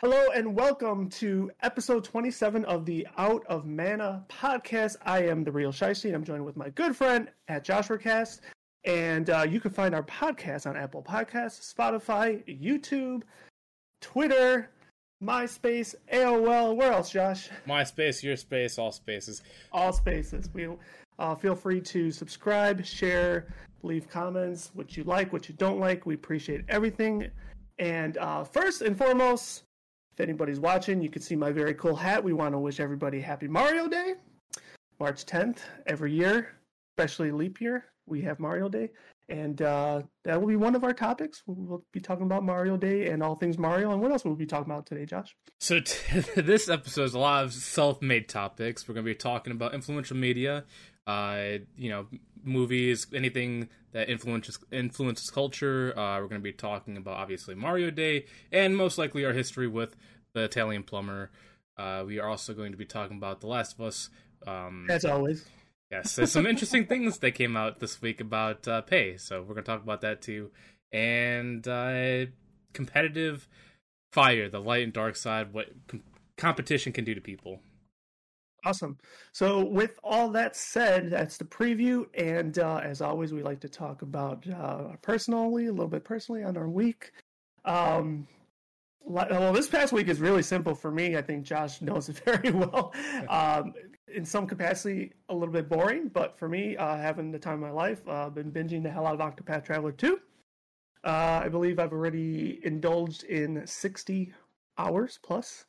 Hello and welcome to episode 27 of the Out of Mana podcast. I am the real Chiste. I'm joined with my good friend at JoshraCast. And uh, you can find our podcast on Apple Podcasts, Spotify, YouTube, Twitter, MySpace, AOL. Where else, Josh? MySpace, your space, all spaces. All spaces. We uh, feel free to subscribe, share, leave comments, what you like, what you don't like. We appreciate everything. And uh, first and foremost, if anybody's watching, you can see my very cool hat. We want to wish everybody happy Mario Day, March 10th, every year, especially leap year. We have Mario Day, and uh, that will be one of our topics. We'll be talking about Mario Day and all things Mario. And what else will we be talking about today, Josh? So t- this episode is a lot of self-made topics. We're going to be talking about influential media, uh, you know, movies, anything that influences influences culture. Uh, we're going to be talking about obviously Mario Day, and most likely our history with the Italian plumber. Uh, we are also going to be talking about The Last of Us. Um, As always. Yes, there's some interesting things that came out this week about uh, pay, so we're going to talk about that too, and uh, competitive fire, the light and dark side, what com- competition can do to people. Awesome. So, with all that said, that's the preview. And uh, as always, we like to talk about uh, personally, a little bit personally on our week. Um, well, this past week is really simple for me. I think Josh knows it very well. Um, in some capacity, a little bit boring, but for me, uh, having the time of my life, I've uh, been binging the hell out of Octopath Traveler 2. Uh, I believe I've already indulged in 60 hours plus.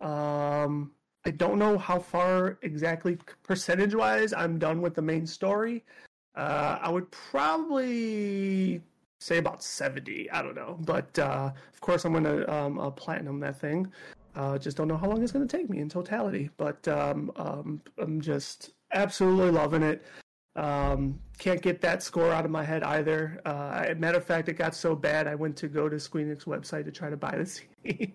Um, I don't know how far exactly percentage wise I'm done with the main story. Uh, I would probably say about 70. I don't know. But uh, of course, I'm going to um, uh, platinum that thing. Uh, just don't know how long it's going to take me in totality. But um, um, I'm just absolutely loving it. Um, can't get that score out of my head either. Uh, matter of fact, it got so bad I went to go to Squeenix website to try to buy the CD.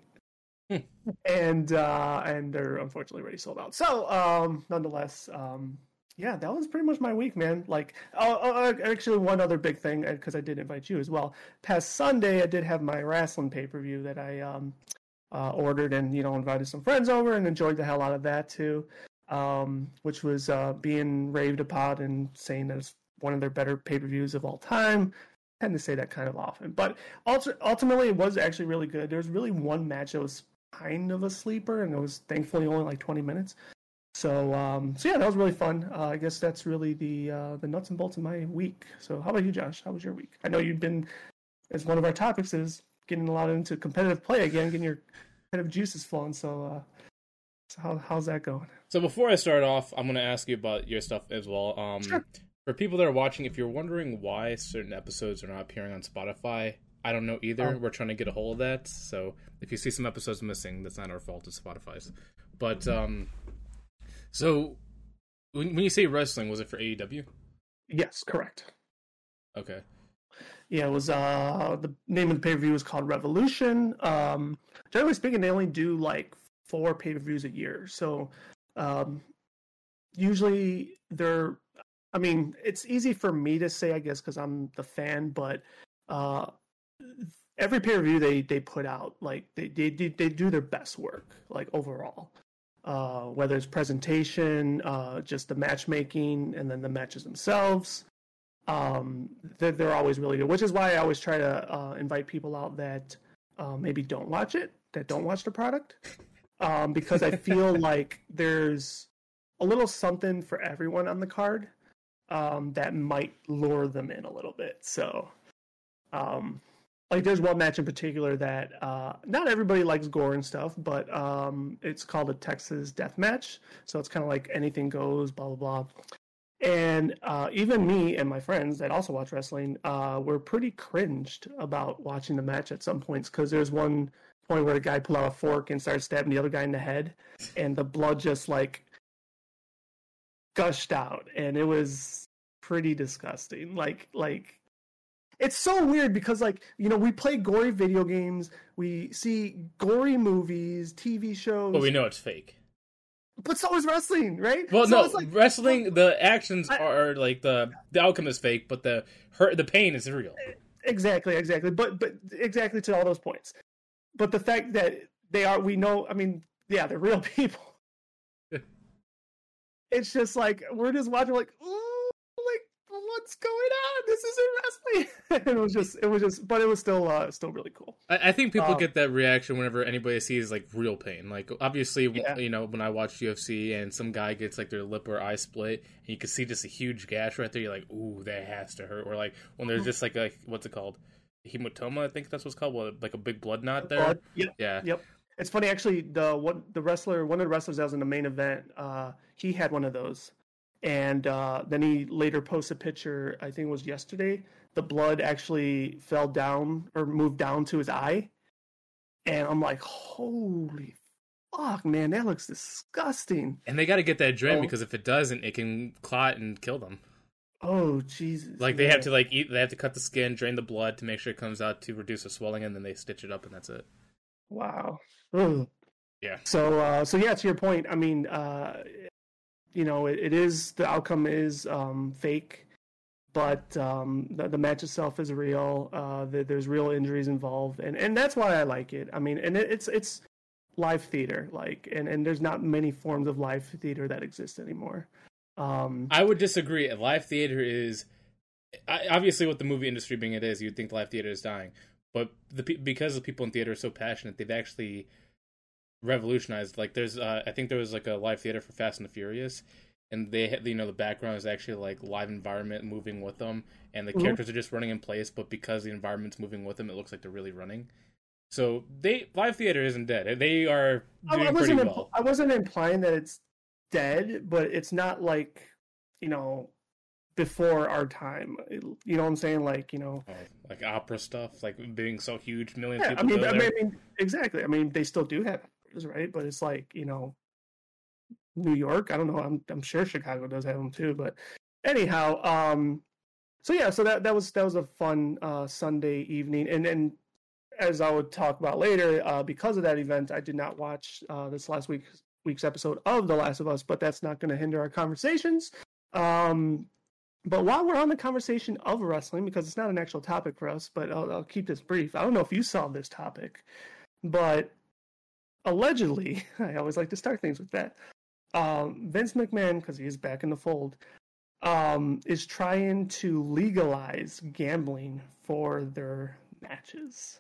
Hmm. and uh, and they're unfortunately already sold out. So, um, nonetheless, um, yeah, that was pretty much my week, man. Like, oh, oh actually, one other big thing because I did invite you as well. Past Sunday, I did have my wrestling pay per view that I um, uh, ordered, and you know, invited some friends over and enjoyed the hell out of that too. Um, which was uh, being raved upon and saying that it's one of their better pay per views of all time. I tend to say that kind of often, but ultimately, it was actually really good. There was really one match that was kind of a sleeper, and it was thankfully only like 20 minutes. So, um, so yeah, that was really fun. Uh, I guess that's really the uh, the nuts and bolts of my week. So, how about you, Josh? How was your week? I know you've been, as one of our topics is getting a lot into competitive play again, getting your competitive juices flowing. So, uh, so how, how's that going? So, before I start off, I'm going to ask you about your stuff as well. Um, sure. For people that are watching, if you're wondering why certain episodes are not appearing on Spotify, I don't know either. Oh. We're trying to get a hold of that. So if you see some episodes missing, that's not our fault. It's Spotify's. But um, so when when you say wrestling, was it for AEW? Yes, correct. Okay. Yeah, it was uh the name of the pay per view was called Revolution. Um generally speaking, they only do like four pay per views a year. So um usually they're I mean, it's easy for me to say, I guess, because I'm the fan, but uh, every pay per view they they put out like they they they do their best work like overall uh, whether it's presentation uh, just the matchmaking and then the matches themselves. Um, they're, they're always really good which is why i always try to uh, invite people out that uh, maybe don't watch it that don't watch the product. Um, because i feel like there's a little something for everyone on the card um, that might lure them in a little bit. So um, like there's one match in particular that uh, not everybody likes gore and stuff, but um, it's called a Texas Death Match, so it's kind of like anything goes, blah blah blah. And uh, even me and my friends that also watch wrestling uh, were pretty cringed about watching the match at some points because there's one point where a guy pulled out a fork and started stabbing the other guy in the head, and the blood just like gushed out, and it was pretty disgusting. Like like it's so weird because like you know we play gory video games we see gory movies tv shows but we know it's fake but so is wrestling right well so no like, wrestling the actions I, are like the the outcome is fake but the hurt the pain is real exactly exactly but but exactly to all those points but the fact that they are. We know. I mean, yeah, they're real people. it's just like we're just watching, like, ooh, like what's going on? This isn't wrestling. it was just, it was just, but it was still, uh, still really cool. I, I think people Um, get that reaction whenever anybody sees like real pain. Like obviously, Yeah. you know, when I watch UFC and some guy gets like their lip or eye split, and you can see just a huge gash right there, you're like, "Ooh, that has to hurt." Or like when there's just like a what's it called, hematoma? I think that's what's called. What, like a big blood knot there. Blood- Yep. Yeah. Yep. It's funny actually. The one the wrestler, one of the wrestlers that was in the main event, uh, he had one of those, and uh, then he later posted a picture. I think it was yesterday. The blood actually fell down or moved down to his eye, and I'm like, holy fuck, man, that looks disgusting. And they got to get that drain Oh. because if it doesn't, it can clot and kill them. Oh Jesus! Like they man. have to like eat, they have to cut the skin, drain the blood to make sure it comes out to reduce the swelling, and then they stitch it up, and that's it. Wow. Ugh. Yeah. So, uh, so yeah, to your point, I mean, uh, you know, it, it is the outcome is um, fake, but um, the, the match itself is real. Uh, the, there's real injuries involved, and, and that's why I like it. I mean, and it, it's it's live theater, like, and, and there's not many forms of live theater that exist anymore. Um, I would disagree. Live theater is obviously what the movie industry being it is. You'd think live theater is dying, but the because the people in theater are so passionate, they've actually revolutionized. Like there's, uh, I think there was like a live theater for Fast and the Furious, and they had, you know, the background is actually like live environment moving with them, and the Mhm. characters are just running in place, but because the environment's moving with them, it looks like they're really running. So they live theater isn't dead. They are doing I pretty wasn't. impl- well. I wasn't implying that it's dead, but it's not like you know before our time. You know what I'm saying? Like you know. Oh, like opera stuff, like being so huge, millions Yeah, of I people mean, I there. mean, I mean, exactly. I mean, they still do have actors, right? But it's like you know, New York. I don't know. I'm I'm sure Chicago does have them too. But anyhow, um, so yeah, so that that was that was a fun uh, Sunday evening, and then as I would talk about later, uh, because of that event, I did not watch uh, this last week's week's episode of The Last of Us, but that's not going to hinder our conversations. Um, but while we're on the conversation of wrestling, because it's not an actual topic for us, but I'll, I'll keep this brief. I don't know if you saw this topic, but allegedly, I always like to start things with that. Um, Vince McMahon, because he is back in the fold, um, is trying to legalize gambling for their matches.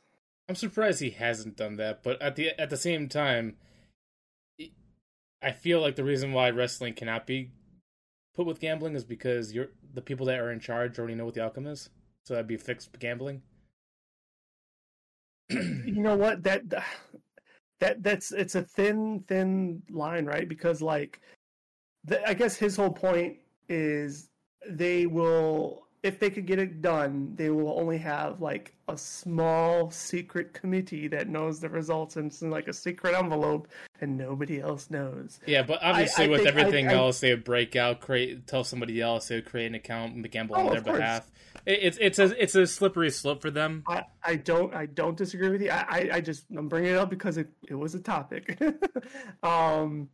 I'm surprised he hasn't done that, but at the at the same time, I feel like the reason why wrestling cannot be put with gambling is because you're the people that are in charge already know what the outcome is. So that'd be fixed gambling. you know what that that that's it's a thin thin line right? Because like the, i guess his whole point is they will if they could get it done they will only have like a small secret committee that knows the results and it's in like a secret envelope and nobody else knows. Yeah, but obviously I with I- everything I- else, they would break out, create, tell somebody else, they would create an account and gamble Oh, on their behalf. It, it's it's a it's a slippery slope for them. I, I don't I don't disagree with you. I, I, I just I'm bringing it up because it, it was a topic. um,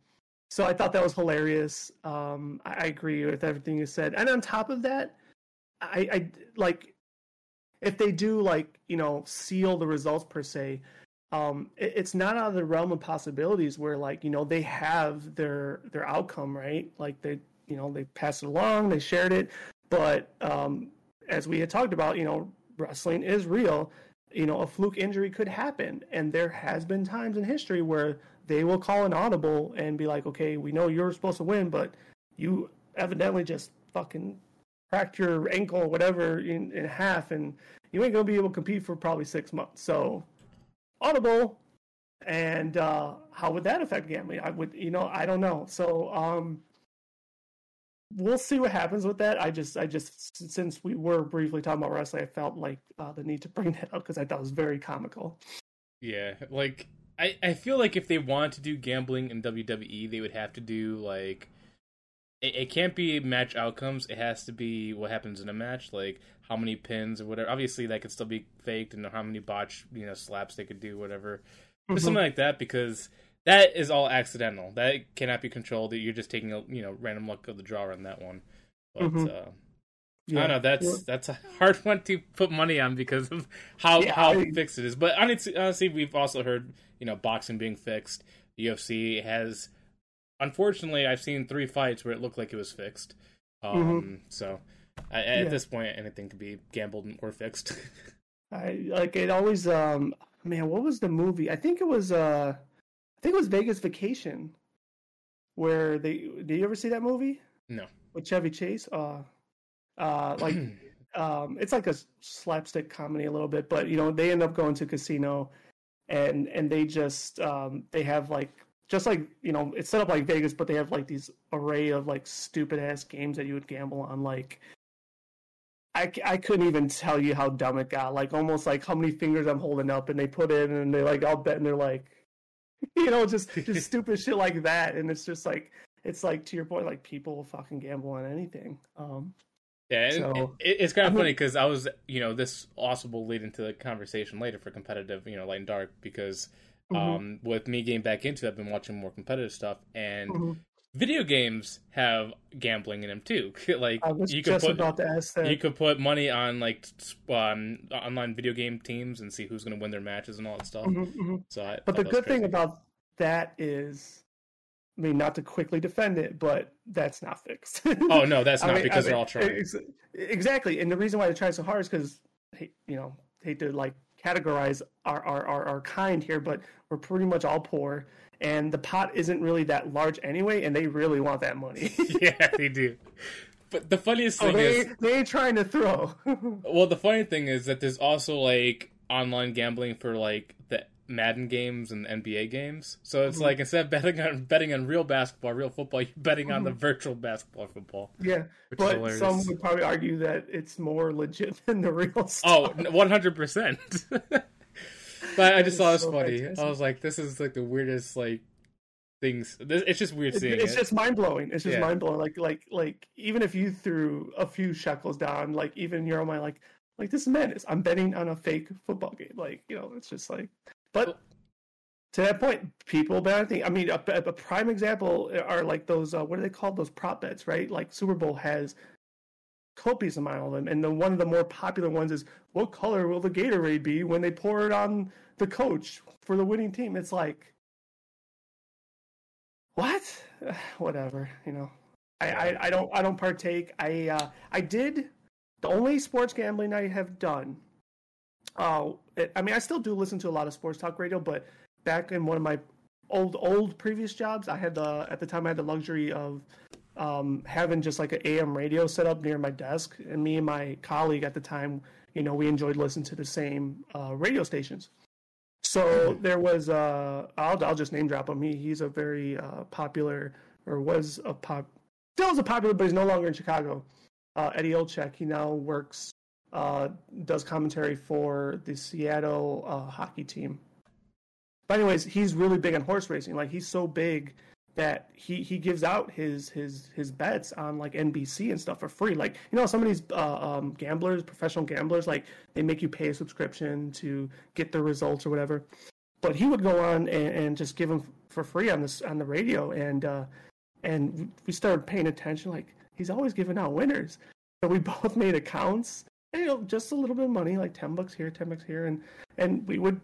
so I thought that was hilarious. Um, I, I agree with everything you said. And on top of that, I, I like if they do like you know seal the results per se. Um, it, it's not out of the realm of possibilities where like you know they have their their outcome right. Like they you know they passed it along, they shared it, but um, as we had talked about, you know, wrestling is real. You know, a fluke injury could happen, and there has been times in history where they will call an audible and be like, "Okay, we know you're supposed to win, but you evidently just fucking cracked your ankle or whatever in, in half, and you ain't gonna be able to compete for probably six months." So, audible, and uh, how would that affect gambling? I would, you know, I don't know. So, um, we'll see what happens with that. I just, I just, since we were briefly talking about wrestling, I felt like uh, the need to bring that up because I thought it was very comical. Yeah, like I, I feel like if they want to do gambling in WWE, they would have to do like it, it can't be match outcomes. It has to be what happens in a match, like how many pins or whatever. Obviously, that could still be faked, and how many botch you know slaps they could do, whatever. Mhm. Something like that because that is all accidental. That cannot be controlled. You're just taking a you know random luck of the draw on that one. But Mhm. uh, Yeah. I don't know. That's that's a hard one to put money on because of how Yeah, how I- fixed it is. But honestly, honestly, we've also heard you know boxing being fixed. The UFC has, unfortunately, I've seen three fights where it looked like it was fixed. Um, mm-hmm. So at, at yeah. this point, anything could be gambled or fixed. I like it always. Um, man, what was the movie? I think it was. Uh, think it was Vegas Vacation, where they. Did you ever see that movie? No. With Chevy Chase. Uh, uh, like, um, it's like a slapstick comedy a little bit, but you know they end up going to casino, and and they just um they have like just like you know it's set up like Vegas, but they have like these array of like stupid ass games that you would gamble on, like I, I couldn't even tell you how dumb it got. Like almost like how many fingers I'm holding up, and they put in, and they like I'll bet, and they're like, you know, just just stupid shit like that, and it's just like it's like to your point, like people fucking gamble on anything. Um, yeah, so, it, it's kind of I mean, funny because I was, you know, this also will lead into the conversation later for competitive, you know, light and dark because mm-hmm. um, with me getting back into, it, I've been watching more competitive stuff, and mm-hmm video games have gambling in them too. like you could put you could put money on like um, online video game teams and see who's going to win their matches and all that stuff. Mm-hmm, mm-hmm. So, I but the good thing about that is, I mean, not to quickly defend it, but that's not fixed. oh no, that's not I mean, because I mean, they're all trying. Exactly, and the reason why they're trying so hard is because you know hate to like categorize our, our, our, our kind here, but we're pretty much all poor and the pot isn't really that large anyway, and they really want that money. yeah, they do. But the funniest oh, thing oh, they, is they ain't trying to throw. well, the funny thing is that there's also like online gambling for like the Madden games and NBA games. So it's mm-hmm. like instead of betting on betting on real basketball, real football, you're betting mm-hmm. on the mm-hmm. virtual basketball football. Yeah, but some would probably argue that it's more legit than the real oh, stuff. Oh, 100 percent. But I just thought it was so funny. Fantastic. I was like, this is like the weirdest like things. It's just weird seeing. It's it. just mind blowing. It's just yeah. mind blowing. Like like like even if you threw a few shekels down, like even you're on my like like this is madness. I'm betting on a fake football game. Like you know, it's just like. But to that point, people bet on things. I mean, a, a, prime example are like those. Uh, what are they called? Those prop bets, right? Like Super Bowl has copious amount of them. And the one of the more popular ones is what color will the Gatorade be when they pour it on the coach for the winning team? It's like what? Whatever, you know. I, I, I, don't I don't partake. I uh, I did the only sports gambling I have done. Oh, uh, I mean I still do listen to a lot of sports talk radio, but back in one of my old old previous jobs, I had the at the time I had the luxury of um, having just like an AM radio set up near my desk, and me and my colleague at the time, you know, we enjoyed listening to the same uh, radio stations. So mm-hmm. there was, uh, I'll I'll just name drop him. He he's a very uh, popular, or was a pop, still is a popular, but he's no longer in Chicago. Uh, Eddie Olczyk. He now works, uh, does commentary for the Seattle uh, hockey team. But anyways, he's really big on horse racing. Like he's so big that he he gives out his his his bets on like NBC and stuff for free. Like you know, some of these uh, um, gamblers, professional gamblers, like they make you pay a subscription to get the results or whatever. But he would go on and, and just give them for free on this on the radio, and uh, and we started paying attention. Like he's always giving out winners. So we both made accounts, you know, just a little bit of money, like ten bucks here, ten bucks here, and and we would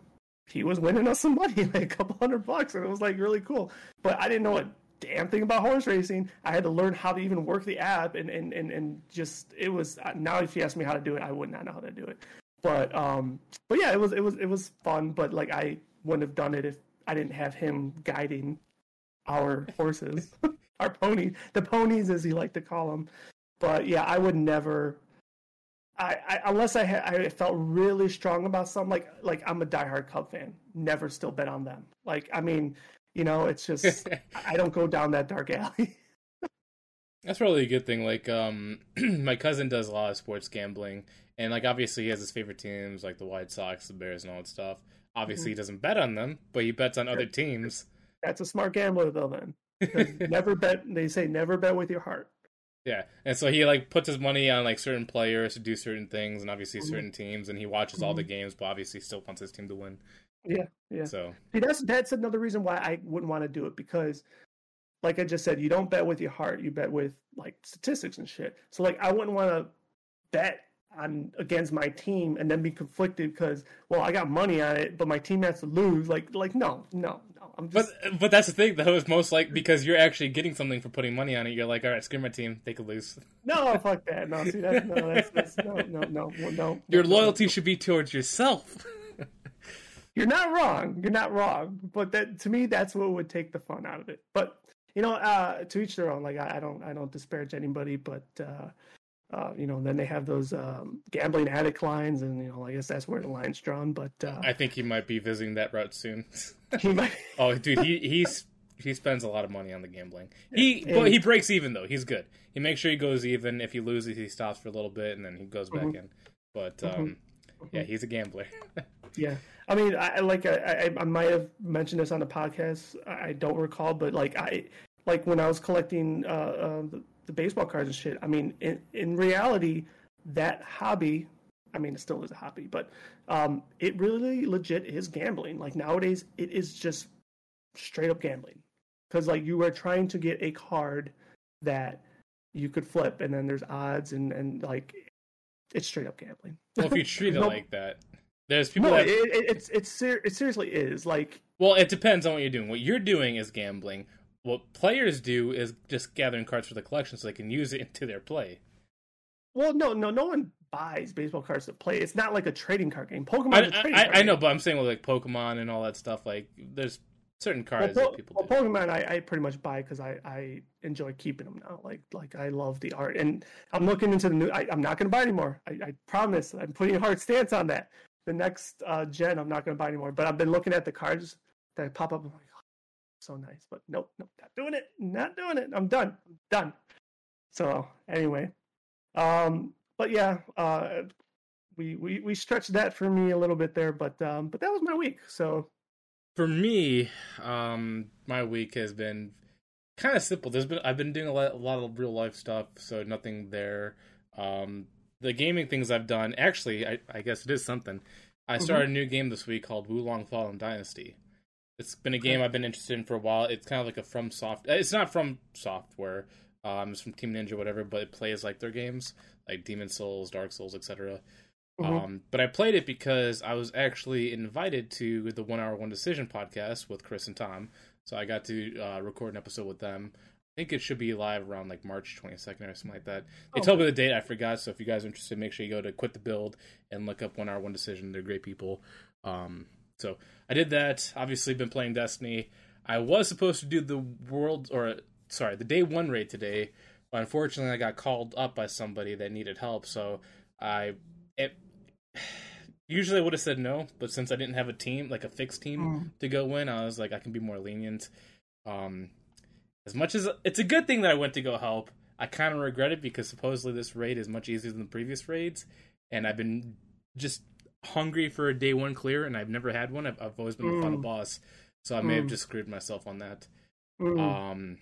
he was winning us some money, like a couple hundred bucks, and it was like really cool. But I didn't know a damn thing about horse racing. I had to learn how to even work the app, and and and, and just it was now. If you asked me how to do it, I would not know how to do it. But um, but yeah, it was it was it was fun. But like I wouldn't have done it if I didn't have him guiding our horses, our ponies, the ponies as he liked to call them. But yeah, I would never I, I, unless I had, I felt really strong about something like like I'm a diehard Cub fan. Never still bet on them. Like I mean, you know, it's just I don't go down that dark alley. That's probably a good thing. Like, um, my cousin does a lot of sports gambling, and like obviously he has his favorite teams, like the White Sox, the Bears, and all that stuff. Obviously, mm-hmm. he doesn't bet on them, but he bets on other teams. That's a smart gambler, though. Then never bet. They say never bet with your heart. Yeah, and so he like puts his money on like certain players to do certain things, and obviously mm-hmm. certain teams, and he watches mm-hmm. all the mm-hmm. games, but obviously still wants his team to win. Yeah, yeah. So See, that's that's another reason why I wouldn't want to do it because, like I just said, you don't bet with your heart, you bet with like statistics and shit. So like I wouldn't want to bet on against my team and then be conflicted because well I got money on it, but my team has to lose. Like like no no no. I'm just... But but that's the thing though. Is most like because you're actually getting something for putting money on it. You're like, all right, screw my team. They could lose. No, fuck that. No, see that. No, that's, that's no no no no. Your loyalty should be towards yourself. you're not wrong. You're not wrong. But that to me, that's what would take the fun out of it. But you know, uh, to each their own. Like I, I don't I don't disparage anybody, but. Uh, uh, you know, then they have those um, gambling addict lines, and you know, I guess that's where the line's drawn. But uh, I think he might be visiting that route soon. he might. oh, dude, he he's he spends a lot of money on the gambling. He and, but he breaks even though. He's good. He makes sure he goes even. If he loses, he stops for a little bit and then he goes back mm-hmm. in. But mm-hmm. um, mm-hmm. yeah, he's a gambler. yeah, I mean, I like I, I, I might have mentioned this on the podcast. I don't recall, but like I like when I was collecting uh, uh, the, baseball cards and shit. I mean, in in reality, that hobby, I mean, it still is a hobby, but um, it really legit is gambling. Like nowadays, it is just straight up gambling because like you are trying to get a card that you could flip, and then there's odds and and like it's straight up gambling. Well, if you treat it no, like that, there's people no, that it, it, it's it's ser- it seriously is like. Well, it depends on what you're doing. What you're doing is gambling what players do is just gathering cards for the collection so they can use it into their play. Well, no, no, no one buys baseball cards to play. It's not like a trading card game. Pokemon. I, I, I know, but I'm saying with like Pokemon and all that stuff. Like, there's certain cards well, po- that people. Well, do. Pokemon, I, I pretty much buy because I, I enjoy keeping them now. Like, like I love the art, and I'm looking into the new. I, am not going to buy anymore. I, I promise. I'm putting a hard stance on that. The next uh, gen, I'm not going to buy anymore. But I've been looking at the cards that pop up. I'm like, so nice. But nope, nope, not doing it. Not doing it. I'm done. I'm done. So anyway, um, but yeah, uh, we we we stretched that for me a little bit there, but um, but that was my week. So for me, um, my week has been kind of simple. There's been I've been doing a lot, a lot of real life stuff, so nothing there. Um, the gaming things I've done, actually, I, I guess it is something. I mm-hmm. started mm-hmm. a new game this week called Wo Long Fallen Dynasty. It's been a game I've been interested in for a while. It's kind of like a From Soft. It's not from software. Um, it's from Team Ninja, whatever, but it plays like their games, like Demon Souls, Dark Souls, etc. Mm-hmm. Um, but I played it because I was actually invited to the One Hour One Decision podcast with Chris and Tom, so I got to uh, record an episode with them. I think it should be live around like March 22nd or something like that. They oh. told me the date, I forgot. So if you guys are interested, make sure you go to Quit the Build and look up One Hour One Decision. They're great people. Um, so I did that. Obviously, been playing Destiny. I was supposed to do the world or sorry, the day one raid today, but unfortunately, I got called up by somebody that needed help. So I it usually I would have said no, but since I didn't have a team, like a fixed team mm. to go in, I was like, I can be more lenient. Um, as much as it's a good thing that I went to go help, I kind of regret it because supposedly this raid is much easier than the previous raids, and I've been just hungry for a day one clear, and I've never had one. I've, I've always been mm. the final mm. boss, so I may mm. have just screwed myself on that. Mm. Um,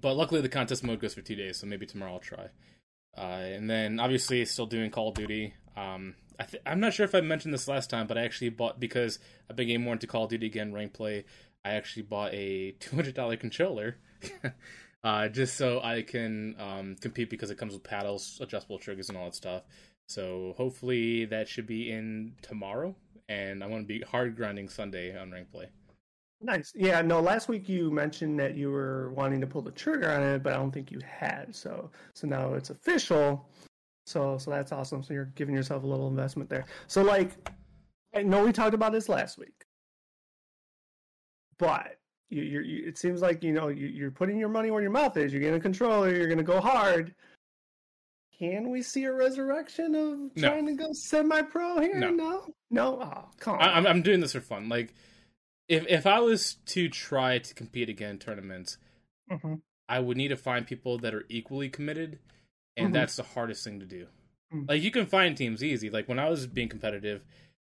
but luckily the contest mode goes for two days, so maybe tomorrow I'll try. Uh, and then obviously still doing Call of Duty. Um, I th- I'm not sure if I mentioned this last time, but I actually bought because I've been getting more into Call of Duty again, rank play. I actually bought a two hundred dollar controller, uh, just so I can um, compete because it comes with paddles, adjustable triggers, and all that stuff. So hopefully that should be in tomorrow, and I want to be hard grinding Sunday on rank play. Nice. Yeah. No. Last week you mentioned that you were wanting to pull the trigger on it, but I don't think you had. So so now it's official. So so that's awesome. So you're giving yourself a little investment there. So like, I know we talked about this last week, but you, you're, you, it seems like you know you, you're putting your money where your mouth is. You're getting a controller. You're going to go hard can we see a resurrection of trying to go semi-pro here? No, no, no. Oh, come on. I, I'm doing this for fun. Like, if if I was to try to compete again in tournaments, mm-hmm. I would need to find people that are equally committed, and mm-hmm. that's the hardest thing to do. Mm-hmm. Like, you can find teams easy. Like when I was being competitive,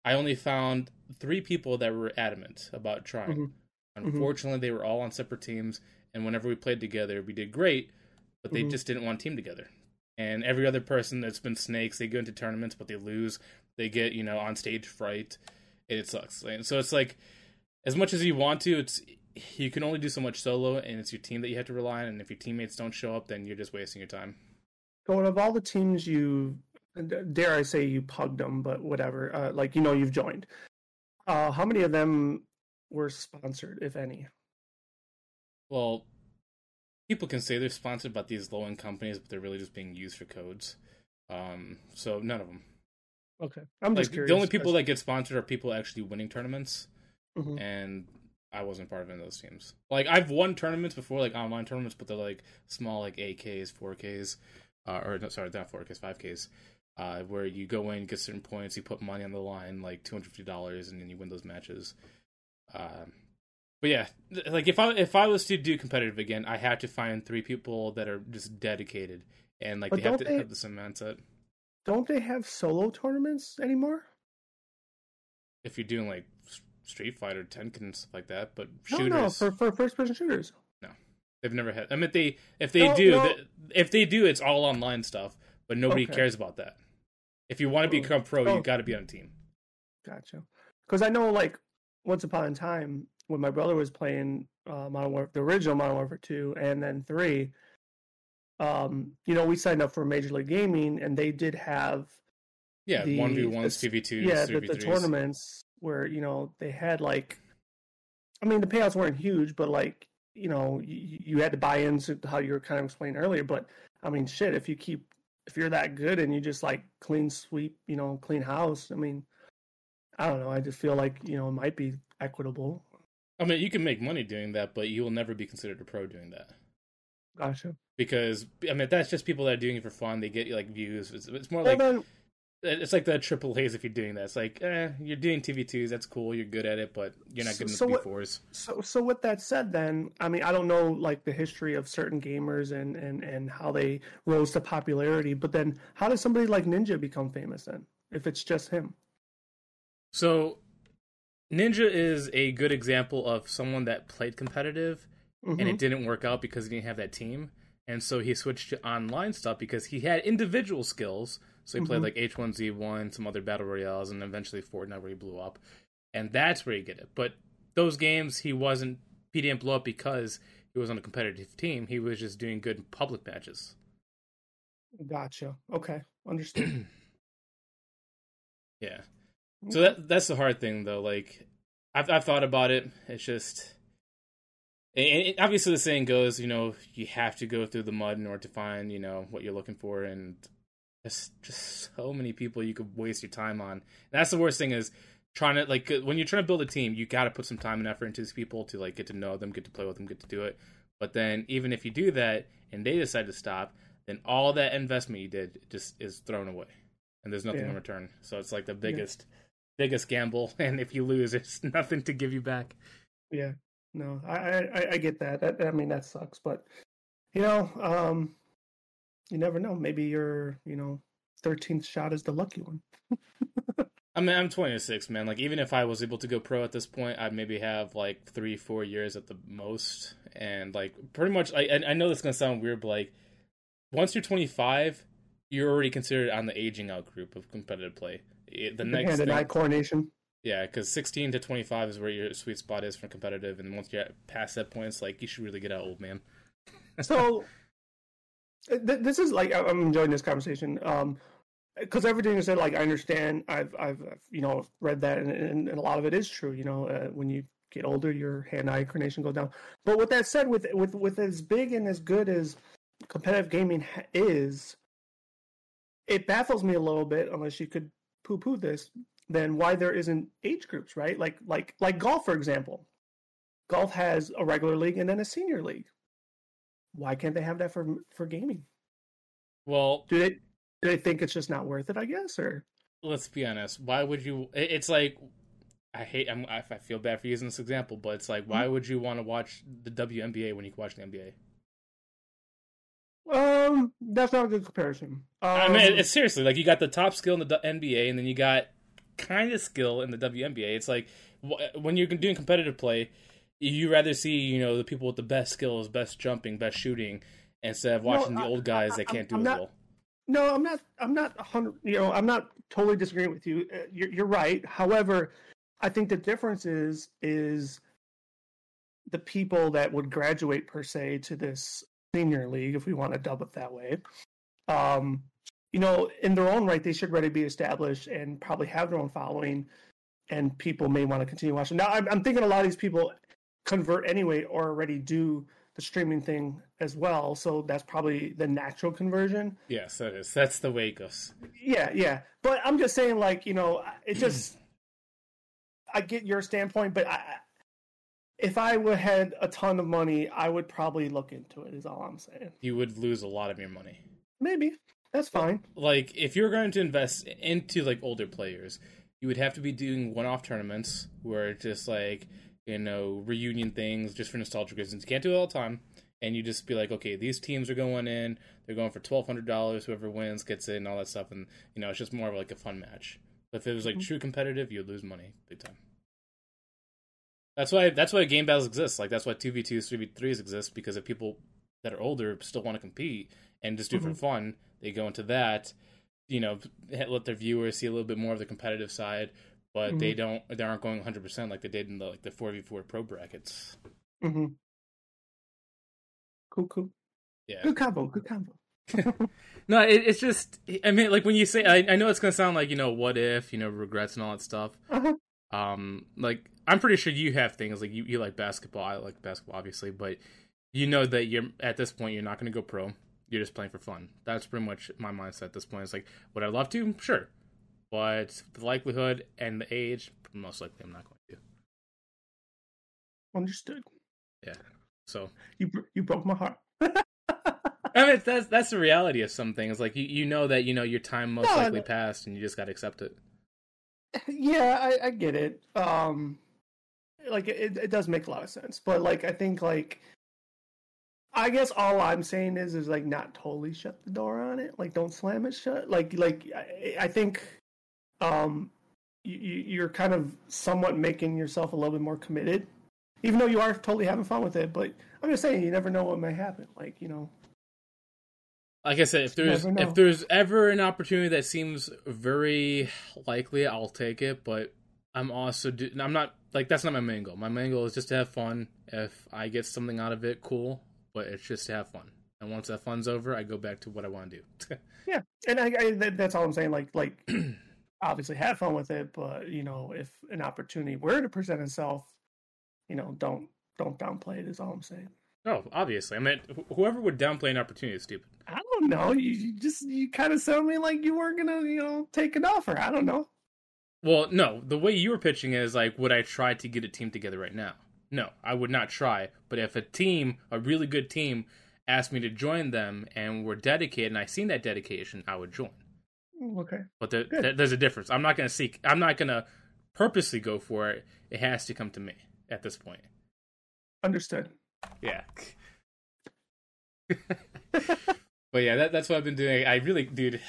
I only found three people that were adamant about trying. Mm-hmm. Mm-hmm. Unfortunately, they were all on separate teams, and whenever we played together, we did great, but they mm-hmm. just didn't want team together and every other person that's been snakes, they go into tournaments but they lose. They get you know on stage fright. It sucks. And so it's like as much as you want to, it's you can only do so much solo, and it's your team that you have to rely on. And if your teammates don't show up, then you're just wasting your time. So, of all the teams you dare I say you pugged them, but whatever. Uh, like you know, you've joined. Uh, how many of them were sponsored, if any? Well, people can say they're sponsored by these low end companies, but they're really just being used for codes. Um, so none of them. Okay, I'm Like just curious. the only people that get sponsored are people actually winning tournaments, Mhm. and I wasn't part of any of those teams. Like I've won tournaments before, like online tournaments, but they're like small, like AKs, 4Ks, uh, or no, sorry, not 4Ks, 5Ks, uh, where you go in, get certain points, you put money on the line, like two hundred fifty dollars, and then you win those matches. Um, but yeah, like if I if I was to do competitive again, I have to find three people that are just dedicated and like But they have to they- have the same mindset. Don't they have solo tournaments anymore? If you're doing like Street Fighter, Tekken, and stuff like that, but No, shooters. no, for for first person shooters. No, they've never had. I mean, they if they No, do, no. th- if they do, it's all online stuff. But nobody Okay. cares about that. If you want to Oh, become pro, oh. you got to be on a team. Gotcha. Because I know, like, once upon a time when my brother was playing uh, Modern Warfare, the original Modern Warfare two, and then three, um, you know, we signed up for Major League Gaming, and they did have Yeah, one v ones, two v twos, yeah the, the tournaments where you know they had like, I mean, the payouts weren't huge, but like, you know, you, you had to buy into how you were kind of explaining earlier. But I mean, shit, if you keep if you're that good and you just like clean sweep, you know, clean house, I mean, I don't know. I just feel like you know it might be equitable. I mean, you can make money doing that, but you will never be considered a pro doing that. Gotcha. Because I mean, that's just people that are doing it for fun. They get like views. It's, it's more like then, it's like the triple A's if you're doing that. It's like, eh, you're doing TV twos. That's cool. You're good at it, but you're not So- good enough so to be what- fours. So, so with that said, then I mean, I don't know like the history of certain gamers and and and how they rose to popularity, but then how does somebody like Ninja become famous then? If it's just him, So, Ninja is a good example of someone that played competitive and Mhm. it didn't work out because he didn't have that team. And so he switched to online stuff because he had individual skills. So he played Mhm. like H1Z1, some other battle royales, and eventually Fortnite where he blew up. And that's where you get it. But those games, he wasn't, he didn't blow up because he was on a competitive team. He was just doing good public matches. gotcha. Okay, understood. Yeah. So that that's the hard thing though. Like, I've I've thought about it. It's just, and obviously the saying goes, you know, you have to go through the mud in order to find, you know, what you're looking for, and there's just so many people you could waste your time on. And that's the worst thing is trying to like when you're trying to build a team, you got to put some time and effort into these people to like get to know them, get to play with them, get to do it. But then even if you do that and they decide to stop, then all that investment you did just is thrown away, and there's nothing Yeah. in return. So it's like the biggest biggest gamble, and if you lose, there's nothing to give you back. Yeah, no, I, I I- I get that. That I mean that sucks, but you know, um, you never know. Maybe your you know thirteenth shot is the lucky one. I mean, I'm 26, man. Like, even if I was able to go pro at this point, I'd maybe have like three, four years at the most. And like, pretty much, I I I know this is gonna sound weird, but like, once you're 25, you're already considered on the aging out group of competitive play. The The next hand and eye thing, coronation. yeah, because 16 to 25 is where your sweet spot is for competitive, and once you're past that point, it's like you should really get out, old man. so th- this is like I'm enjoying this conversation um because everything you said like I understand I've I've you know read that and, and, and a lot of it is true you know uh, when you get older your hand eye coordination goes down but with that said with with with as big and as good as competitive gaming ha- is it baffles me a little bit unless you could poo poo this then why there isn't age groups right like like like golf for example golf has a regular league and then a senior league why can't they have that for for gaming? Well, Do they do they think it's just not worth it? I guess, or let's be honest. Why would you? It's like I hate. I'm, I I feel bad for using this example, but it's like, why mm-hmm. would you want to watch the WNBA when you can watch the NBA? Um, that's not a good comparison. Um, I mean, it's seriously like you got the top skill in the NBA, and then you got kind of skill in the WNBA. It's like wh- when you're doing competitive play, you rather see you know the people with the best skills, best jumping, best shooting, instead of No, watching the I- old guys that I- can't do I'm as not- well. no, I'm not. I'm not hundred. You know, I'm not totally disagreeing with you. Uh, You're, you're right. However, I think the difference is is the people that would graduate per se to this senior league, if we want to dub it that way. Um, you know, in their own right, they should already be established and probably have their own following, and people may want to continue watching. Now, I'm, I'm thinking a lot of these people convert anyway or already do the streaming thing as well, so that's probably the natural conversion. Yes, that is. That's the way it goes. Yeah, yeah. But I'm just saying, like, you know, it just. I get your standpoint, but I, if I would had a ton of money, I would probably look into it. Is all I'm saying. You would lose a lot of your money. Maybe that's fine. Like if you're going to invest into like older players, you would have to be doing one-off tournaments where it's just like you know reunion things just for nostalgia reasons. You can't do it all the time, and you just be like, okay, these teams are going in. They're going for twelve hundred dollars. Whoever wins gets in, all that stuff, and you know it's just more of like a fun match. But if it was like mm-hmm. true competitive, you'd lose money big time. That's why that's why game battles exist. Like that's why two v twos, three v threes exist because if people that are older still want to compete and just do it Mhm. for fun, they go into that. You know, let their viewers see a little bit more of the competitive side, but they don't. They aren't going 100 percent like they did in the like the four v four pro brackets. Mm-hmm. Cool, cool. Yeah. Good combo. Good combo. No, it, it's just. I mean, like when you say, I, I know it's gonna sound like you know, what if, you know, regrets and all that stuff. Uh-huh. Um, like I'm pretty sure you have things like you, you like basketball. I like basketball, obviously, but you know that you're at this point you're not gonna go pro. You're just playing for fun. That's pretty much my mindset at this point. It's like, would I love to? Sure, but the likelihood and the age, most likely, I'm not going to. Understood. Yeah so You you broke my heart. I mean, that's that's the reality of some things. Like you, you know that you know your time most No, likely passed, and you just got to accept it. Yeah, I, I get it. Um, like it, it does make a lot of sense, but like I think like I guess all I'm saying is is like not totally shut the door on it. Like don't slam it shut. Like like I, I think um you, you're kind of somewhat making yourself a little bit more committed, even though you are totally having fun with it. But I'm just saying you never know what may happen. Like you know. Like I said, if there's if there's ever an opportunity that seems very likely, I'll take it. But I'm also do, I'm not like that's not my main goal. My main goal is just to have fun. If I get something out of it, cool. But it's just to have fun. And once that fun's over, I go back to what I want to do. Yeah, and I, I that, that's all I'm saying. Like, like obviously have fun with it, but you know, if an opportunity were to present itself, you know, don't don't downplay it. Is all I'm saying. Oh, obviously. I mean, wh- whoever would downplay an opportunity is stupid. I don't know. You, you just you kind of sound me like you weren't gonna you know take an offer. I don't know. Well, no, the way you were pitching is like, would I try to get a team together right now? No, I would not try. But if a team, a really good team, asked me to join them and were dedicated, and I seen that dedication, I would join. Okay. But there, there- there's a difference. I'm not going to seek. I'm not going to purposely go for it. It has to come to me at this point. Understood. Yeah. but yeah, that, that's what I've been doing. I really, dude, it,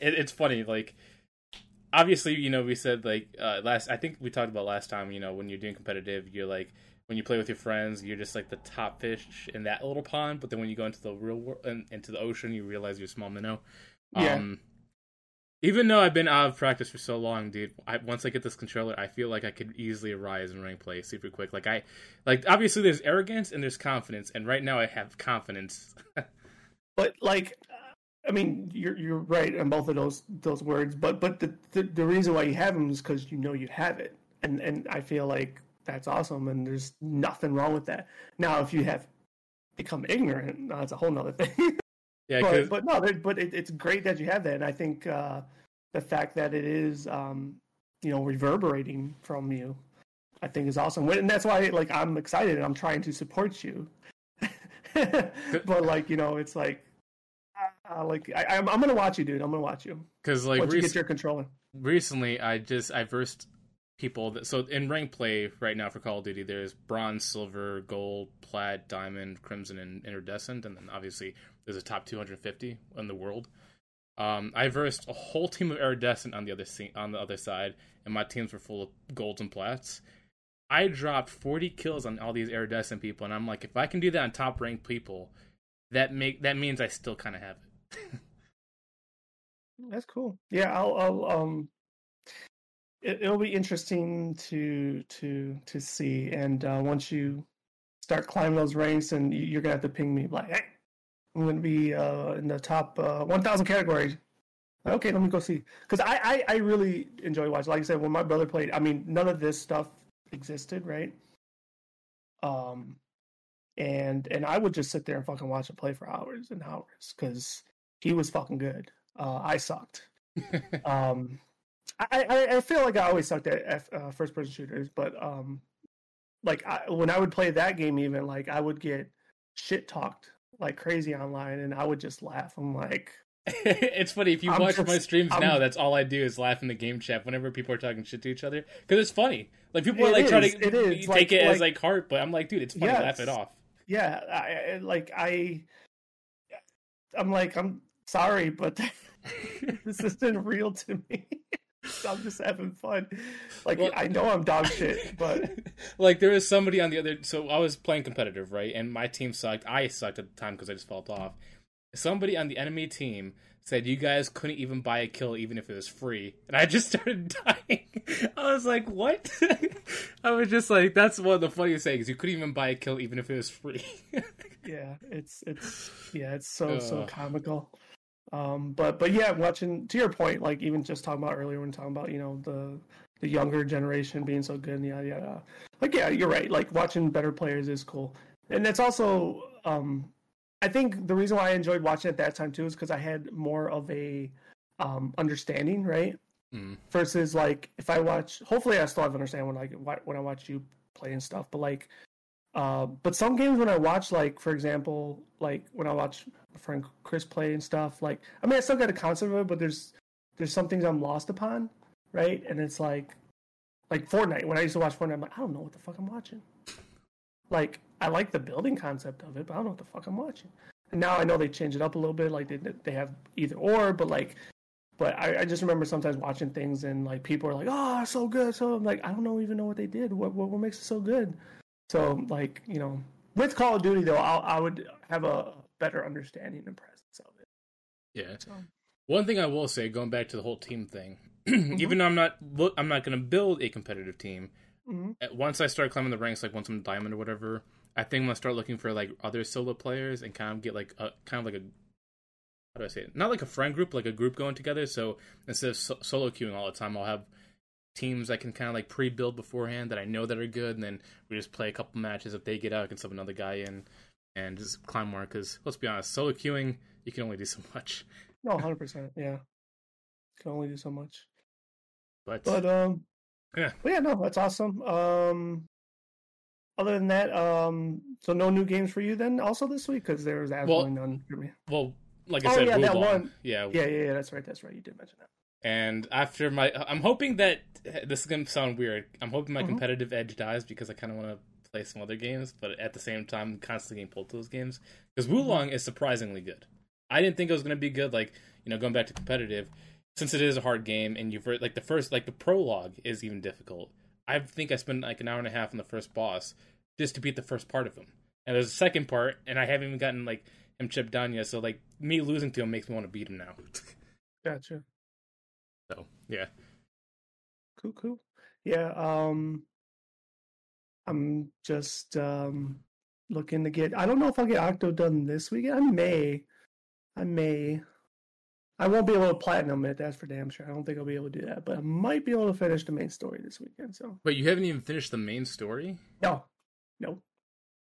it's funny. Like, obviously, you know, we said like uh, last. I think we talked about last time. You know, when you're doing competitive, you're like when you play with your friends, you're just like the top fish in that little pond. But then when you go into the real world, in, into the ocean, you realize you're a small minnow. Yeah. Um, even though I've been out of practice for so long, dude, I, once I get this controller, I feel like I could easily rise in rank play super quick. Like I, like obviously there's arrogance and there's confidence, and right now I have confidence. But like, I mean, you're you're right on both of those those words. But but the the, the reason why you have them is because you know you have it, and and I feel like that's awesome, and there's nothing wrong with that. Now, if you have become ignorant, that's a whole nother thing. yeah, but but no, but it, it's great that you have that, and I think uh, the fact that it is um, you know reverberating from you, I think is awesome, and that's why like I'm excited and I'm trying to support you. but like you know, it's like uh, like I, I'm I'm gonna watch you, dude. I'm gonna watch you because like once you get your controller. recently I just I versed people that so in rank play right now for Call of Duty there's bronze, silver, gold, plat, diamond, crimson, and iridescent, and then obviously there's a top 250 in the world. Um, I versed a whole team of iridescent on the other se- on the other side, and my teams were full of golds and plats. I dropped 40 kills on all these iridescent people, and I'm like, if I can do that on top ranked people, that make that means I still kind of have it. That's cool. Yeah, I'll, I'll um, it, it'll be interesting to to to see. And uh, once you start climbing those ranks, and you- you're gonna have to ping me like, hey, I'm gonna be uh in the top uh, 1,000 category. Okay, let me go see. Because I, I, I really enjoy watching. Like I said, when my brother played, I mean, none of this stuff existed, right? Um, and and I would just sit there and fucking watch him play for hours and hours because he was fucking good. Uh, I sucked. um, I, I I feel like I always sucked at F, uh, first person shooters, but um, like I, when I would play that game, even like I would get shit talked like crazy online, and I would just laugh. I'm like. it's funny if you I'm watch just- my streams I'm- now. That's all I do is laugh in the game chat whenever people are talking shit to each other because it's funny. Like people are like trying to it is, take like- it as like- like heart, but I'm like, dude, it's funny. Yeah, laugh it off. yeah I, I like i i'm like i'm sorry but this isn't real to me i'm just having fun like Well- i know i'm dog shit but like there was somebody on the other. So I was playing competitive, right? And my team sucked. I sucked at the time because I just felt off. Somebody on the enemy team said you guys couldn't even buy a kill even if it was free, and I just started dying. I was like, what? I was just like, that's one of the funniest things. You couldn't even buy a kill even if it was free. yeah it's it's yeah it's so so comical um but but yeah watching to your point like even just talking about earlier when talking about you know the the younger generation being so good and yada yada. Like yeah you're right. Like watching better players is cool. And it's also um i think the reason why i enjoyed watching at that time too is because i had more of a um understanding right? Mm. versus like if i watch hopefully i still have understand when like when i watch you play and stuff but like uh, but some games when I watch, like for example, like when I watch my friend Chris play and stuff, like I mean, I still got a concept of it, but there's there's some things I'm lost upon, right? And it's like, like Fortnite. When I used to watch Fortnite, I'm like, I don't know what the fuck I'm watching. Like I like the building concept of it, but I don't know what the fuck I'm watching. And now I know they change it up a little bit, like they they have either or, but like. But I, I just remember sometimes watching things and like people are like, "Oh, so good!" So I'm like, I don't know even know what they did. What what, what makes it so good? So, like, you know, with Call of Duty, though, I'll, I would have a better understanding and presence of it. Yeah. So, One thing I will say, going back to the whole team thing, Mm-hmm. even though I'm not, I'm not going to build a competitive team. mhm. uh, Once I start climbing the ranks, like once I'm diamond or whatever, I think I'm gonna start looking for like other solo players and kind of get like a kind of like a how do I say it? Not like a friend group, like a group going together. So instead of so- solo queuing all the time, I'll have teams I can kind of like pre-build beforehand that I know that are good, and then we just play a couple matches. If they get out, I can sub another guy in and just climb more. Because let's be honest, solo queuing you can only do so much. no, hundred percent, yeah. Can only do so much, But, but um, Yeah. but yeah, no, that's awesome. Um, other than that, um, so no new games for you then, also this week because there was absolutely none for me. well, like I Oh, said, yeah, that one. yeah, Yeah, yeah, yeah, that's right, that's right. You did mention that. And after my, I'm hoping that this is gonna sound weird. I'm hoping my Mhm. competitive edge dies because I kind of want to play some other games, but at the same time, I'm constantly getting pulled to those games because Wo Long is surprisingly good. I didn't think it was gonna be good. Like you know, going back to competitive, since it is a hard game and you've like the first, like the prologue is even difficult. I think I spent like an hour and a half on the first boss just to beat the first part of him. And there's a second part, and I haven't even gotten like him chipped down yet. So like me losing to him makes me want to beat him now. Gotcha. So yeah. Cool, cool. Yeah, um I'm just um looking to get I don't know if I'll get Octo done this weekend. I may. I may. I won't be able to platinum it, that's for damn sure. I don't think I'll be able to do that, but I might be able to finish the main story this weekend, so But you haven't even finished the main story. no. No.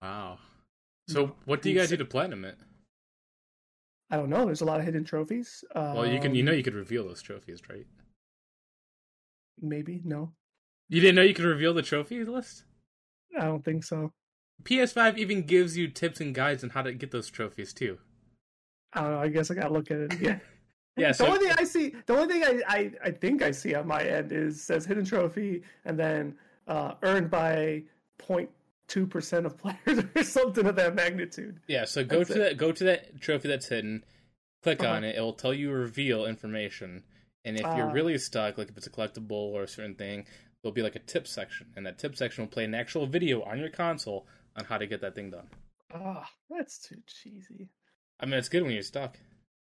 Wow. So No. what do you guys do to platinum it? I don't know. There's a lot of hidden trophies. Um, Well, you can you know you could reveal those trophies, right? maybe, no. You didn't know you could reveal the trophy list? I don't think so. PS5 even gives you tips and guides on how to get those trophies too. I don't know. I guess I gotta look at it again. Yeah, the so only thing I see, the only thing I, I, I think I see on my end is says hidden trophy and then uh, earned by 0.2 percent of players or something of that magnitude. yeah, so go That's to it. that go to that trophy that's hidden, click Uh-huh. on it, it will tell you reveal information. And if you're Ah. really stuck, like if it's a collectible or a certain thing, there'll be like a tip section, and that tip section will play an actual video on your console on how to get that thing done. Ah, that's too cheesy. I mean, it's good when you're stuck.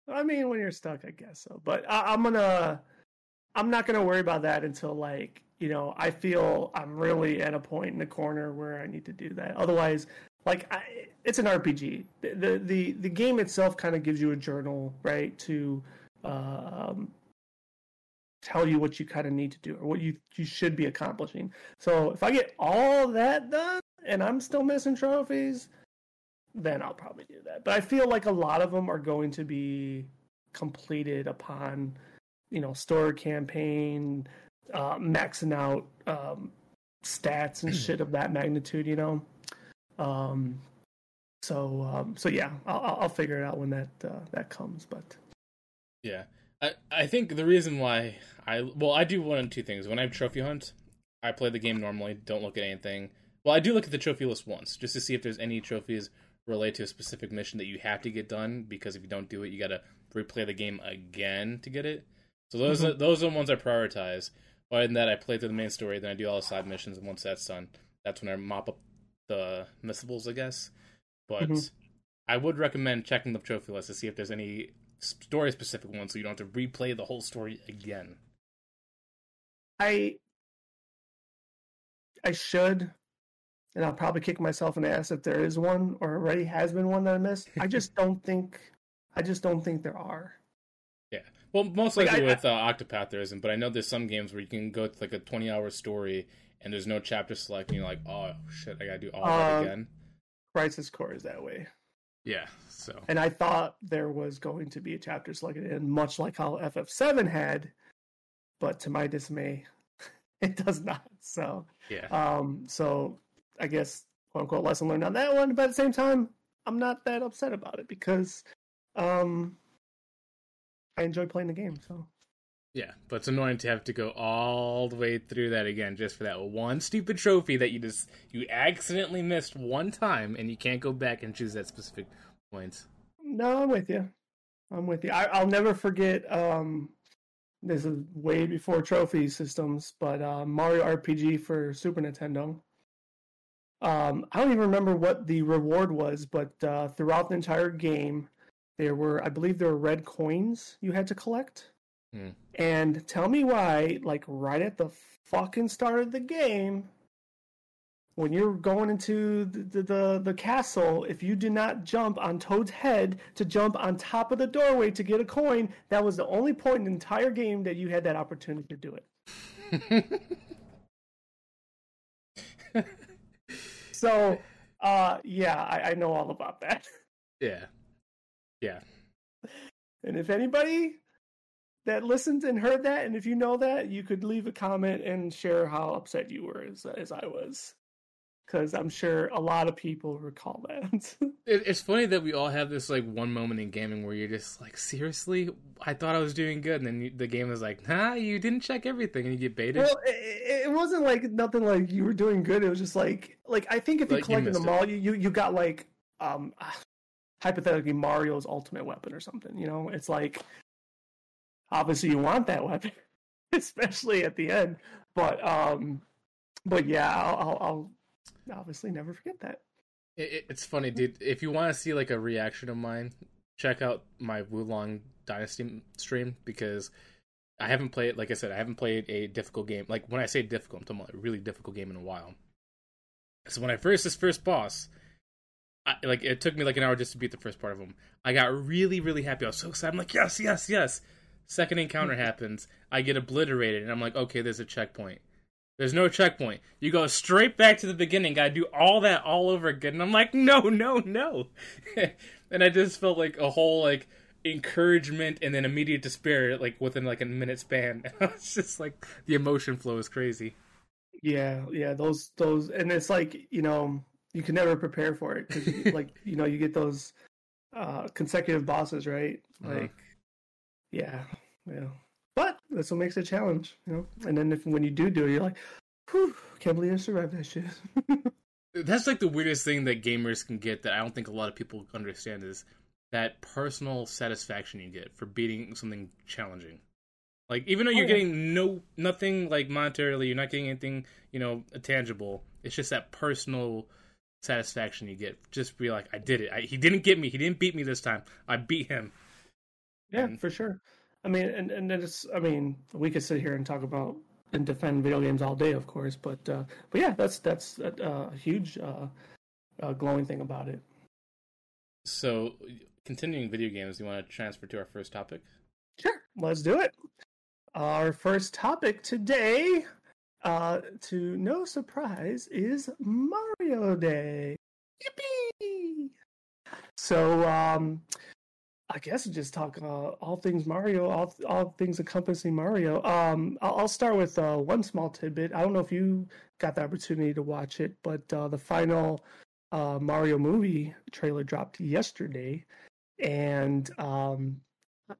I mean, when you're stuck, I guess so. But I, I'm gonna, I'm not gonna worry about that until like you know I feel I'm really at a point in the corner where I need to do that. Otherwise, like I, it's an RPG. The the the, the game itself kind of gives you a journal, right? To um, tell you what you kind of need to do or what you you should be accomplishing. So if I get all that done and I'm still missing trophies, then I'll probably do that. But I feel like a lot of them are going to be completed upon, you know, store campaign, uh, maxing out um, stats and shit of that magnitude. You know, um, so um, so yeah, I'll, I'll figure it out when that uh, that comes. But yeah, I I think the reason why I well I do one of two things. When I have trophy hunt, I play the game normally, don't look at anything. Well, I do look at the trophy list once just to see if there's any trophies related to a specific mission that you have to get done. Because if you don't do it, you got to replay the game again to get it. So those mm-hmm. are those are the ones I prioritize. Other than that, I play through the main story, then I do all the side missions, and once that's done, that's when I mop up the missables, I guess. But mm-hmm. I would recommend checking the trophy list to see if there's any story specific ones, so you don't have to replay the whole story again. I I should, and I'll probably kick myself in the ass if there is one or already has been one that I missed. I just don't think I just don't think there are. Yeah. Well, most likely like, with uh, Octopath there isn't, but I know there's some games where you can go to like a 20 hour story and there's no chapter select, and you're like, oh shit, I gotta do all um, that again. Crisis Core is that way. Yeah. So. And I thought there was going to be a chapter selected in, much like how FF7 had, but to my dismay, it does not. So. Yeah. Um. So I guess quote unquote lesson learned on that one, but at the same time, I'm not that upset about it because, um, I enjoy playing the game. So. Yeah, but it's annoying to have to go all the way through that again just for that one stupid trophy that you just you accidentally missed one time and you can't go back and choose that specific point. No, I'm with you. I'm with you. I, will never forget. Um, this is way before trophy systems, but uh, Mario RPG for Super Nintendo. Um, I don't even remember what the reward was, but uh, throughout the entire game, there were, I believe, there were red coins you had to collect. Mm. And tell me why, like right at the fucking start of the game, when you're going into the, the, the, castle, if you did not jump on Toad's head to jump on top of the doorway to get a coin, that was the only point in the entire game that you had that opportunity to do it. so, uh, yeah, I, I know all about that. Yeah. Yeah. And if anybody that listened and heard that, and if you know that, you could leave a comment and share how upset you were as, as I was because I'm sure a lot of people recall that. it's funny that we all have this like one moment in gaming where you're just like, seriously, I thought I was doing good, and then you, the game is like, nah, you didn't check everything, and you get baited. Well, it, it, wasn't like nothing like you were doing good. It was just like, like I think if you like, collected them all, you, you you got like, um, hypothetically Mario's ultimate weapon or something. You know, it's like obviously you want that weapon, especially at the end. But um, but yeah, I'll, I'll, I'll obviously never forget that. It, it's funny, dude. If you want to see like a reaction of mine, check out my Wo Long Dynasty stream because I haven't played. Like I said, I haven't played a difficult game. Like when I say difficult, I'm talking about a really difficult game in a while. So when I first this first boss, I, like it took me like an hour just to beat the first part of them. I got really really happy. I was so excited. I'm like yes yes yes. Second encounter hmm. happens. I get obliterated, and I'm like, okay, there's a checkpoint. There's no checkpoint. You go straight back to the beginning. Gotta do all that all over again. And I'm like, no, no, no. and I just felt like a whole like encouragement and then immediate despair like within like a minute span. it's just like the emotion flow is crazy. Yeah, yeah. Those those and it's like you know you can never prepare for it because like you know you get those uh consecutive bosses right uh-huh. like uh-huh. yeah yeah but that's what makes it a challenge, you know. And then if when you do do it, you're like, Whew, can't believe I survived that shit. that's like the weirdest thing that gamers can get that I don't think a lot of people understand is that personal satisfaction you get for beating something challenging. Like even though you're oh, getting no nothing like monetarily, you're not getting anything, you know, tangible. It's just that personal satisfaction you get. Just be like, I did it. I, he didn't get me. He didn't beat me this time. I beat him. Yeah, and, for sure. I mean, and and then it's I mean, we could sit here and talk about and defend video games all day, of course, but uh, but yeah, that's that's a, a huge uh, uh, glowing thing about it. So, continuing video games, you want to transfer to our first topic? Sure. let's do it. Our first topic today, uh, to no surprise, is Mario Day. Yippee! So, um, I guess just talk uh, all things Mario, all all things encompassing Mario. Um, I'll, I'll start with uh, one small tidbit. I don't know if you got the opportunity to watch it, but uh, the final uh, Mario movie trailer dropped yesterday, and um,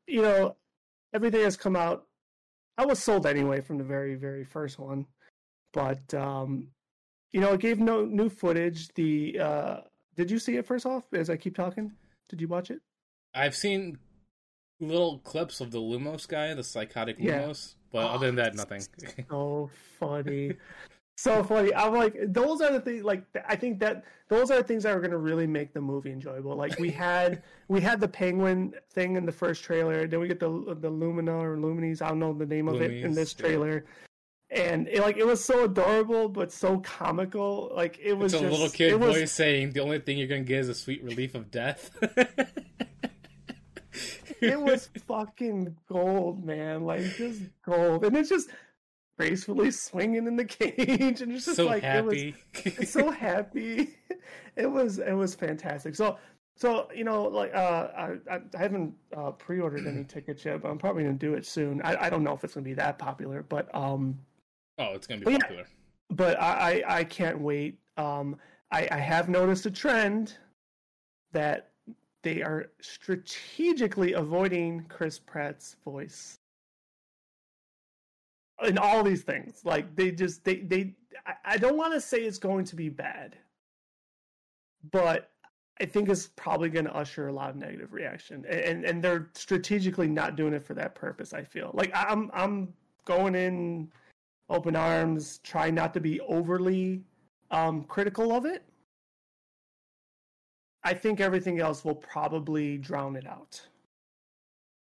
you know everything has come out. I was sold anyway from the very very first one, but um, you know it gave no new footage. The uh, did you see it first off? As I keep talking, did you watch it? I've seen little clips of the Lumos guy, the psychotic Yeah. Lumos, but Oh, other than that, nothing. so funny so funny. I'm like those are the things like i think that those are the things that are going to really make the movie enjoyable. Like we had we had the penguin thing in the first trailer then we get the the lumina or luminis i don't know the name of it in this yeah. trailer. And it, like it was so adorable but so comical. Like it was it's a just, little kid it was, voice saying the only thing you're gonna get is a sweet relief of death. it was fucking gold man. Like just gold. And it's just gracefully swinging in the cage and it's just so like it was happy. so happy. It was it was fantastic. So so you know like uh, I I haven't uh, pre-ordered any tickets yet, but I'm probably gonna do it soon. I, I don't know if it's gonna be that popular, but um oh, it's gonna be But yeah. popular. but I I, I can't wait. Um I I have noticed a trend that they are strategically avoiding Chris Pratt's voice in all these things. Like they just they they I, don't want to say it's going to be bad, but I think it's probably going to usher a lot of negative reaction, and and they're strategically not doing it for that purpose. I feel like I'm I'm going in open arms, trying not to be overly um, critical of it. I think everything else will probably drown it out.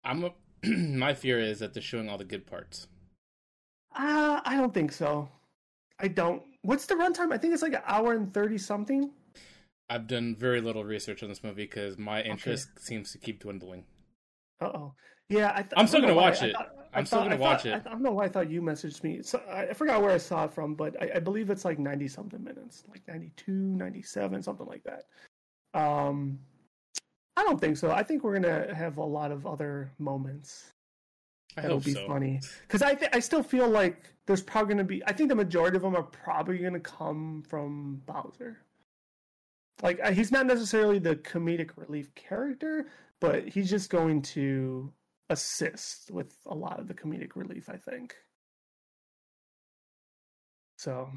I'm a, my fear is that they're showing all the good parts. Uh, I don't think so. I don't. What's the runtime? I think it's like an hour and thirty something. I've done very little research on this movie because my interest seems to keep dwindling. Uh oh. Yeah, I th- I'm still gonna why- watch it. thought- I'm still gonna watch it. I, I don't know why I thought you messaged me. So I, forgot where I saw it from, but I, I believe it's like ninety something minutes, like 92, 97, something like that. Um, I don't think so. I think we're gonna have a lot of other moments I that'll be so. funny because I th- I still feel like there's probably gonna be. I think the majority of them are probably gonna come from Bowser. Like uh, he's not necessarily the comedic relief character, but he's just going to assist with a lot of the comedic relief. I think. So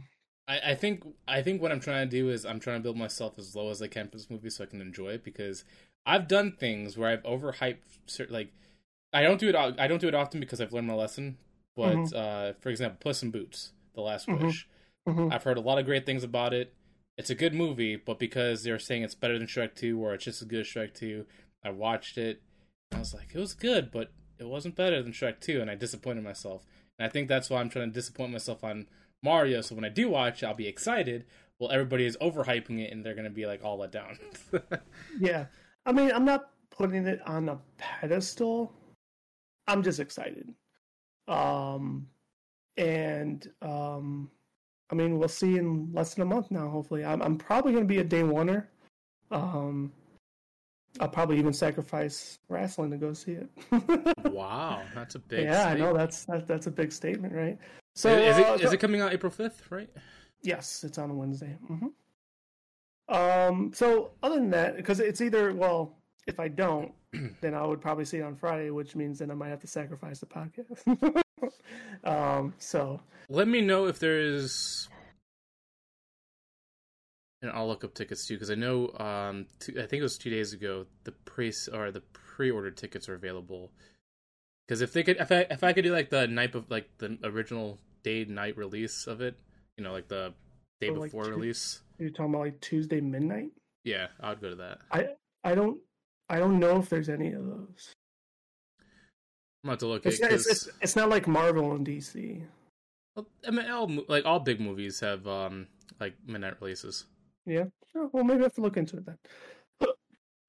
I, I think I think what I'm trying to do is I'm trying to build myself as low as I can for this movie so I can enjoy it because I've done things where I've overhyped certain like I don't do it I don't do it often because I've learned my lesson. But Mhm. uh, for example, Puss in Boots, The Last Mhm. Wish, mhm. I've heard a lot of great things about it. It's a good movie, but because they're saying it's better than Shrek 2 or it's just as good as Shrek 2, I watched it. And I was like, it was good, but it wasn't better than Shrek 2, and I disappointed myself. And I think that's why I'm trying to disappoint myself on Mario. So when I do watch, I'll be excited. Well, everybody is overhyping it, and they're gonna be like all let down. yeah, I mean, I'm not putting it on a pedestal. I'm just excited. Um, and um, I mean, we'll see in less than a month now. Hopefully, I'm I'm probably going to be a day oneer. Um, I'll probably even sacrifice wrestling to go see it. wow, that's a big. yeah, I know statement. that's that, that's a big statement, right? So is, it, uh, is it coming out April 5th, right? Yes, it's on a Wednesday. hmm Um. So other than that, because it's either well, if I don't, then I would probably see it on Friday, which means then I might have to sacrifice the podcast. um. So Let me know if there is. And I'll look up tickets too because I know. Um, two, I think it was two days ago. The pre or the pre-ordered tickets are available. Because if they could, if I if I could do like the night of like the original day night release of it, you know, like the day like, before two- release, you're talking about like Tuesday midnight. yeah, I would go to that. I I don't I don't know if there's any of those. I'm about to look It's at it's, it's, it's not like Marvel and DC. I mean, all like all big movies have um like midnight releases. Yeah. Well, maybe I have to look into it then.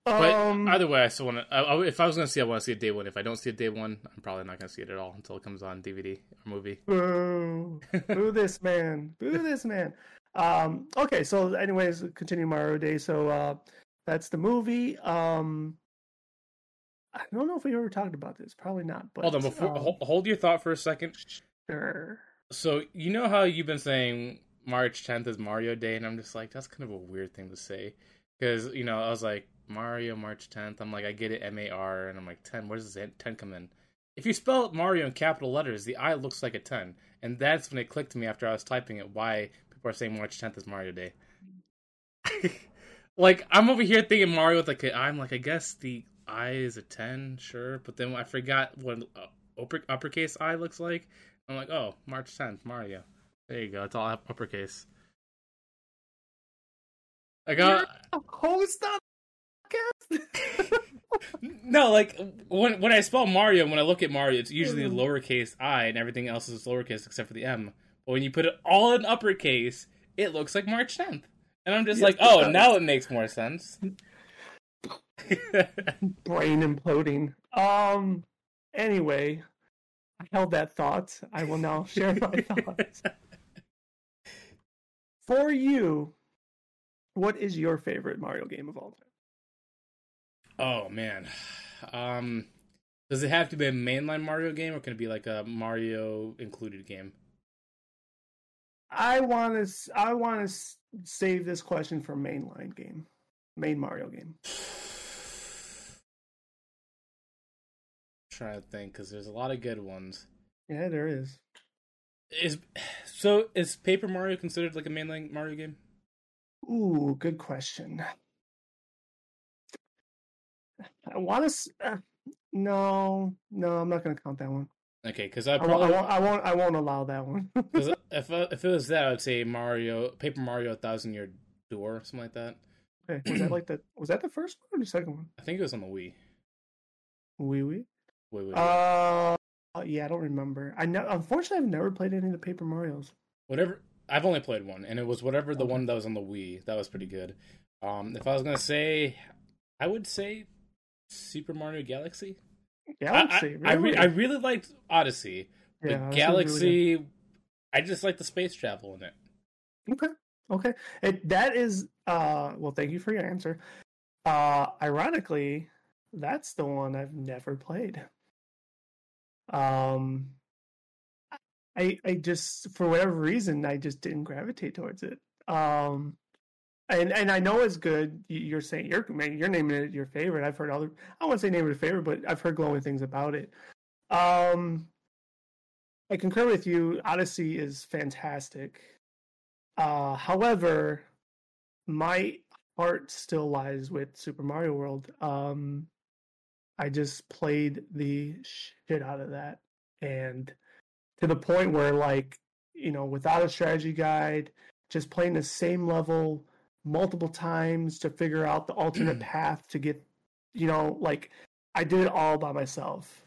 But Um, either way, I still want to. If I was going to see, I want to see it day one. If I don't see it day one, I'm probably not going to see it at all until it comes on DVD or movie. Boo! Boo this man! Boo this man! Um, okay, so anyways, continue Mario Day. So uh, that's the movie. Um, I don't know if we ever talked about this. Probably not. But hold on, before um, hold, your thought for a second. sure. So you know how you've been saying March 10th is Mario Day, and I'm just like, that's kind of a weird thing to say, because you know I was like Mario March 10th. I'm like, I get it, M A R, and I'm like 10. Where's this 10 come in? If you spell Mario in capital letters, the I looks like a 10, and that's when it clicked to me after I was typing it why people are saying March 10th is Mario Day. like I'm over here thinking Mario with like a, I'm like I guess the I is a 10, sure, but then I forgot what upper, uppercase I looks like. I'm like, oh, March 10th, Mario. There you go. It's all up- uppercase. I got You're a host on podcast? no like when when I spell Mario, when I look at Mario, it's usually Mhm. lowercase I, and everything else is lowercase except for the M. But when you put it all in uppercase, it looks like March 10th, and I'm just Yes, like, oh, now it makes more sense. Brain imploding. Um. Anyway, I held that thought. I will now share my thoughts. For you, what is your favorite Mario game of all time? Oh man, um, does it have to be a mainline Mario game, or can it be like a Mario included game? I want to. I want to save this question for mainline game, main Mario game. trying to think because there's a lot of good ones. Yeah, there is. Is so is Paper Mario considered like a mainline Mario game? Ooh, good question. I want to. Uh, no, no, I'm not going to count that one. Okay, because I I probably I won't. I won't. I won't allow that one. if uh, if it was that, I would say Mario Paper Mario A Thousand Year Door, something like that. okay, was that like the? Was that the first one or the second one? I think it was on the Wii. Wee wee. Wait, wait, wait. Uh, yeah, I don't remember. I know. Unfortunately, I've never played any of the Paper Mario's. whatever. I've only played one, and it was whatever the Okay. one that was on the Wii. That was pretty good. Um, if I was gonna say, I would say Super Mario Galaxy. Galaxy, I, I, I, really? re- I really liked Odyssey, but Yeah, was really Galaxy, I just like the space travel in it. Okay. Okay. It, that is uh well thank you for your answer. Uh ironically, that's the one I've never played. Um I I just for whatever reason I just didn't gravitate towards it. Um and and I know it's good. You- You're saying you're man, you're naming it your favorite. I've heard other I won't say name it a favorite, but I've heard glowing things about it. Um I concur with you. Odyssey is fantastic. Uh, however, my heart still lies with Super Mario World. Um, I just played the shit out of that, and to the point where, like, you know, without a strategy guide, just playing the same level multiple times to figure out the alternate path to get, you know, like, I did it all by myself,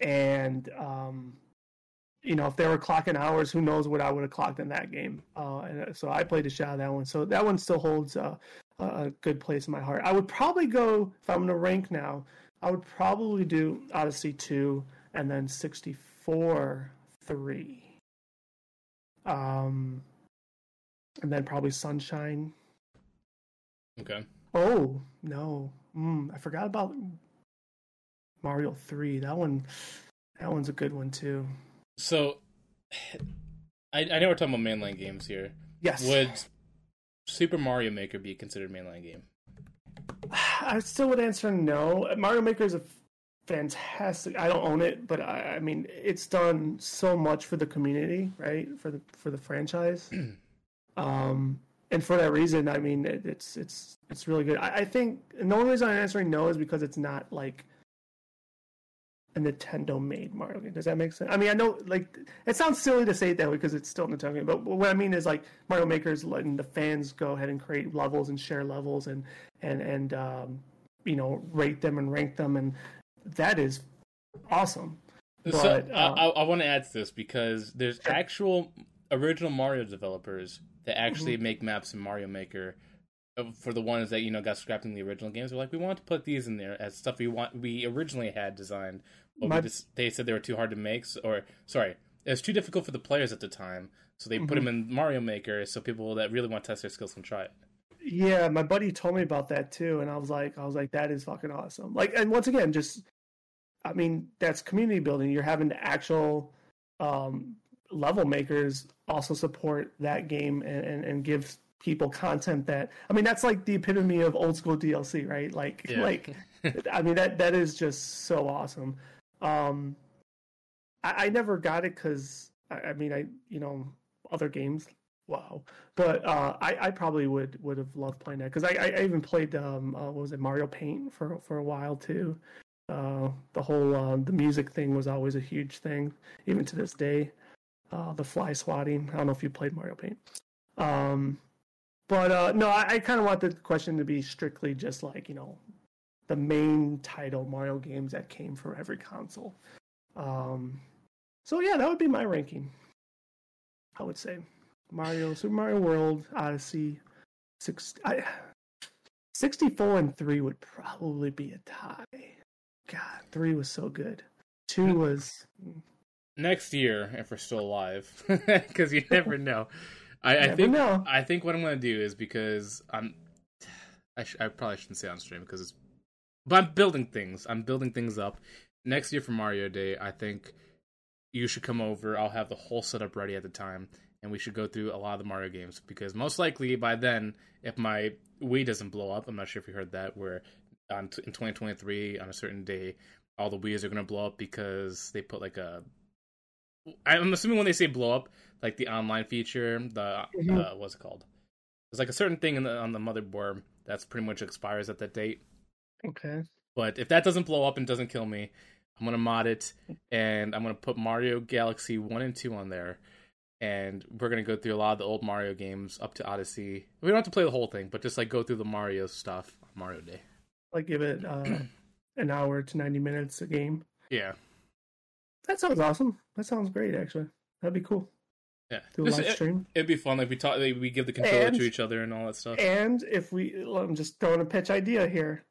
and um, you know, if they were clocking hours, who knows what I would have clocked in that game. Uh, and uh, so I played a shot of that one. So that one still holds uh, a a good place in my heart. I would probably go if I'm going to rank now. I would probably do Odyssey two and then sixty four three. Um, and then probably Sunshine. Okay. Oh no, mm, I forgot about Mario three. That one, that one's a good one too. So, I, I know we're talking about mainline games here. Yes. Would Super Mario Maker be considered mainline game? I still would answer no. Mario Maker is a fantastic. I don't own it, but I, I mean, it's done so much for the community, right? For the for the franchise, um, and for that reason, I mean, it, it's it's it's really good. I, I think and the only reason I'm answering no is because it's not like a Nintendo made Mario game. Does that make sense? I mean, I know like it sounds silly to say it that way because it's still Nintendo game, but what I mean is like Mario Maker's letting the fans go ahead and create levels and share levels and and and um, you know rate them and rank them, and that is awesome. so But, I, uh, I, I want to add to this because there's actual original Mario developers that actually Mm-hmm. make maps in Mario Maker for the ones that you know got scrapped in the original games. We're like, we want to put these in there as stuff we want we originally had designed, but My- just, they said they were too hard to make, so- or sorry, it was too difficult for the players at the time. So they put Mhm. them in Mario Maker, so people that really want to test their skills can try it. Yeah, my buddy told me about that too, and I was like, I was like, that is fucking awesome. Like, and once again, just, I mean, that's community building. You're having the actual um, level makers also support that game and, and, and give people content that. I mean, that's like the epitome of old school DLC, right? Like, Yeah. like, I mean, that that is just so awesome. Um, I, I never got it because I, I mean, I you know other games wow but uh, I, I probably would would have loved playing that because I, I even played um uh, what was it Mario Paint for for a while too. Uh, the whole uh, the music thing was always a huge thing, even to this day. Uh, the fly swatting. I don't know if you played Mario Paint. Um, but uh, no, I, I kind of want the question to be strictly just like you know the main title Mario games that came for every console. Um, so yeah, that would be my ranking. I would say Mario, Super Mario World, Odyssey, six, I, 64 and 3 would probably be a tie. God, 3 was so good. 2 was. Next year, if we're still alive, because you never know. I, I think know. I think what I'm gonna do is because I'm. I, sh- I probably shouldn't say on stream because it's. But I'm building things. I'm building things up. Next year for Mario Day, I think you should come over. I'll have the whole setup ready at the time, and we should go through a lot of the Mario games because most likely by then, if my Wii doesn't blow up, I'm not sure if you heard that. Where on in 2023 on a certain day, all the Wii's are gonna blow up because they put like a. I'm assuming when they say blow up, like the online feature, the Mhm. uh, what's it called? There's like a certain thing in the, on the motherboard that's pretty much expires at that date. Okay. But if that doesn't blow up and doesn't kill me, I'm gonna mod it and I'm gonna put Mario Galaxy one and two on there, and we're gonna go through a lot of the old Mario games up to Odyssey. We don't have to play the whole thing, but just like go through the Mario stuff on Mario Day. Like give it uh, an hour to 90 minutes a game. Yeah, That sounds awesome. That sounds great, actually. That'd be cool. Yeah. Do a live it, stream. it'd be fun. Like we talk, like, we give the controller And- to each other and all that stuff. And if we, I'm just throwing a pitch idea here.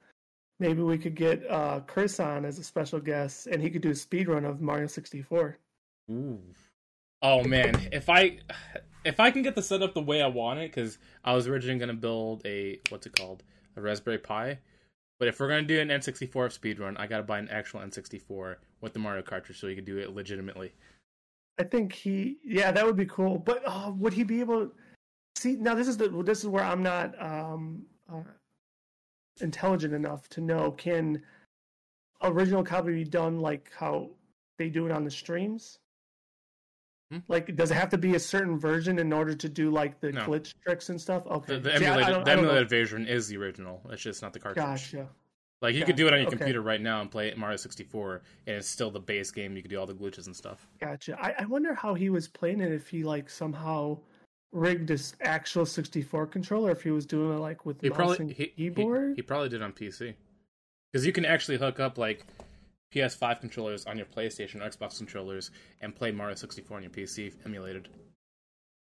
Maybe we could get uh, Chris on as a special guest, and he could do a speed run of Mario 64. Ooh. Oh man, if I if I can get the setup the way I want it, because I was originally gonna build a what's it called a Raspberry Pi, but if we're gonna do an N64 speedrun, I gotta buy an actual N64 with the Mario cartridge so we can do it legitimately. I think he, yeah, that would be cool. But uh, would he be able? To, See, now this is the this is where I'm not um, uh, intelligent enough to know can original copy be done like how they do it on the streams? Hmm? Like, does it have to be a certain version in order to do like the No. glitch tricks and stuff? Okay, The, the See, I- I emulated, don't- the I don't know. emulated version is the original. It's just not the cartridge. Gotcha. Like you could do it on your okay. computer right now and play Mario 64, and it's still the base game. You could do all the glitches and stuff. Gotcha. I, I wonder how he was playing it if he like somehow rigged his actual 64 controller if he was doing it like with He mouse probably and he, he, keyboard. he probably did on PC because you can actually hook up like PS5 controllers on your PlayStation or Xbox controllers and play Mario 64 on your PC emulated.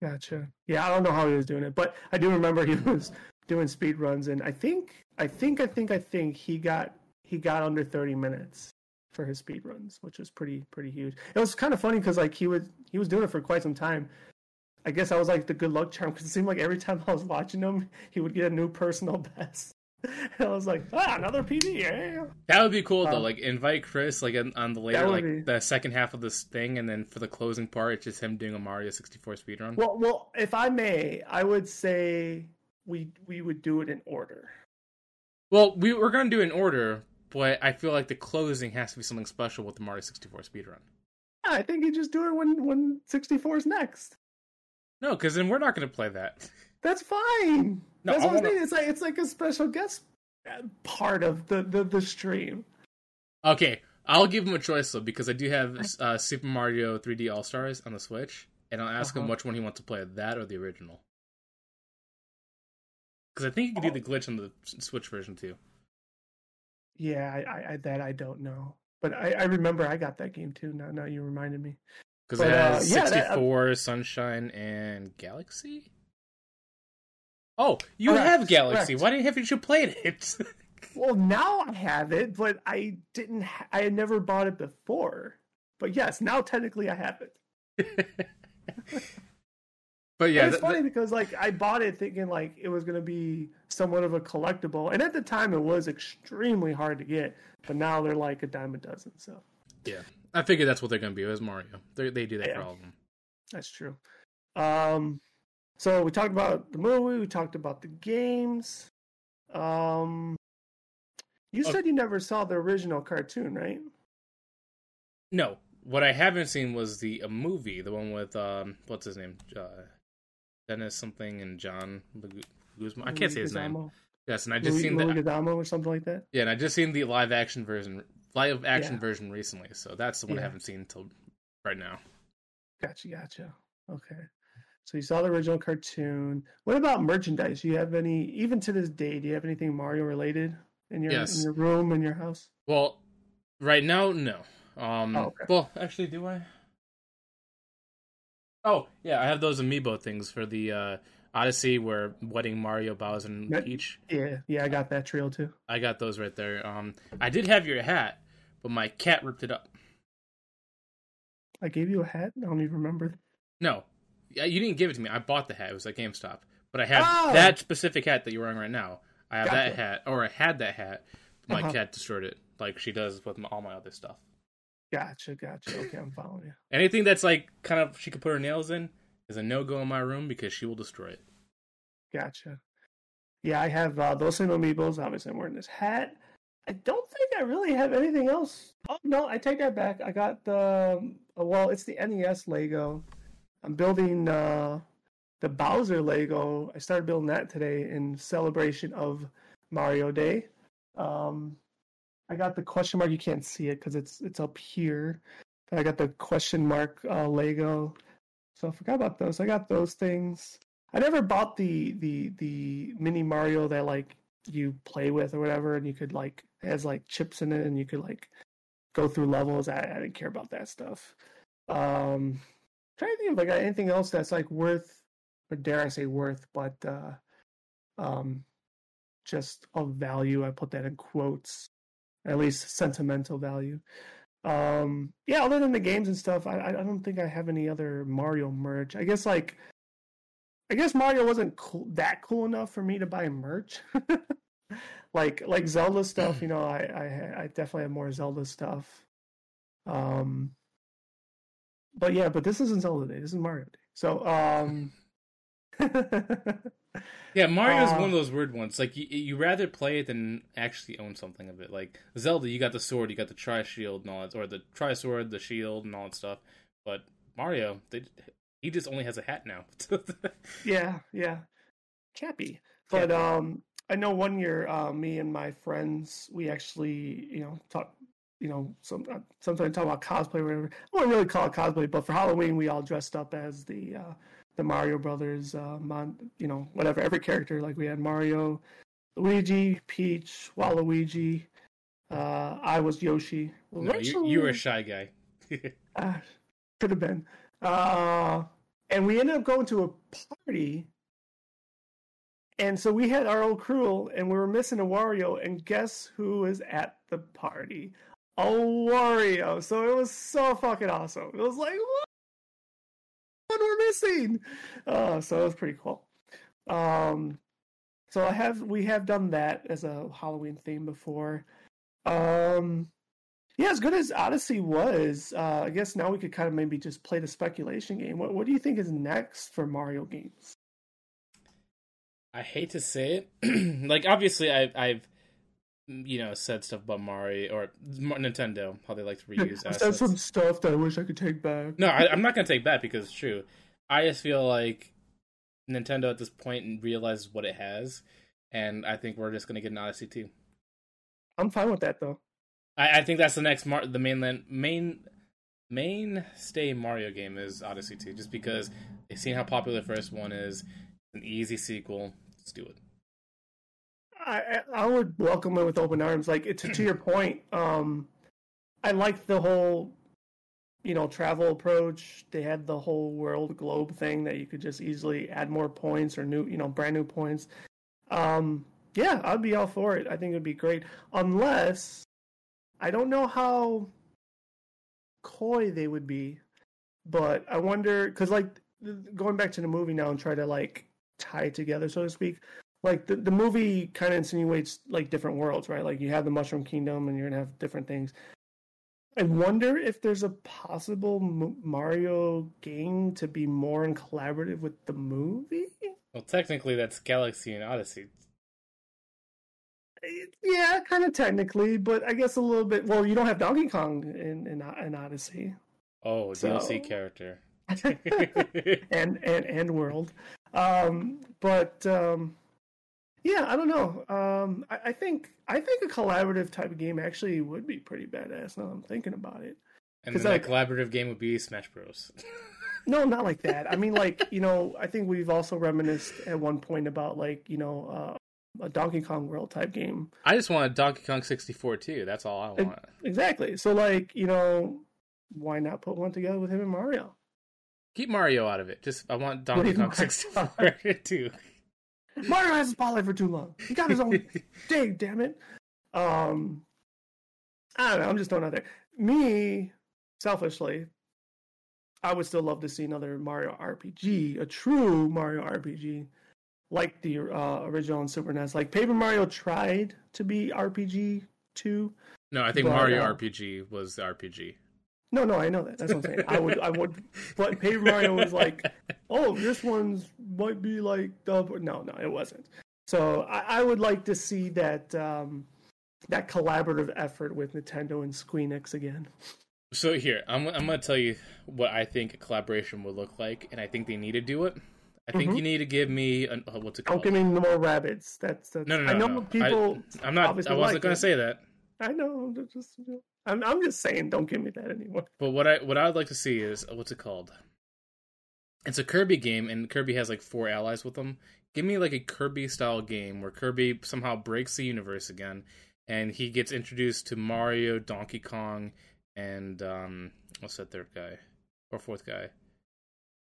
Gotcha. Yeah, I don't know how he was doing it, but I do remember he was doing speed runs, and I think, I think, I think, I think he got he got under 30 minutes for his speed runs, which was pretty pretty huge. It was kind of funny because like he was he was doing it for quite some time. I guess I was like the good luck charm because it seemed like every time I was watching him, he would get a new personal best. And I was like, ah, another PB, yeah. That would be cool though. Um, Like invite Chris like on, on the later like be- the second half of this thing, and then for the closing part, it's just him doing a Mario 64 speed run. Well, well, if I may, I would say we we would do it in order. Well, we we're gonna do it in order, but I feel like the closing has to be something special with the Mario 64 speedrun. I think you just do it when when 64 is next. No, because then we're not gonna play that. That's fine. No, That's I what I'm saying. It's like it's like a special guest part of the the, the stream. Okay, I'll give him a choice though because I do have uh, Super Mario 3D All Stars on the Switch, and I'll ask him Uh-huh. which one he wants to play, that or the original. Because I think you can do the glitch on the Switch version too. Yeah, I, I, that I don't know, but I, I remember I got that game too. Now now you reminded me. Because it uh, has yeah, that- 64, Sunshine, and Galaxy. Oh, you Correct, have Galaxy. correct. Why didn't haven't you played it? Well, now I have it, but I didn't. Ha- I had never bought it before. But yes, now technically I have it. but Yeah, yeah, it's th- funny because like I bought it thinking like it was gonna be somewhat of a collectible, and at the time it was extremely hard to get. But now they're like a dime a dozen, so yeah, I figured that's what they're gonna be. It was Mario. They they do that Yeah. for all of them. that's true. Um, so we talked about the movie. We talked about the games. Um, you Oh. said you never saw the original cartoon, right? No, what I haven't seen was the a movie, the one with um, what's his name, uh, Dennis something and John Guzman. I can't say his name. Yes, and I just Louis, seen the Leguizamo or something like that. yeah, and I just seen the live action version, live action Yeah. version recently. So that's the one I haven't seen until right now. Gotcha, gotcha. Okay. So you saw the original cartoon. What about merchandise? Do you have any, even to this day, do you have anything Mario related in your Yes. in your room in your house? Well, right now, no. Um, Oh, okay. well, actually, do I? Oh, yeah, I have those amiibo things for the uh, Odyssey where wedding Mario, Bowser, and. Peach. Yeah, yeah, I got that trail too. I got those right there. Um, I did have your hat, but my cat ripped it up. I gave you a hat. I don't even remember. No, yeah, you didn't give it to me. I bought the hat. It was at GameStop. But I have Oh! that specific hat that you're wearing right now. I have that hat, or I had that hat. My Uh-huh. cat destroyed it, like she does with my, all my other stuff. Gotcha, gotcha. Okay, I'm following you. Anything that's like kind of she could put her nails in is a no go in my room because she will destroy it. Gotcha. Yeah, I have uh, those same amiibos. Obviously, I'm wearing this hat. I don't think I really have anything else. Oh no, I take that back. I got the um, well, it's the NES Lego. I'm building uh, the Bowser Lego. I started building that today in celebration of Mario Day. Um, I got the question mark. You can't see it because it's it's up here. I got the question mark uh, Lego. So I forgot about those. I got those things. I never bought the the the mini Mario that like you play with or whatever, and you could like has like chips in it, and you could like go through levels. I, I didn't care about that stuff. Um, trying to think if I got anything else that's like worth, or dare I say worth, but uh, um, just of value. I put that in quotes, at least sentimental value. Um, yeah, other than the games and stuff, I I don't think I have any other Mario merch. I guess like I guess Mario wasn't cool, that cool enough for me to buy merch. like like Zelda stuff, you know, I, I I definitely have more Zelda stuff. Um but yeah, but this isn't Zelda Day, this is Mario Day. So um Yeah, Mario's Uh, one of those weird ones. Like you, you rather play it than actually own something of it. Like Zelda, you got the sword, you got the tri shield and all that, or the tri sword, the shield, and all that stuff. But Mario, they, he just only has a hat now. yeah, yeah. Cappy. But um I know one year uh me and my friends we actually, you know, talk you know, some uh, sometimes talk about cosplay or whatever. I wouldn't really call it cosplay, but for Halloween we all dressed up as the uh the Mario Brothers, uh, Mon- you know, whatever, every character. Like we had Mario, Luigi, Peach, Waluigi. Uh, I was Yoshi. no, you, you were a shy guy. Uh, could have been. Uh, and we ended up going to a party. And so we had our old crew, and we were missing a Wario. And guess who was at the party? A Wario. So it was so fucking awesome. It was like, what? What we're missing? Uh, so it was pretty cool. Um, so I have we have done that as a Halloween theme before. Um, yeah, as good as Odyssey was, uh, I guess now we could kind of maybe just play the speculation game. What What do you think is next for Mario games? I hate to say it. like obviously, I, I've you know said stuff about Mario or Nintendo how they like to reuse I said assets. some stuff that I wish I could take back. No, I, I'm not gonna take back because it's true. I just feel like Nintendo at this point realizes what it has, and I think we're just gonna get an Odyssey too. I'm fine with that though. I, I think that's the next Mar- the mainland main mainstay Mario game is Odyssey 2, just because they've seen how popular the first one is. It's an easy sequel. Let's do it. I I would welcome it with open arms. Like to to your point, um, I like the whole you know travel approach. They had the whole world globe thing that you could just easily add more points or new you know brand new points. Um, yeah, I'd be all for it. I think it'd be great, unless I don't know how coy they would be, but I wonder because like going back to the movie now and try to like tie it together, so to speak. Like the, the movie kind of insinuates like different worlds, right? Like you have the Mushroom Kingdom and you're gonna have different things. I wonder if there's a possible Mario game to be more in collaborative with the movie. Well, technically, that's Galaxy and Odyssey. Yeah, kind of technically, but I guess a little bit. Well, you don't have Donkey Kong in in, in Odyssey. Oh, So- DLC character. and and and world. Um, but um, yeah, I don't know. Um, I, I think I think a collaborative type of game actually would be pretty badass. Now I'm thinking about it. and then like- that collaborative game would be Smash Bros. No, not like that. I mean, like you know, I think we've also reminisced at one point about like you know uh, a Donkey Kong World type game. I just want a Donkey Kong 64 too. That's all I want. Exactly. So like you know, why not put one together with him and Mario? Keep Mario out of it. Just I want Donkey Kong 64 too. Mario has a spotlight for too long. He got his own dig, damn it. Um, I don't know. I'm just throwing out there. Me, selfishly, I would still love to see another Mario RPG, a true Mario RPG, like the uh, original on Super NES. Like Paper Mario tried to be RPG too. No, I think But, Mario uh, RPG was the RPG. No, no, I know that. That's what I'm saying. I would, I would, but Paper Mario was like, oh, this one's might be like the. No, no, it wasn't. So I, I would like to see that um, that collaborative effort with Nintendo and Squeenix again. So here, I'm I'm gonna tell you what I think a collaboration would look like, and I think they need to do it. I think Mhm. you need to give me an, uh, what's it Don't called? give me more rabbits. That's, that's No, no, no. I know no. people. I, am not. I wasn't like gonna it. say that. I, know. Just. I'm, I'm just saying. Don't give me that anymore. But what I what I would like to see is what's it called? It's a Kirby game, and Kirby has like four allies with him. Give me like a Kirby style game where Kirby somehow breaks the universe again, and he gets introduced to Mario, Donkey Kong, and um, what's that third guy or fourth guy?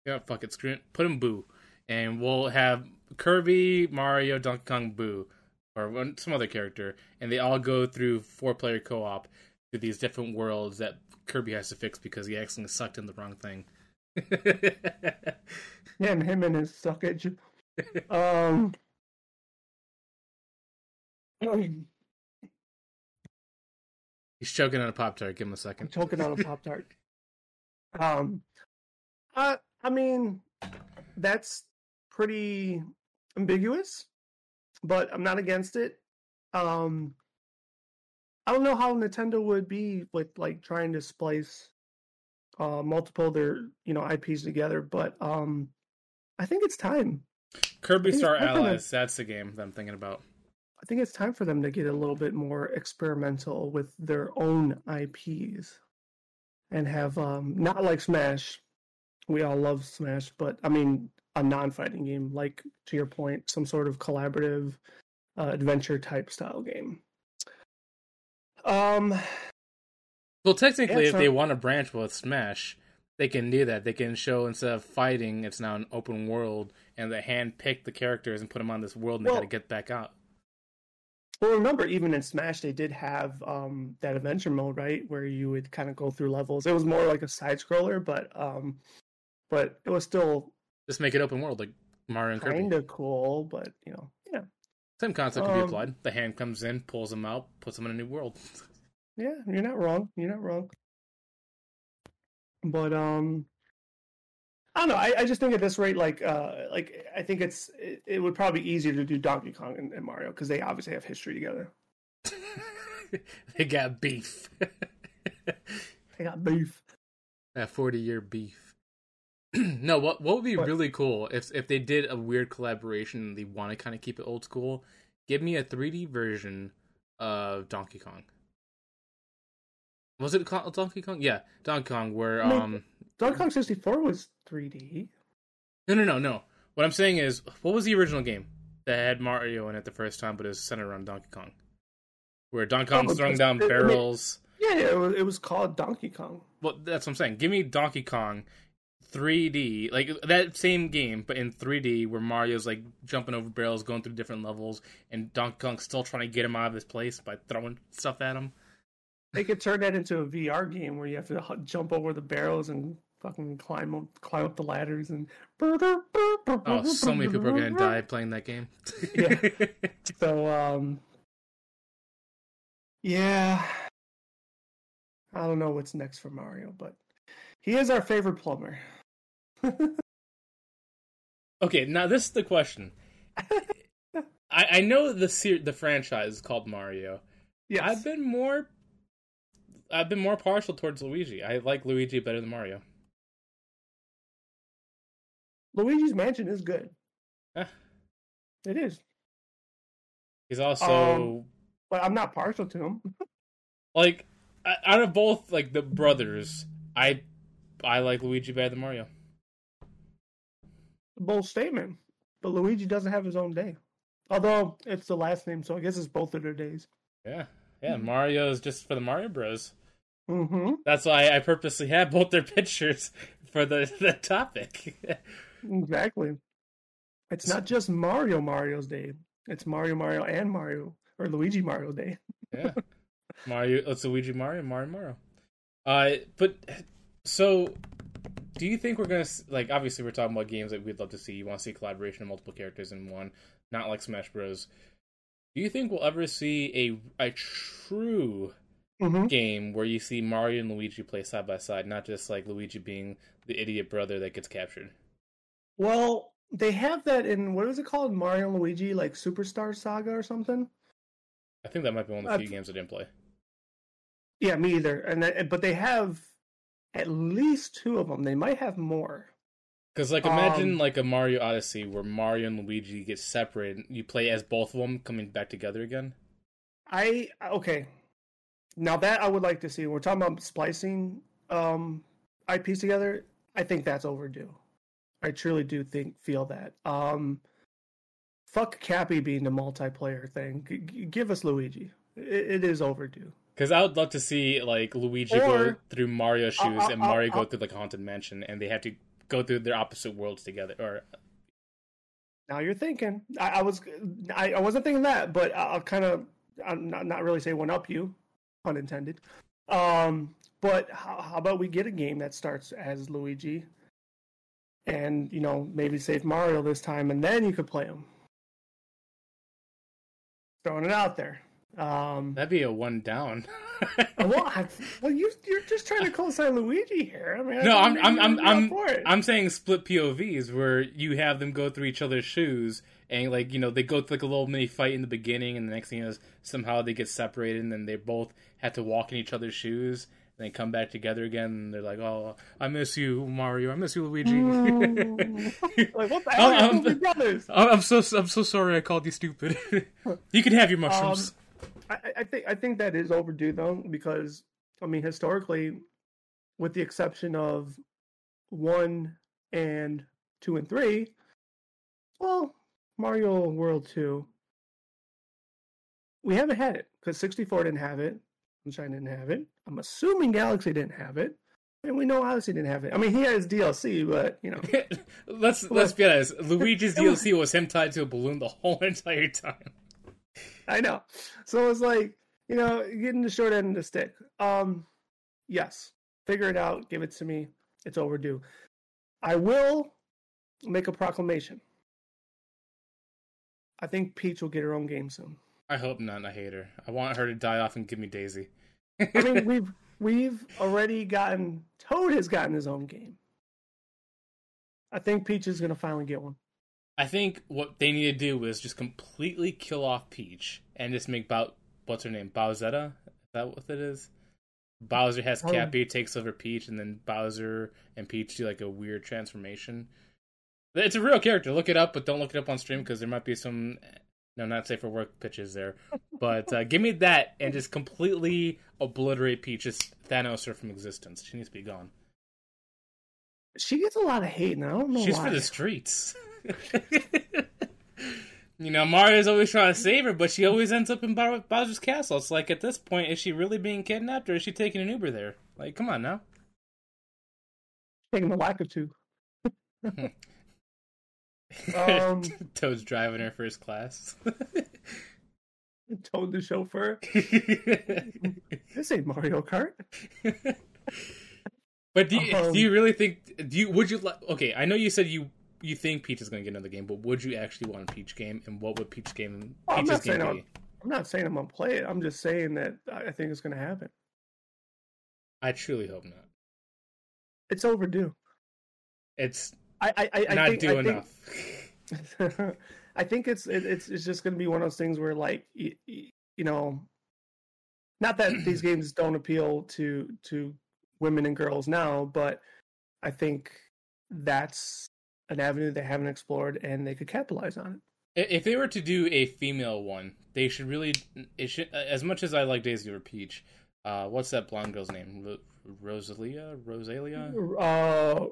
Yeah, fuck it, screw it. Put him Boo, and we'll have Kirby, Mario, Donkey Kong, Boo, or some other character, and they all go through four player co op to these different worlds that Kirby has to fix because he accidentally sucked in the wrong thing. Yeah, and him and his suckage. Um. He's choking on a pop tart. Give him a I'm second. choking on a pop tart. Um, I I mean, that's pretty ambiguous, but I'm not against it. Um, I don't know how Nintendo would be with like trying to splice uh multiple their you know IPs together, but um, I think it's time. Kirby Star Allies. That's the game that I'm thinking about. I think it's time for them to get a little bit more experimental with their own IPs and have um not like Smash. We all love Smash, but I mean a non-fighting game like to your point, some sort of collaborative uh, adventure type style game. Um Well, technically, Yeah, if so- they want to branch with Smash, they can do that. They can show instead of fighting, it's now an open world, and they hand pick the characters and put them on this world, and they got to get back out. well remember even in Smash they did have um that adventure mode, right? Where you would kind of go through levels. It was more like a side scroller, but um but it was still Just make it open world like Mario and Kirby. kind of cool, but you know. Same concept can be Um, applied. The hand comes in, pulls them out, puts them in a new world. Yeah, you're not wrong. You're not wrong. But um, I don't know. I, I just think at this rate, like, uh, like I think it's it, it would probably be easier to do Donkey Kong and, and Mario because they obviously have history together. they got beef. They got beef. that 40 year beef. no, what what would be What? really cool if if they did a weird collaboration and they want to kind of keep it old school? Give me a 3D version of Donkey Kong. Was it called Donkey Kong? Yeah, Donkey Kong. Where I mean- um, Donkey Kong 64 was 3D. no, no, no, no. What I'm saying is, what was the original game that had Mario in it the first time, but it was centered around Donkey Kong? Where Donkey Kong was Oh, throwing down it- I mean- barrels. Yeah, it was, it was called Donkey Kong. Well, that's what I'm saying. Give me Donkey Kong 3D, like that same game, but in 3D, where Mario's like jumping over barrels, going through different levels, and Donkey Kong's still trying to get him out of his place by throwing stuff at him. They could turn that into a VR game where you have to jump over the barrels and fucking climb up, climb up the ladders and. Oh, so many people are gonna die playing that game. Yeah. So, um, yeah, I don't know what's next for Mario, but he is our favorite plumber. Okay, now this is the question. I, I know the ser- the franchise is called Mario. Yes, I've been more I've been more partial towards Luigi. I like Luigi better than Mario. Luigi's Mansion is good. Eh. It is, He's also Um, but I'm not partial to him. like out of both like the brothers, I I like Luigi better than Mario. Bold statement, but Luigi doesn't have his own day. Although it's the last name, so I guess it's both of their days. Yeah. Yeah, Mhm. Mario is just for the Mario Bros. Mm-hmm. That's why I purposely have both their pictures for the the topic. Exactly. It's not just Mario Mario's day. It's Mario Mario and Mario or Luigi Mario day. yeah. Mario it's Luigi Mario, Mario Mario. Uh but so do you think we're gonna like obviously we're talking about games that we'd love to see. You want to see collaboration of multiple characters in one, not like Smash Bros. Do you think we'll ever see a a true Mm-hmm. game where you see Mario and Luigi play side by side, not just like Luigi being the idiot brother that gets captured? Well, they have that in what is it called? Mario and Luigi like Superstar Saga or something. I think that might be one of the few Uh, games I didn't play. Yeah, me either. And that, but they have at least two of them. They might have more. Because like imagine Um, like a Mario Odyssey where Mario and Luigi get separated. You play as both of them coming back together again. I okay. Now that I would like to see. We're talking about splicing um IPs together. I think that's overdue. I truly do think feel that. Um fuck Cappy being the multiplayer thing. G- g- give us Luigi. It, it is overdue. Because I would love to see like Luigi go through Mario's shoes I'll- and I'll- Mario go through like a haunted mansion, and they have to go through their opposite worlds together. Or Now you're thinking. I, I was I, I wasn't thinking that, but I'll kind of I'm not not really say one up you, pun intended. Um, but how, how about we get a game that starts as Luigi, and you know maybe save Mario this time, and then you could play him. Throwing it out there. Um, that'd be a one down. well, I, well, you you're just trying to co-sign Luigi here. I mean, I No, I'm I'm I'm I'm. I'm saying split POVs where you have them go through each other's shoes and like you know they go through like a little mini fight in the beginning and the next thing is somehow they get separated and then they both have to walk in each other's shoes and they come back together again and they're like oh I miss you Mario I miss you Luigi Mm. like what the hell, um, Movie brothers? I'm so I'm so sorry I called you stupid. you can have your mushrooms. I, I think I think that is overdue though, because I mean historically, with the exception of one and two and three, well, Mario World two, we haven't had it because sixty four didn't have it, Sunshine didn't have it. I'm assuming Galaxy didn't have it, and we know Odyssey didn't have it. I mean, he has DLC, but you know, let's let's be honest. Luigi's DLC was him tied to a balloon the whole entire time. I know. So it's like, you know, getting the short end of the stick. Um, yes, figure it out. Give it to me. It's overdue. I will make a proclamation. I think Peach will get her own game soon. I hope not. I hate her. I want her to die off and give me Daisy. I mean, we've we've already gotten Toad has gotten his own game. I think Peach is gonna finally get one. I think what they need to do is just completely kill off Peach and just make Bow. What's her name? Bowsetta? Is that what it is? Bowser has Oh. Cappy, takes over Peach, and then Bowser and Peach do like a weird transformation. It's a real character. Look it up, but don't look it up on stream because there might be some no, not safe for work pitches there. But uh, give me that and just completely obliterate Peach. Just Thanos her from existence. She needs to be gone. She gets a lot of hate, and I don't know She's why. for the streets. You know, Mario's always trying to save her, but she always ends up in Bowser's castle. It's like at this point, is she really being kidnapped, or is she taking an Uber there? Like, come on now. Taking the lack of two. um, Toad's driving her first class. Toad the chauffeur. this ain't Mario Kart. But do you, Um, do you really think? Do you would you like? Okay, I know you said you you think Peach is going to get another game, but would you actually want a Peach game? And what would Peach game Oh, I'm not game saying be? I'm not saying I'm gonna play it. I'm just saying that I think it's gonna happen. I truly hope not. It's overdue. It's I I, I, I not think, do I enough. Think, I think it's it, it's it's just gonna be one of those things where like you, you know, not that these games don't appeal to to women and girls now, but I think that's an avenue they haven't explored and they could capitalize on it. If they were to do a female one, they should really. It should as much as I like Daisy or Peach. Uh, what's that blonde girl's name? Ro- Rosalia, Rosalia, Uh,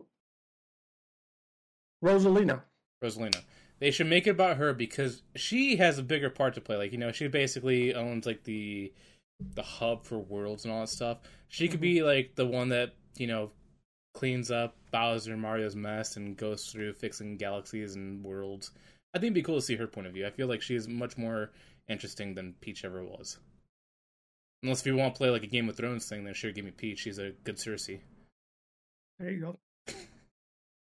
Rosalina. Rosalina. They should make it about her because she has a bigger part to play. Like you know, she basically owns like the the hub for worlds and all that stuff. She could be like the one that you know cleans up Bowser and Mario's mess and goes through fixing galaxies and worlds. I think it'd be cool to see her point of view. I feel like she's much more interesting than Peach ever was. Unless if you want to play like a Game of Thrones thing, then sure, give me Peach. She's a good Cersei. There you go.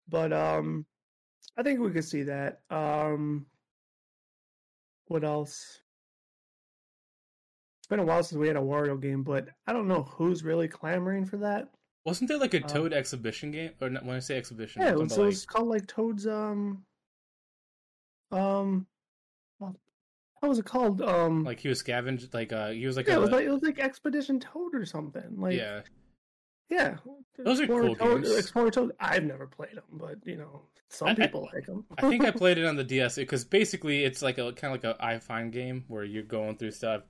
But um I think we could see that. Um what else? Been a while since we had a Wario game, but I don't know who's really clamoring for that. Wasn't there like a Um, Toad exhibition game? Or not, when I say exhibition, Yeah, it was, about, it was called like Toad's um um what was it called? Um like, like he was scavenged. Like uh, he was like yeah, a it was like it was like Expedition Toad or something. Like yeah. yeah. Those are cool Toad, games. Explorer Toad. I've never played them, but you know, some I- I- people like them. I think I played it on the DS because basically it's like a kind of like a I find game where you're going through stuff,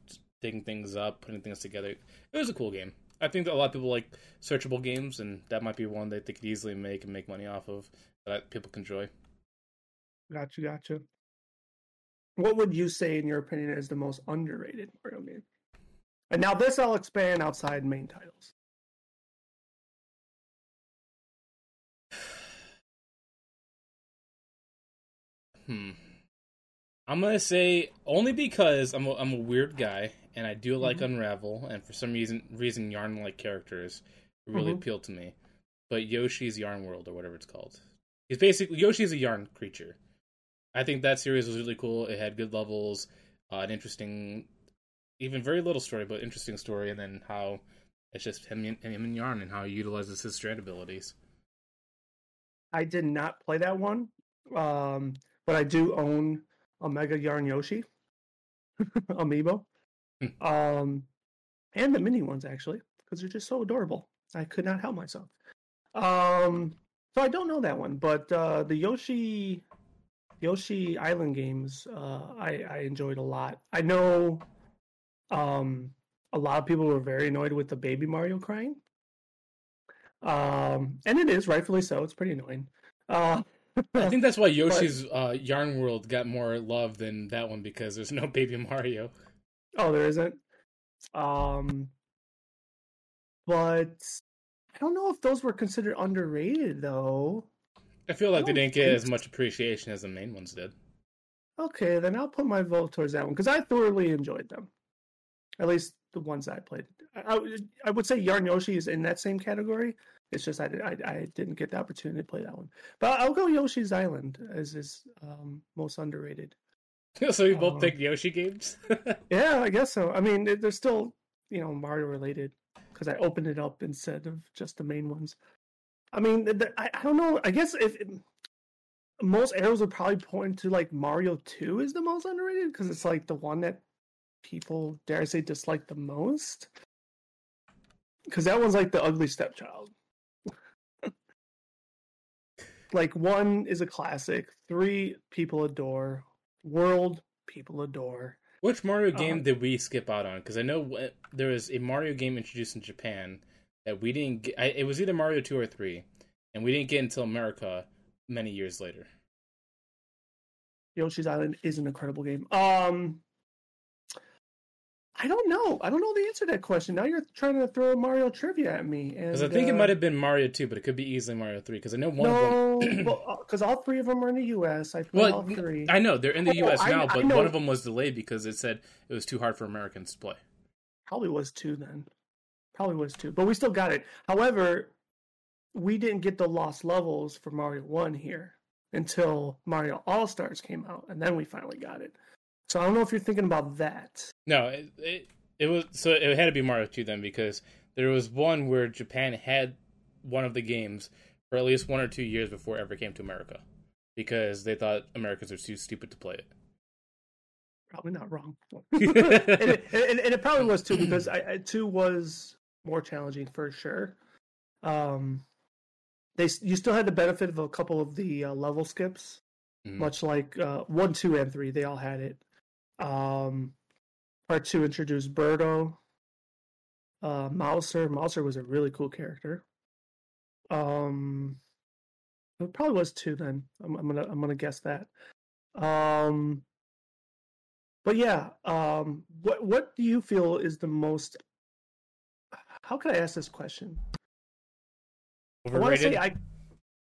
digging things up, putting things together. It was a cool game. I think that a lot of people like searchable games, and that might be one that they could easily make and make money off of that people can enjoy. Gotcha, gotcha. What would you say, in your opinion, is the most underrated Mario game? And now this I'll expand outside main titles. Hmm. I'm gonna say only because I'm a, I'm a weird guy and I do like Mhm. Unravel, and for some reason reason yarn like characters really Mhm. appeal to me. But Yoshi's Yarn World or whatever it's called, he's basically Yoshi's a yarn creature. I think that series was really cool. It had good levels, uh, an interesting, even very little story, but interesting story, and then how it's just him and him and yarn and how he utilizes his strand abilities. I did not play that one, um, but I do own a Mega Yarn Yoshi amiibo. um, and the mini ones actually, because they're just so adorable. I could not help myself. Um, so I don't know that one, but uh, the Yoshi Yoshi Island games uh, I, I enjoyed a lot. I know um, a lot of people were very annoyed with the baby Mario crying. Um, and it is rightfully so. It's pretty annoying. Uh, I think that's why Yoshi's uh, Yarn World got more love than that one because there's no Baby Mario. Oh, there isn't. Um, but I don't know if those were considered underrated though. I feel like they didn't get as much appreciation as the main ones did. Okay, then I'll put my vote towards that one because I thoroughly enjoyed them. At least the ones I played. I, I would- say Yarn Yoshi is in that same category. It's just I, I, I didn't get the opportunity to play that one. But I'll go Yoshi's Island as is um, most underrated. so we both Um, picked Yoshi games. Yeah, I guess so. I mean, they're still you know Mario related because I opened it up instead of just the main ones. I mean, I, I don't know. I guess if most arrows would probably point to like Mario Two is the most underrated because it's like the one that people dare I say dislike the most. Because that one's like the ugly stepchild. like one is a classic, three people adore, world people adore. Which Mario game Um, did we skip out on? Because I know there was a Mario game introduced in Japan that we didn't get. I, it was either Mario 2 or 3, and we didn't get until America many years later. Yoshi's Island is an incredible game. Um, I don't know. I don't know the answer to that question. Now you're trying to throw Mario trivia at me. Because I think uh, it might have been Mario 2, but it could be easily Mario 3. Because I know one no, of them. because all three of them are in the U.S. I well, all three. I know they're in the U.S. Oh, now, but one of them was delayed because it said it was too hard for Americans to play. Probably was two then. Probably was two, but we still got it. However, we didn't get the lost levels for Mario One here until Mario All Stars came out, and then we finally got it. So I don't know if you're thinking about that. No, it, it, it was so it had to be Mario 2 then because there was one where Japan had one of the games for at least one or two years before it ever came to America because they thought Americans are too stupid to play it. Probably not wrong, and, it, and, and, it, probably was too because I, I, two was more challenging for sure. Um, they you still had the benefit of a couple of the uh, level skips, mm-hmm. much like uh, one, two, and three. They all had it. Um, part two introduced Birdo, uh, Mouser. Mouser was a really cool character. Um, it probably was two. Then I'm, I'm gonna I'm gonna guess that. Um, but yeah, um, what what do you feel is the most? How can I ask this question? Overrated? I want to say I.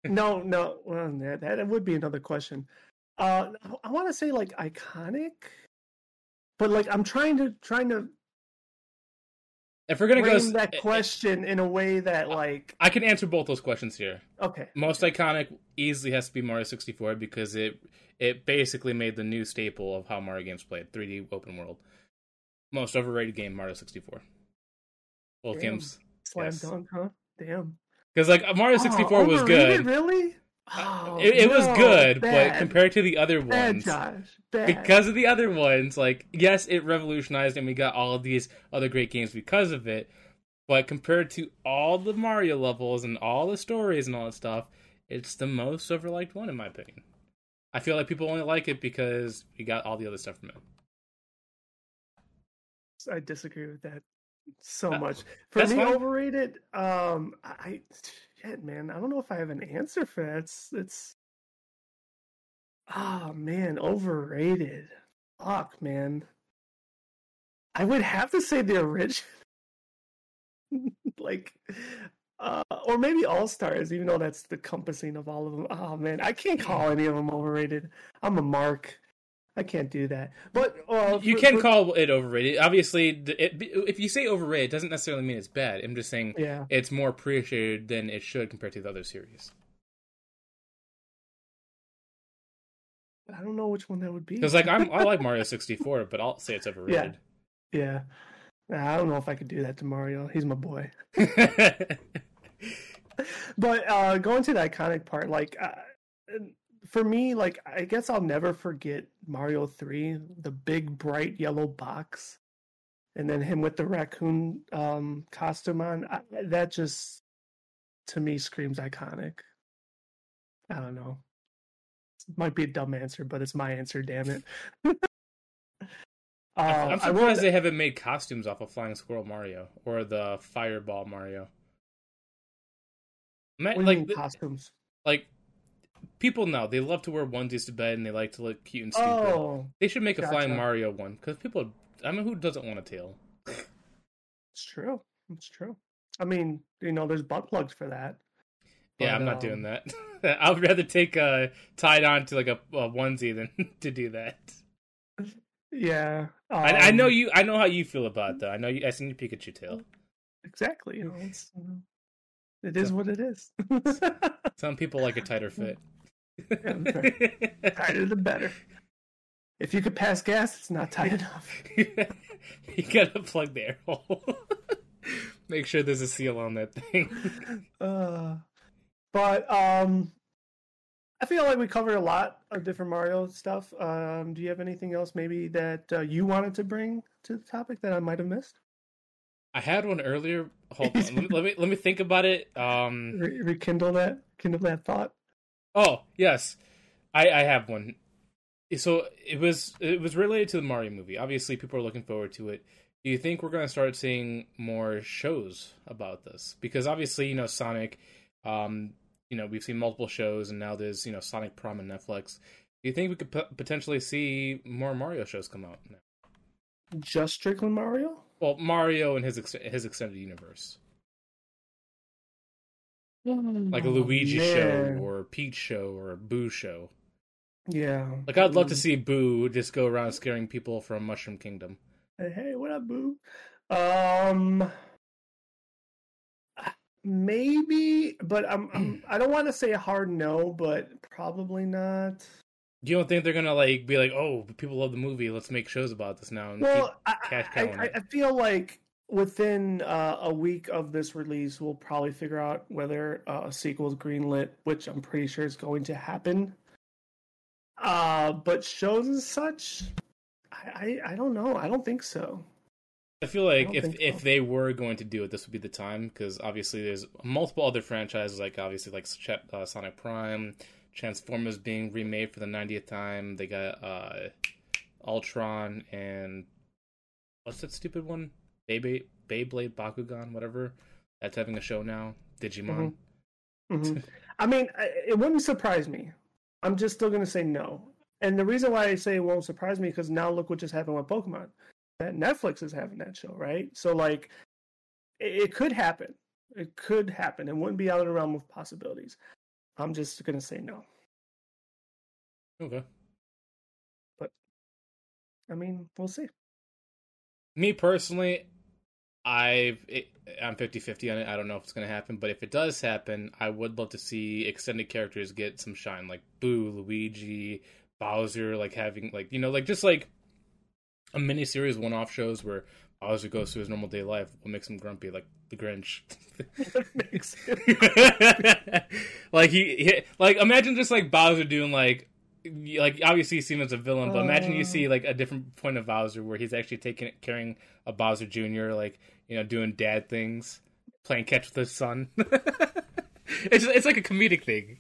No, no, well, that, that would be another question. Uh, I want to say like iconic, but like I'm trying to trying to. If we're gonna go that question in a way that like I can answer both those questions here. Okay. Most iconic easily has to be Mario 64 because it it basically made the new staple of how Mario games played 3D open world. Most overrated game Mario 64. Both Damn. games. Slam yes. dunk, huh? Damn. Because like Mario 64 oh, was good. Really? Oh, it, it no, was good, bad. but compared to the other ones, bad, bad. because of the other ones, like yes, it revolutionized, and we got all of these other great games because of it. But compared to all the Mario levels and all the stories and all that stuff, it's the most overliked one in my opinion. I feel like people only like it because we got all the other stuff from it. I disagree with that so much. For me, fine. overrated. Um, I shit, man. I don't know if I have an answer for that. It's it's. Oh man, overrated. Fuck, man. I would have to say the original. like, uh, or maybe All Stars, even though that's the compassing of all of them. Oh man, I can't call any of them overrated. I'm a mark. I can't do that. But uh, you for, can for... call it overrated. Obviously, it, if you say overrated, it doesn't necessarily mean it's bad. I'm just saying yeah. it's more appreciated than it should compared to the other series. I don't know which one that would be. Because like I'm, I like Mario 64, but I'll say it's overrated. Yeah. yeah. I don't know if I could do that to Mario. He's my boy. but uh, going to the iconic part, like. Uh, for me, like I guess I'll never forget Mario Three, the big bright yellow box, and then him with the raccoon um, costume on. I, that just to me screams iconic. I don't know. It might be a dumb answer, but it's my answer. Damn it. uh, I'm surprised they haven't made costumes off of Flying Squirrel Mario or the Fireball Mario. like costumes? Like people know they love to wear onesies to bed and they like to look cute and stupid. Oh, they should make a gotcha. flying Mario one because people. I mean, who doesn't want a tail? It's true. It's true. I mean, you know, there's butt plugs for that. But, yeah, I'm not um... doing that. I'd rather take a tied on to like a, a onesie than to do that. Yeah, um... I, I, know um, you. I know how you feel about that. I know you. I seen your Pikachu tail. Exactly. You know, it's, it is what it is. Some people like a tighter fit. Tighter the better. If you could pass gas, it's not tight enough. you gotta plug the air hole. Make sure there's a seal on that thing. Uh, but um, I feel like we covered a lot of different Mario stuff. Um, do you have anything else maybe that uh, you wanted to bring to the topic that I might have missed? I had one earlier. Hold on, let me, let me let me think about it. Um, Re- rekindle that, kindle that thought. Oh yes, I I have one. So it was it was related to the Mario movie. Obviously, people are looking forward to it. Do you think we're going to start seeing more shows about this? Because obviously, you know, Sonic. Um, you know, we've seen multiple shows, and now there's you know Sonic Prime on Netflix. Do you think we could p- potentially see more Mario shows come out now? Just Strickland Mario? Well, Mario and his ex- his extended universe, like a Oh, Luigi man. show or a Peach show or a Boo show. Yeah. Like I'd love to Mm. see Boo just go around scaring people from Mushroom Kingdom. Hey, hey, what up, boo? Um, maybe, but I'm, I'm I don't want to say a hard no, but probably not. Do you don't think they're gonna like be like, oh, people love the movie, let's make shows about this now and Well, I, cash I, I. I feel like within uh, a week of this release, we'll probably figure out whether uh, a sequel is greenlit, which I'm pretty sure is going to happen. Uh, but shows and such, I, I, I don't know. I don't think so. I feel like don't if think if so. they were going to do it, this would be the time because obviously there's multiple other franchises like obviously like Ch- uh, Sonic Prime, Transformers being remade for the 90th time. They got uh Voltron and what's that stupid one? Beyblade, Beyblade Bakugan, whatever. That's having a show now. Digimon. hmm I mean, it wouldn't surprise me. I'm just still going to say no. And the reason why I say it won't surprise me because now look what just happened with Pokemon. That Netflix is having that show, right? So like, it, it could happen. It could happen. It wouldn't be out of the realm of possibilities. I'm just going to say no. Okay. But I mean, we'll see. Me personally, I've it, I'm 50-50 on it. I don't know if it's going to happen, but if it does happen, I would love to see extended characters get some shine, like Boo, Luigi, Bowser, like having like you know like just like a mini series one-off shows where Bowser goes through his normal day life. What makes him grumpy, like the Grinch. Makes like he, he, like imagine just like Bowser doing like like obviously you see him as a villain, but imagine you Uh. see like a different point of Bowser where he's actually taking carrying a Bowser Jr. like you know doing dad things, playing catch with his son. it's it's like a comedic thing.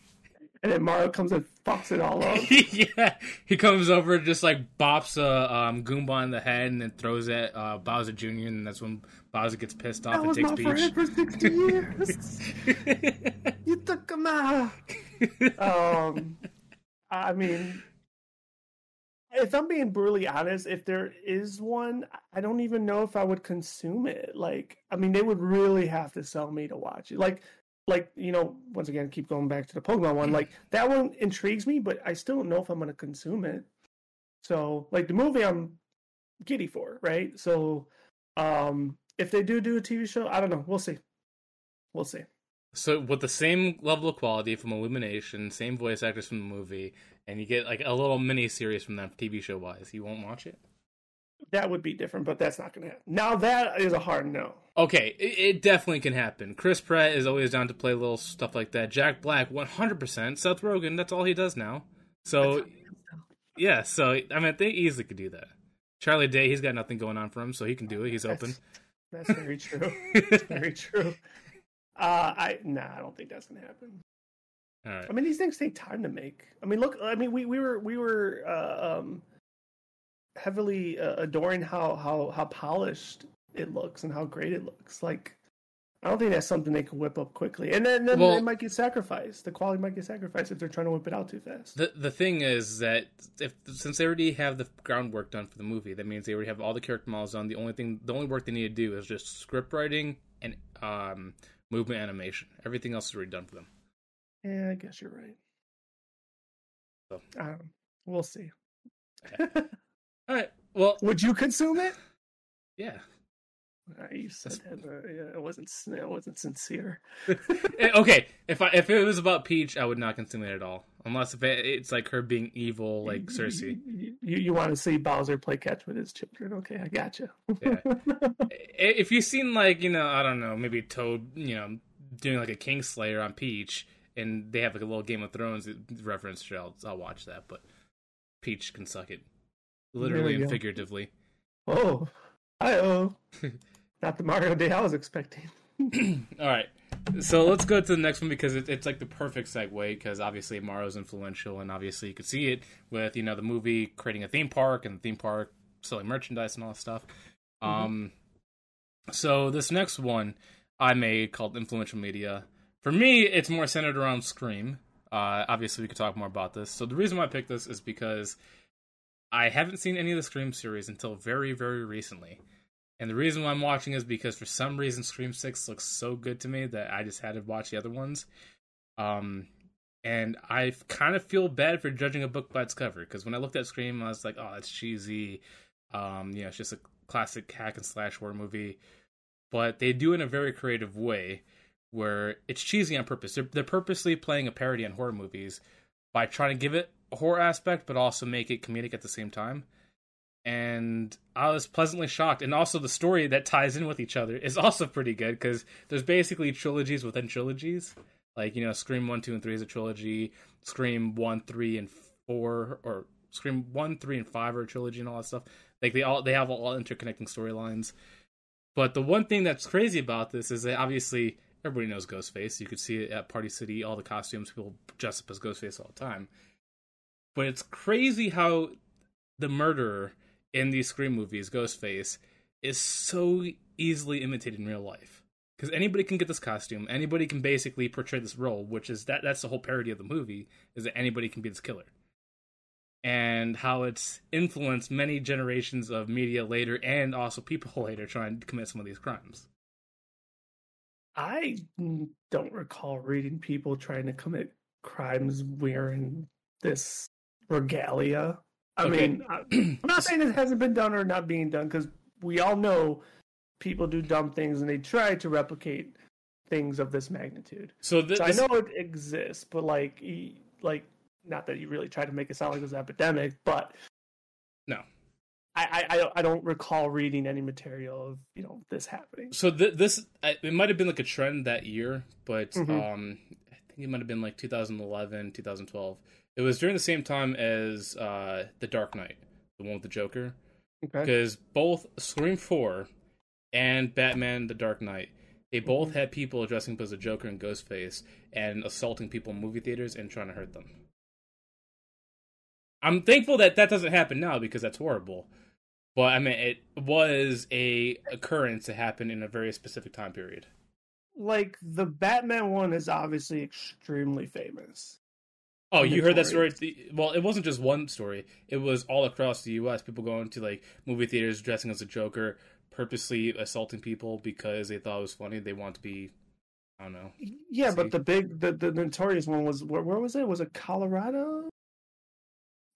and then Mario comes and fucks it all up. yeah, he comes over just like bops a um, Goomba in the head and then throws at uh, Bowser Jr. and that's when Bowser gets pissed off That and was takes my friend for 60 years. you took him out. um i mean if i'm being brutally honest if there is one i don't even know if i would consume it. Like i mean they would really have to sell me to watch it. Like like you know once again keep going back to the pokemon one. Like that one intrigues me but i still don't know if i'm going to consume it. So like the movie i'm giddy for right? So um if they do do a tv show i don't know. We'll see. We'll see So with the same level of quality from Illumination, same voice actors from the movie, and you get like a little mini series from them TV show wise, you won't watch it? that would be different but that's not going to happen now that is a hard no Okay, it, it definitely can happen. Chris Pratt is always down to play little stuff like that. Jack Black, one hundred percent. Seth Rogen, that's all he does now. So yeah, so I mean, they easily could do that. Charlie Day, he's got nothing going on for him, so he can do it. He's open. That's very true. That's very true. Uh, I nah, I don't think that's gonna happen. right. I mean, these things take time to make. I mean, look. I mean, we we were we were uh, um, heavily uh, adoring how how how polished it looks and how great it looks. Like, I don't think that's something they can whip up quickly, and then, then Well- it might get sacrificed. The quality might get sacrificed if they're trying to whip it out too fast. The the thing is that if since they already have the groundwork done for the movie, that means they already have all the character models done. The only thing, the only work they need to do is just script writing and um, movement animation. Everything else is already done for them. Yeah, I guess you're right. So. Um, we'll see. All right. Well, Would you consume it? yeah. You said that yeah, it wasn't it wasn't sincere. Eh, okay, if I if it was about Peach, I would not consume it at all, unless if it, it's like her being evil, like Cersei. You, you, you want to see Bowser play catch with his children? Okay, I got you. Yeah. If you've seen like you know, I don't know, maybe Toad, you know, doing like a Kingslayer on Peach, and they have like a little Game of Thrones reference, I'll, I'll watch that. But Peach can suck it, literally and go. figuratively. oh, I oh, not the Mario Day I was expecting. All right, so let's go to the next one because it, it's like the perfect segue because obviously Mario's influential and obviously you could see it with you know the movie creating a theme park and the theme park selling merchandise and all that stuff. Um, so this next one I made called influential media. For me, it's more centered around Scream. Uh, obviously, we could talk more about this. So the reason why I picked this is because I haven't seen any of the Scream series until very, very recently. And the reason why I'm watching is because for some reason Scream Six looks so good to me that I just had to watch the other ones. Um, and I kind of feel bad for judging a book by its cover because when I looked at Scream, I was like, "Oh, it's cheesy." Um, you know, it's just a classic hack and slash horror movie. But they do it in a very creative way where it's cheesy on purpose. They're, they're purposely playing a parody on horror movies by trying to give it a horror aspect, but also make it comedic at the same time. And I was pleasantly shocked. And also, the story that ties in with each other is also pretty good because there's basically trilogies within trilogies. Like, you know, Scream 1, 2, and 3 is a trilogy, Scream 1, 3, and 4, or Scream 1, 3, and 5 are a trilogy and all that stuff. Like, they all they have all interconnecting storylines. But the one thing that's crazy about this is that obviously everybody knows Ghostface. You could see it at Party City, all the costumes, people dress up as Ghostface all the time. But it's crazy how the murderer in these Scream movies, Ghostface, is so easily imitated in real life. Because anybody can get this costume, anybody can basically portray this role, which is that that's the whole parody of the movie, is that anybody can be this killer. And how it's influenced many generations of media later and also people later trying to commit some of these crimes. I don't recall reading people trying to commit crimes wearing this regalia. I okay. mean, I'm not saying it hasn't been done or not being done because we all know people do dumb things and they try to replicate things of this magnitude. So, th- so this... I know it exists, but like, like not that you really tried to make it sound like it was epidemic, but no, I, I I don't recall reading any material of you know this happening. So th- this it might have been like a trend that year, but mm-hmm. um, I think it might have been like 2011, 2012. It was during the same time as uh, the Dark Knight, the one with the Joker, because okay. both Scream Four and Batman: The Dark Knight they both mm-hmm. had people dressing up as a Joker and Ghostface and assaulting people in movie theaters and trying to hurt them. I'm thankful that that doesn't happen now because that's horrible. But I mean, it was a occurrence that happened in a very specific time period. Like the Batman one is obviously extremely famous. Oh, you heard that story? Well, it wasn't just one story. It was all across the U.S. People going to like movie theaters dressing as a Joker, purposely assaulting people because they thought it was funny. They want to be, I don't know. Yeah, but the big, the, the notorious one was where, where was it? Was it Colorado?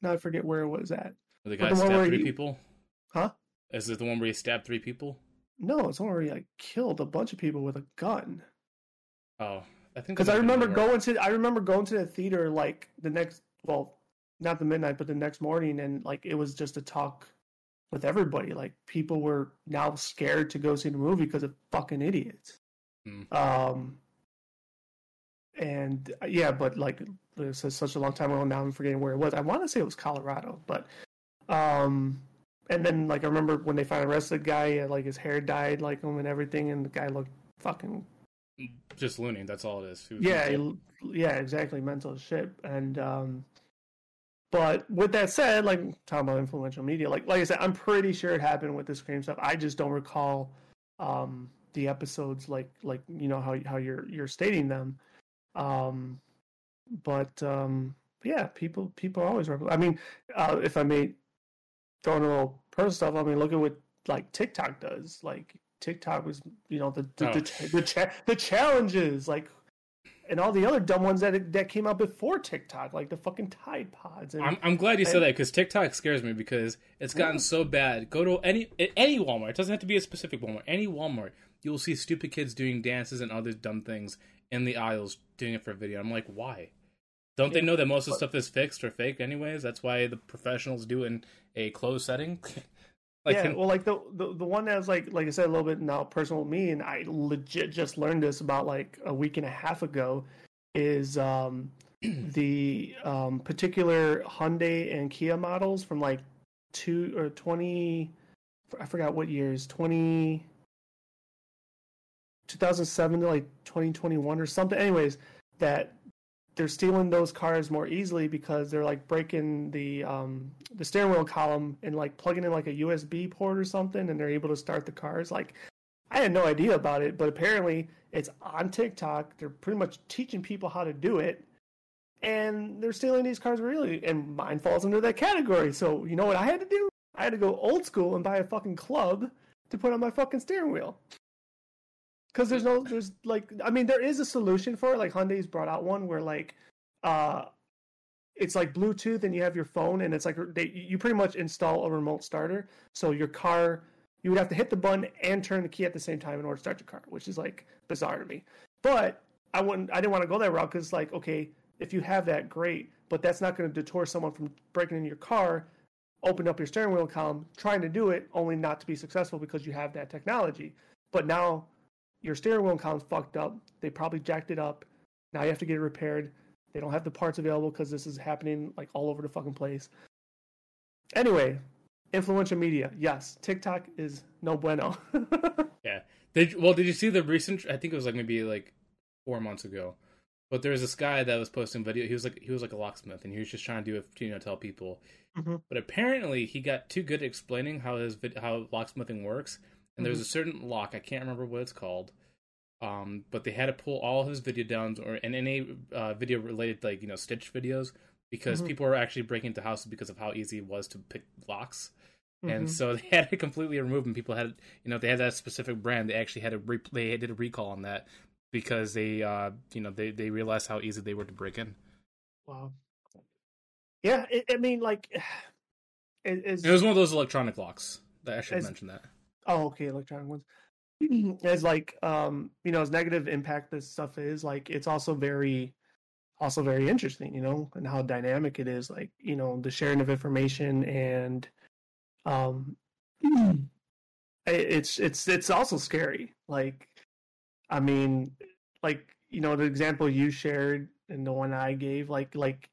No, I forget where it was at. The guy the stabbed three he... people. Huh? Is it the one where he stabbed three people? No, it's the one where he like killed a bunch of people with a gun. Oh, I think because I remember going to I remember going to the theater like the next well, not the midnight, but the next morning, and like it was just a talk with everybody. Like people were now scared to go see the movie because of fucking idiots. Mm. Um, and yeah, but like this is such a long time ago now. I'm forgetting where it was. I want to say it was Colorado, but um, and then like I remember when they finally arrested the guy, like his hair dyed like him and everything, and the guy looked fucking just loony. That's all it is. Yeah, yeah, exactly, mental as shit. And um, but with that said, like talking about influential media, like like I said, I'm pretty sure it happened with the Scream stuff. I just don't recall um the episodes like like you know how how you're you're stating them. Um, but um, yeah, people people always. I mean, uh, if I may throw in a little personal stuff, I mean, look at what like TikTok does. Like TikTok was, you know, the the oh. the, the, cha- the, challenges, like, and all the other dumb ones that that came out before TikTok, like the fucking Tide Pods. And, I'm I'm glad you and, said that because TikTok scares me because it's gotten so bad. Go to any any Walmart. It doesn't have to be a specific Walmart. Any Walmart, you will see stupid kids doing dances and other dumb things in the aisles doing it for a video. I'm like, why? Don't yeah, they know that most of the stuff is fixed or fake anyways? That's why the professionals do it in a closed setting. like, yeah, well, like the, the the one that's like like I said a little bit now personal with me, and I legit just learned this about like a week and a half ago, is um the um particular Hyundai and Kia models from like two or twenty, I forgot what years twenty 2007 to like 2021 or something. Anyways, that they're stealing those cars more easily because they're like breaking the um, the steering wheel column and like plugging in like a USB port or something, and they're able to start the cars. Like, I had no idea about it, but apparently it's on TikTok. They're pretty much teaching people how to do it, and they're stealing these cars really, and mine falls under that category. So you know what I had to do? I had to go old school and buy a fucking club to put on my fucking steering wheel. Because there's no, there's like, I mean, there is a solution for it. Like Hyundai's brought out one where like, uh, it's like Bluetooth and you have your phone and it's like they, you pretty much install a remote starter. So your car, you would have to hit the button and turn the key at the same time in order to start your car, which is like bizarre to me. But I wouldn't, I didn't want to go that route because like, okay, if you have that, great, but that's not going to deter someone from breaking into your car, open up your steering wheel column, trying to do it, only not to be successful because you have that technology. But now your steering wheel column's fucked up. They probably jacked it up. Now you have to get it repaired. They don't have the parts available because this is happening like all over the fucking place. Anyway, influential media. Yes, TikTok is no bueno. yeah. Did well? Did you see the recent? I think it was like maybe like four months ago. But there was this guy that was posting video. He was like he was like a locksmith, and he was just trying to do it, you know, tell people. Mm-hmm. But apparently, he got too good at explaining how his how locksmithing works. And mm-hmm. there's a certain lock I can't remember what it's called. Um, but they had to pull all his video downs or and any uh, video related like you know stitch videos because mm-hmm. people were actually breaking into houses because of how easy it was to pick locks. And mm-hmm. so they had to completely remove them. People had, you know, they had that specific brand. They actually had a re- they did a recall on that because they uh you know they they realized how easy they were to break in. Wow. Yeah, it, I mean, like it, it, was one of those electronic locks. That I should mention that. Oh, okay, electronic ones. as like um you know as negative impact this stuff is like it's also very also very interesting you know and how dynamic it is like you know the sharing of information and um it's it's it's also scary like I mean, like you know, the example you shared and the one I gave, like like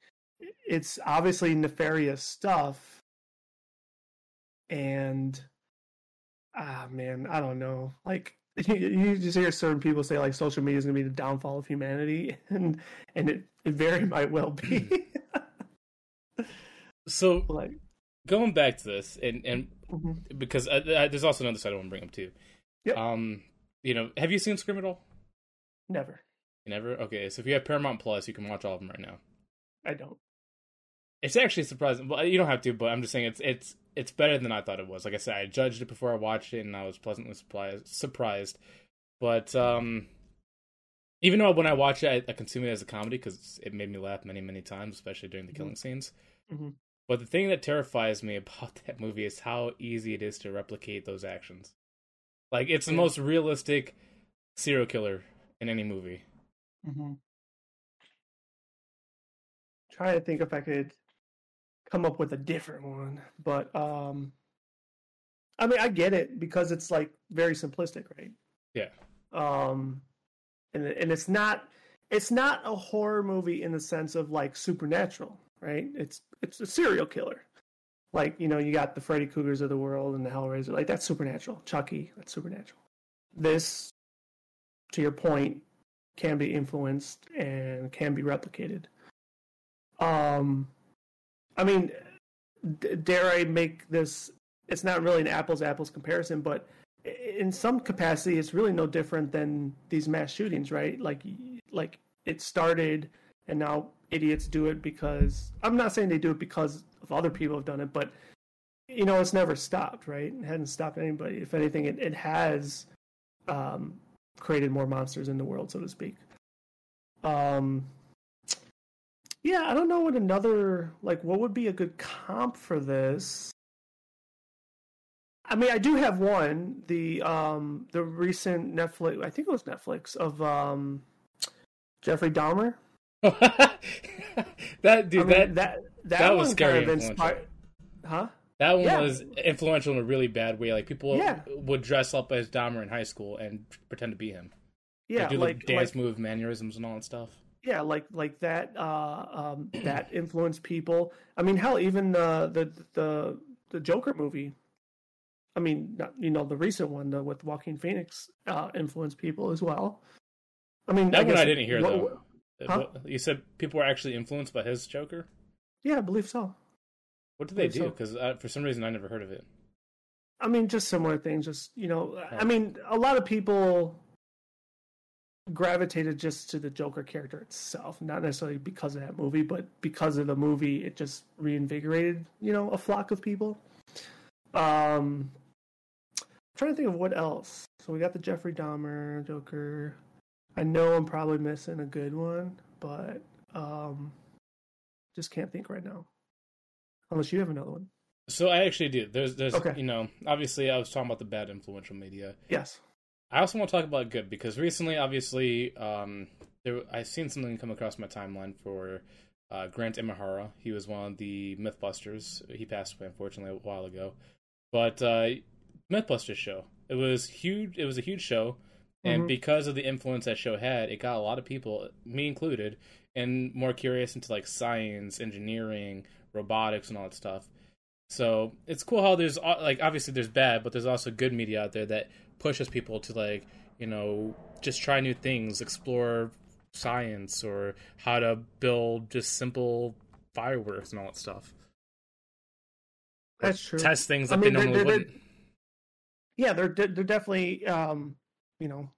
it's obviously nefarious stuff, and ah man, I don't know. Like you, you just hear certain people say like social media is going to be the downfall of humanity, and and it, it very might well be. so like going back to this, and and mm-hmm. because I, I, there's also another side I want to bring up too. Yep. Um, you know, have you seen Scream at all? Never. never? Okay, so if you have Paramount Plus, you can watch all of them right now. I don't. It's actually surprising. Well, you don't have to, but I'm just saying it's it's it's better than I thought it was. Like I said, I judged it before I watched it, and I was pleasantly surprised. Surprised, but um, even though when I watch it, I, I consume it as a comedy because it made me laugh many many times, especially during the mm-hmm. killing scenes. Mm-hmm. But the thing that terrifies me about that movie is how easy it is to replicate those actions. Like it's the most realistic serial killer in any movie. Mm-hmm. Trying to think if I could come up with a different one, but um, I mean I get it because it's like very simplistic, right? Yeah. Um, and and it's not it's not a horror movie in the sense of like supernatural, right? It's it's a serial killer like you know you got the Freddy Kruegers of the world and the Hellraiser, like that's supernatural. Chucky, that's supernatural. This, to your point, can be influenced and can be replicated. Um, I mean, d- dare I make this? It's not really an apples apples comparison, but in some capacity, it's really no different than these mass shootings, right? Like, like it started, and now idiots do it because I'm not saying they do it because of other people have done it, but you know, it's never stopped, right? It hasn't stopped anybody. If anything, it, it has um, created more monsters in the world, so to speak. Um, yeah, I don't know what another like what would be a good comp for this. I mean, I do have one. The um the recent Netflix, I think it was Netflix of um Jeffrey Dahmer. that dude, I mean, that that that, that was scary. Kind of inspired, huh? That one yeah. was influential in a really bad way. Like people yeah. would dress up as Dahmer in high school and pretend to be him. Yeah, like, do like dance like, move mannerisms and all that stuff. Yeah, like like that. Uh, um, that influenced people. I mean, hell, even uh, the the the Joker movie. I mean, not, you know, the recent one the, with Joaquin Phoenix uh, influenced people as well. I mean, that I one I didn't hear what, though. Huh? You said people were actually influenced by his Joker. Yeah, I believe so. What did they do? Because so. for some reason I never heard of it. I mean, just similar things. Just you know, oh. I mean, a lot of people. Gravitated just to the Joker character itself, not necessarily because of that movie, but because of the movie, it just reinvigorated, you know, a flock of people. Um, I'm trying to think of what else. So we got the Jeffrey Dahmer Joker. I know I'm probably missing a good one, but um, just can't think right now. Unless you have another one. So I actually do. There's, there's, Okay. you know, obviously I was talking about the bad influential media. Yes. I also want to talk about good because recently, obviously, um, there I've seen something come across my timeline for uh, Grant Imahara. He was one of the MythBusters. He passed away unfortunately a while ago, but uh, MythBusters show it was huge. It was a huge show, and Mhm. because of the influence that show had, it got a lot of people, me included, and more curious into like science, engineering, robotics, and all that stuff. So it's cool how there's uh, like obviously there's bad, but there's also good media out there that pushes people to like you know just try new things, explore science or how to build just simple fireworks and all that stuff. That's true. Test things I that mean, they normally they- they- wouldn't. yeah, they're they're definitely um, you know,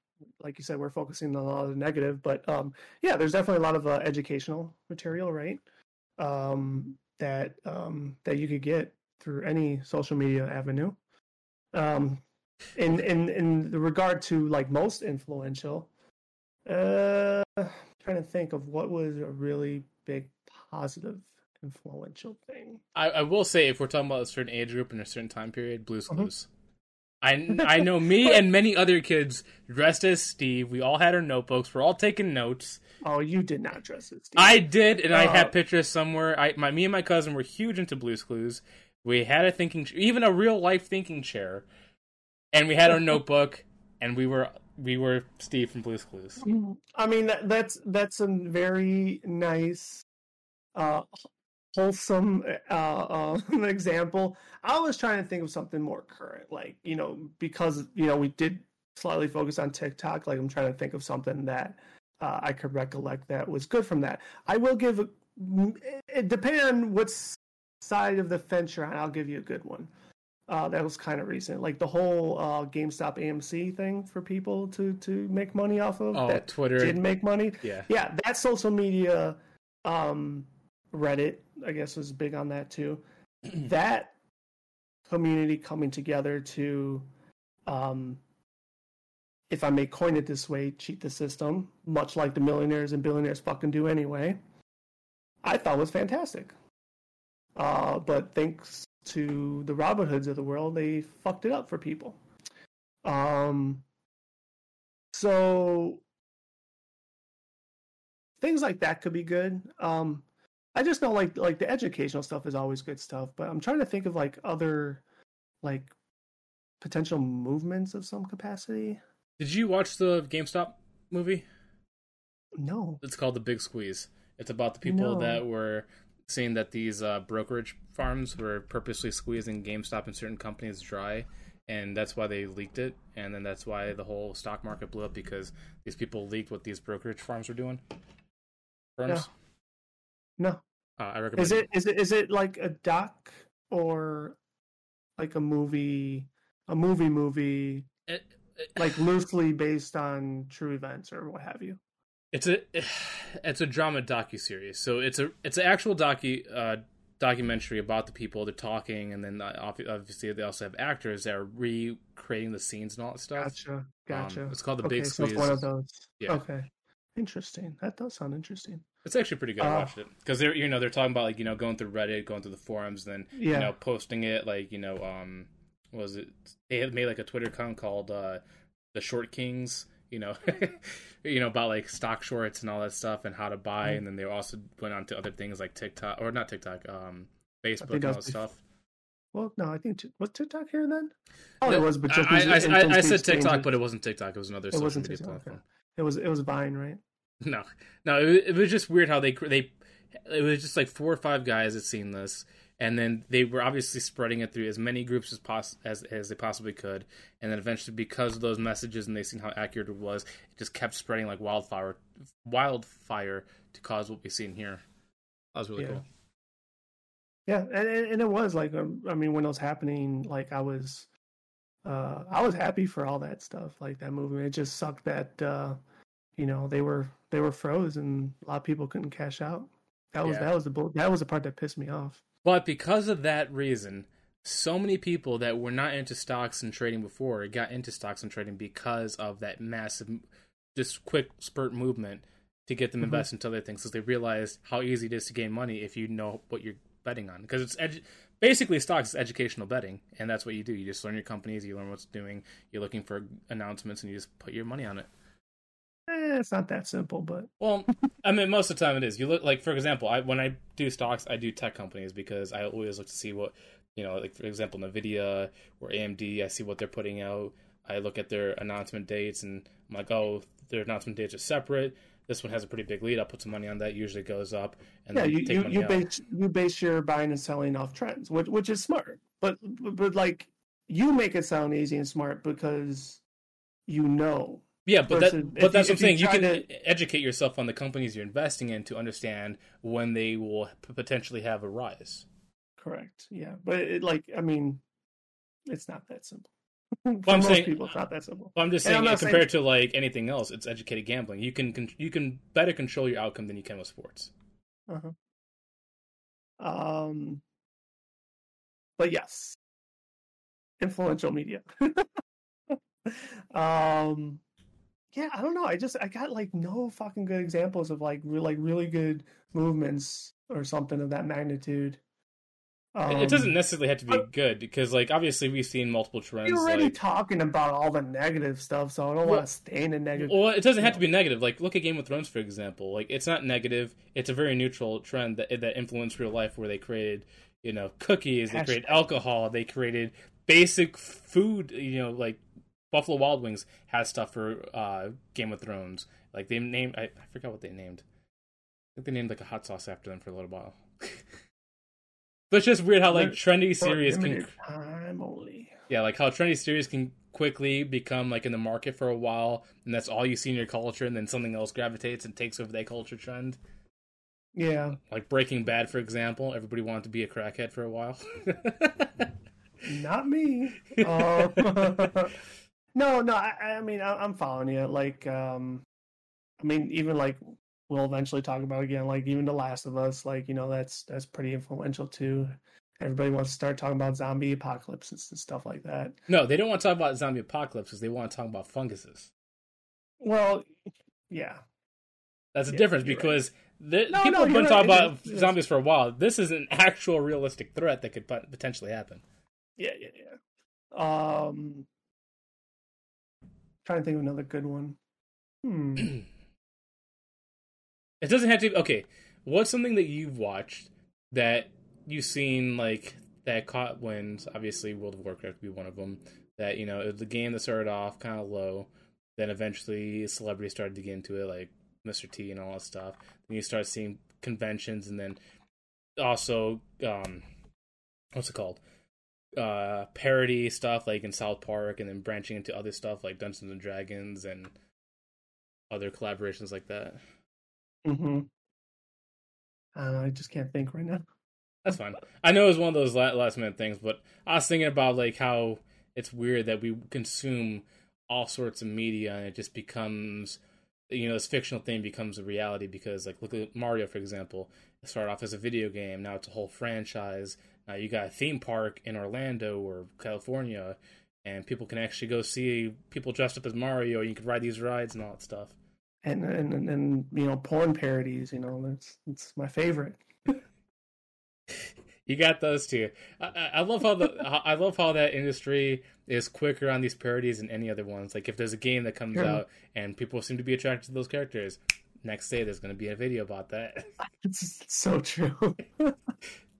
like you said, we're focusing on a lot of the negative, but um, yeah, there's definitely a lot of uh, educational material, right? Um, that um that you could get through any social media avenue. Um, in in in the regard to like most influential, uh, trying to think of what was a really big positive influential thing. I, I will say if we're talking about a certain age group in a certain time period, Blue's Mhm. Clues. I, I know me and many other kids dressed as Steve. We all had our notebooks. We're all taking notes. Oh, you did not dress as Steve. I did, and I Uh, have pictures somewhere. I my me and my cousin were huge into Blue's Clues. We had a thinking, even a real life thinking chair, and we had our notebook, and we were we were Steve from Blue's Clues. I mean that that's that's a very nice, uh, wholesome uh, uh, example. I was trying to think of something more current, like you know, because you know we did slightly focus on TikTok. Like I'm trying to think of something that uh, I could recollect that was good from that. I will give, a, it depending on what side of the fence you're on. I'll give you a good one. Uh, that was kind of recent, like the whole uh, GameStop AMC thing for people to to make money off of. Oh, that Twitter, didn't make money. yeah. Yeah, that social media, um, Reddit, I guess, was big on that too. that community coming together to, um, if I may coin it this way, cheat the system, much like the millionaires and billionaires fucking do anyway. I thought was fantastic. Uh, but thanks to the Robinhoods of the world, they fucked it up for people. Um, so things like that could be good. Um, I just know like like the educational stuff is always good stuff, but I'm trying to think of like other like potential movements of some capacity. Did you watch the GameStop movie? No. It's called The Big Squeeze. It's about the people No. that were saying that these uh, brokerage farms were purposely squeezing GameStop and certain companies dry, and that's why they leaked it. And then that's why the whole stock market blew up because these people leaked what these brokerage farms were doing. Firms. No. Uh, I recommend. Is it is it is it like a doc or like a movie a movie movie It- it- like loosely based on true events or what have you? It's a it's a drama docu series. So it's a it's an actual docu uh, documentary about the people they're talking, and then uh, obviously they also have actors that are recreating the scenes and all that stuff. Gotcha. Gotcha. Um, it's called the okay, Big so Squeeze. it's one of those. Yeah. Okay. Interesting. That does sound interesting. It's actually pretty good. I Uh, watched it because they're you know they're talking about like you know going through Reddit, going through the forums, then Yeah. you know posting it like you know um what was it they had made like a Twitter account called uh the Short Kings. You know, you know about like stock shorts and all that stuff and how to buy, Mm. and then they also went on to other things like TikTok or not TikTok, um, Facebook and all that stuff. Well, no, I think was TikTok here then. Oh, Yeah, it was, but I, just I, was I, I said TikTok, but it wasn't TikTok. It was another social wasn't media TikTok, okay. platform. it was it was Vine, right? No, no, it, it was just weird how they they it was just like four or five guys had seen this, and then they were obviously spreading it through as many groups as poss- as as they possibly could, and then eventually because of those messages and they seen how accurate it was, it just kept spreading like wildfire, wildfire to cause what we see in here. That was really Yeah. cool. Yeah, and, and it was like um, I mean when it was happening, like I was, uh, I was happy for all that stuff, like that movement. It just sucked that uh, you know they were they were froze and a lot of people couldn't cash out. That was Yeah. that was the bull- that was the part that pissed me off. But because of that reason, so many people that were not into stocks and trading before got into stocks and trading because of that massive, just quick spurt movement to get them Mhm. invest into other things because they realized how easy it is to gain money if you know what you're betting on. Because it's edu- basically stocks is educational betting, and that's what you do. You just learn your companies, you learn what's doing, you're looking for announcements, and you just put your money on it. Eh, it's not that simple, but Well, I mean, most of the time it is. You look like, for example, I when I do stocks, I do tech companies because I always look to see what you know, like for example, Nvidia or AMD. I see what they're putting out. I look at their announcement dates, and I'm like, oh, their announcement dates are separate. This one has a pretty big lead. I'll put some money on that. Usually goes up, and yeah, then you take you, you base you base your buying and selling off trends, which which is smart. But but like you make it sound easy and smart because you know. Yeah, but that, if but that's you- what I'm saying. You can to- educate yourself on the companies you're investing in to understand when they will potentially have a rise. Correct. Yeah, but it like I mean, it's not that simple. For I'm most saying- people, it's not that simple. Well, I'm just saying, I'm uh, saying- compared to like anything else, it's educated gambling. You can con- you can better control your outcome than you can with sports. Uh-huh. Um, but yes, influential media. um, yeah, I don't know. I just I got like no fucking good examples of like like really good movements or something of that magnitude. It- it doesn't Um, necessarily have to be good because, like, obviously we've seen multiple trends. You're already Like, talking about all the negative stuff, so I don't Well- want to stay in the negative. well, it doesn't have to be negative. Like, look at Game of Thrones for example. Like, it's not negative. It's a very neutral trend that that influenced real life, where they created, you know, cookies. They created alcohol. They created basic food. You know, like Buffalo Wild Wings has stuff for uh, Game of Thrones. Like they named, I, I forgot what they named. I think they named like a hot sauce after them for a little while. but it's just weird how like trendy series can time only. yeah, like how trendy series can quickly become like in the market for a while, and that's all you see in your culture, and then something else gravitates and takes over that culture trend. Yeah, Like Breaking Bad, for example, everybody wanted to be a crackhead for a while. not me. Uh, no, no. I, I mean, I, I'm following you. Like, um, I mean, even like we'll eventually talk about again. Like, even The Last of Us. Like, you know, that's that's pretty influential too. Everybody wants to start talking about zombie apocalypses and stuff like that. no, they don't want to talk about zombie apocalypses. They want to talk about funguses. Well, yeah, That's the Yeah, difference you're right. because the, No, people no, have been talking right. about It is- it is. zombies for a while. This is an actual realistic threat that could potentially happen. yeah, yeah, yeah. Um, trying to think of another good one. Hmm. It doesn't have to. Okay, what's something that you've watched that you've seen like that caught wind? Obviously, World of Warcraft would be one of them. That you know, the game that started off kind of low, then eventually celebrities started to get into it, like Mr. T and all that stuff. Then you start seeing conventions, and then also, um, what's it called? Uh, parody stuff like in South Park, and then branching into other stuff like Dungeons and Dragons and other collaborations like that. Mm-hmm. Uh, I just can't think right now. That's fine. I know it was one of those last minute things, but I was thinking about like how it's weird that we consume all sorts of media and it just becomes, you know, this fictional thing becomes a reality because like look at Mario for example. It started off as a video game, now it's a whole franchise. Now you got a theme park in Orlando or California, and people can actually go see people dressed up as Mario. You can ride these rides and all that stuff. And and and, and you know, porn parodies. You know, that's that's my favorite. You got those two. I, I I love how the I love how that industry is quicker on these parodies than any other ones. Like if there's a game that comes Sure. out and people seem to be attracted to those characters, next day there's going to be a video about that. It's so true.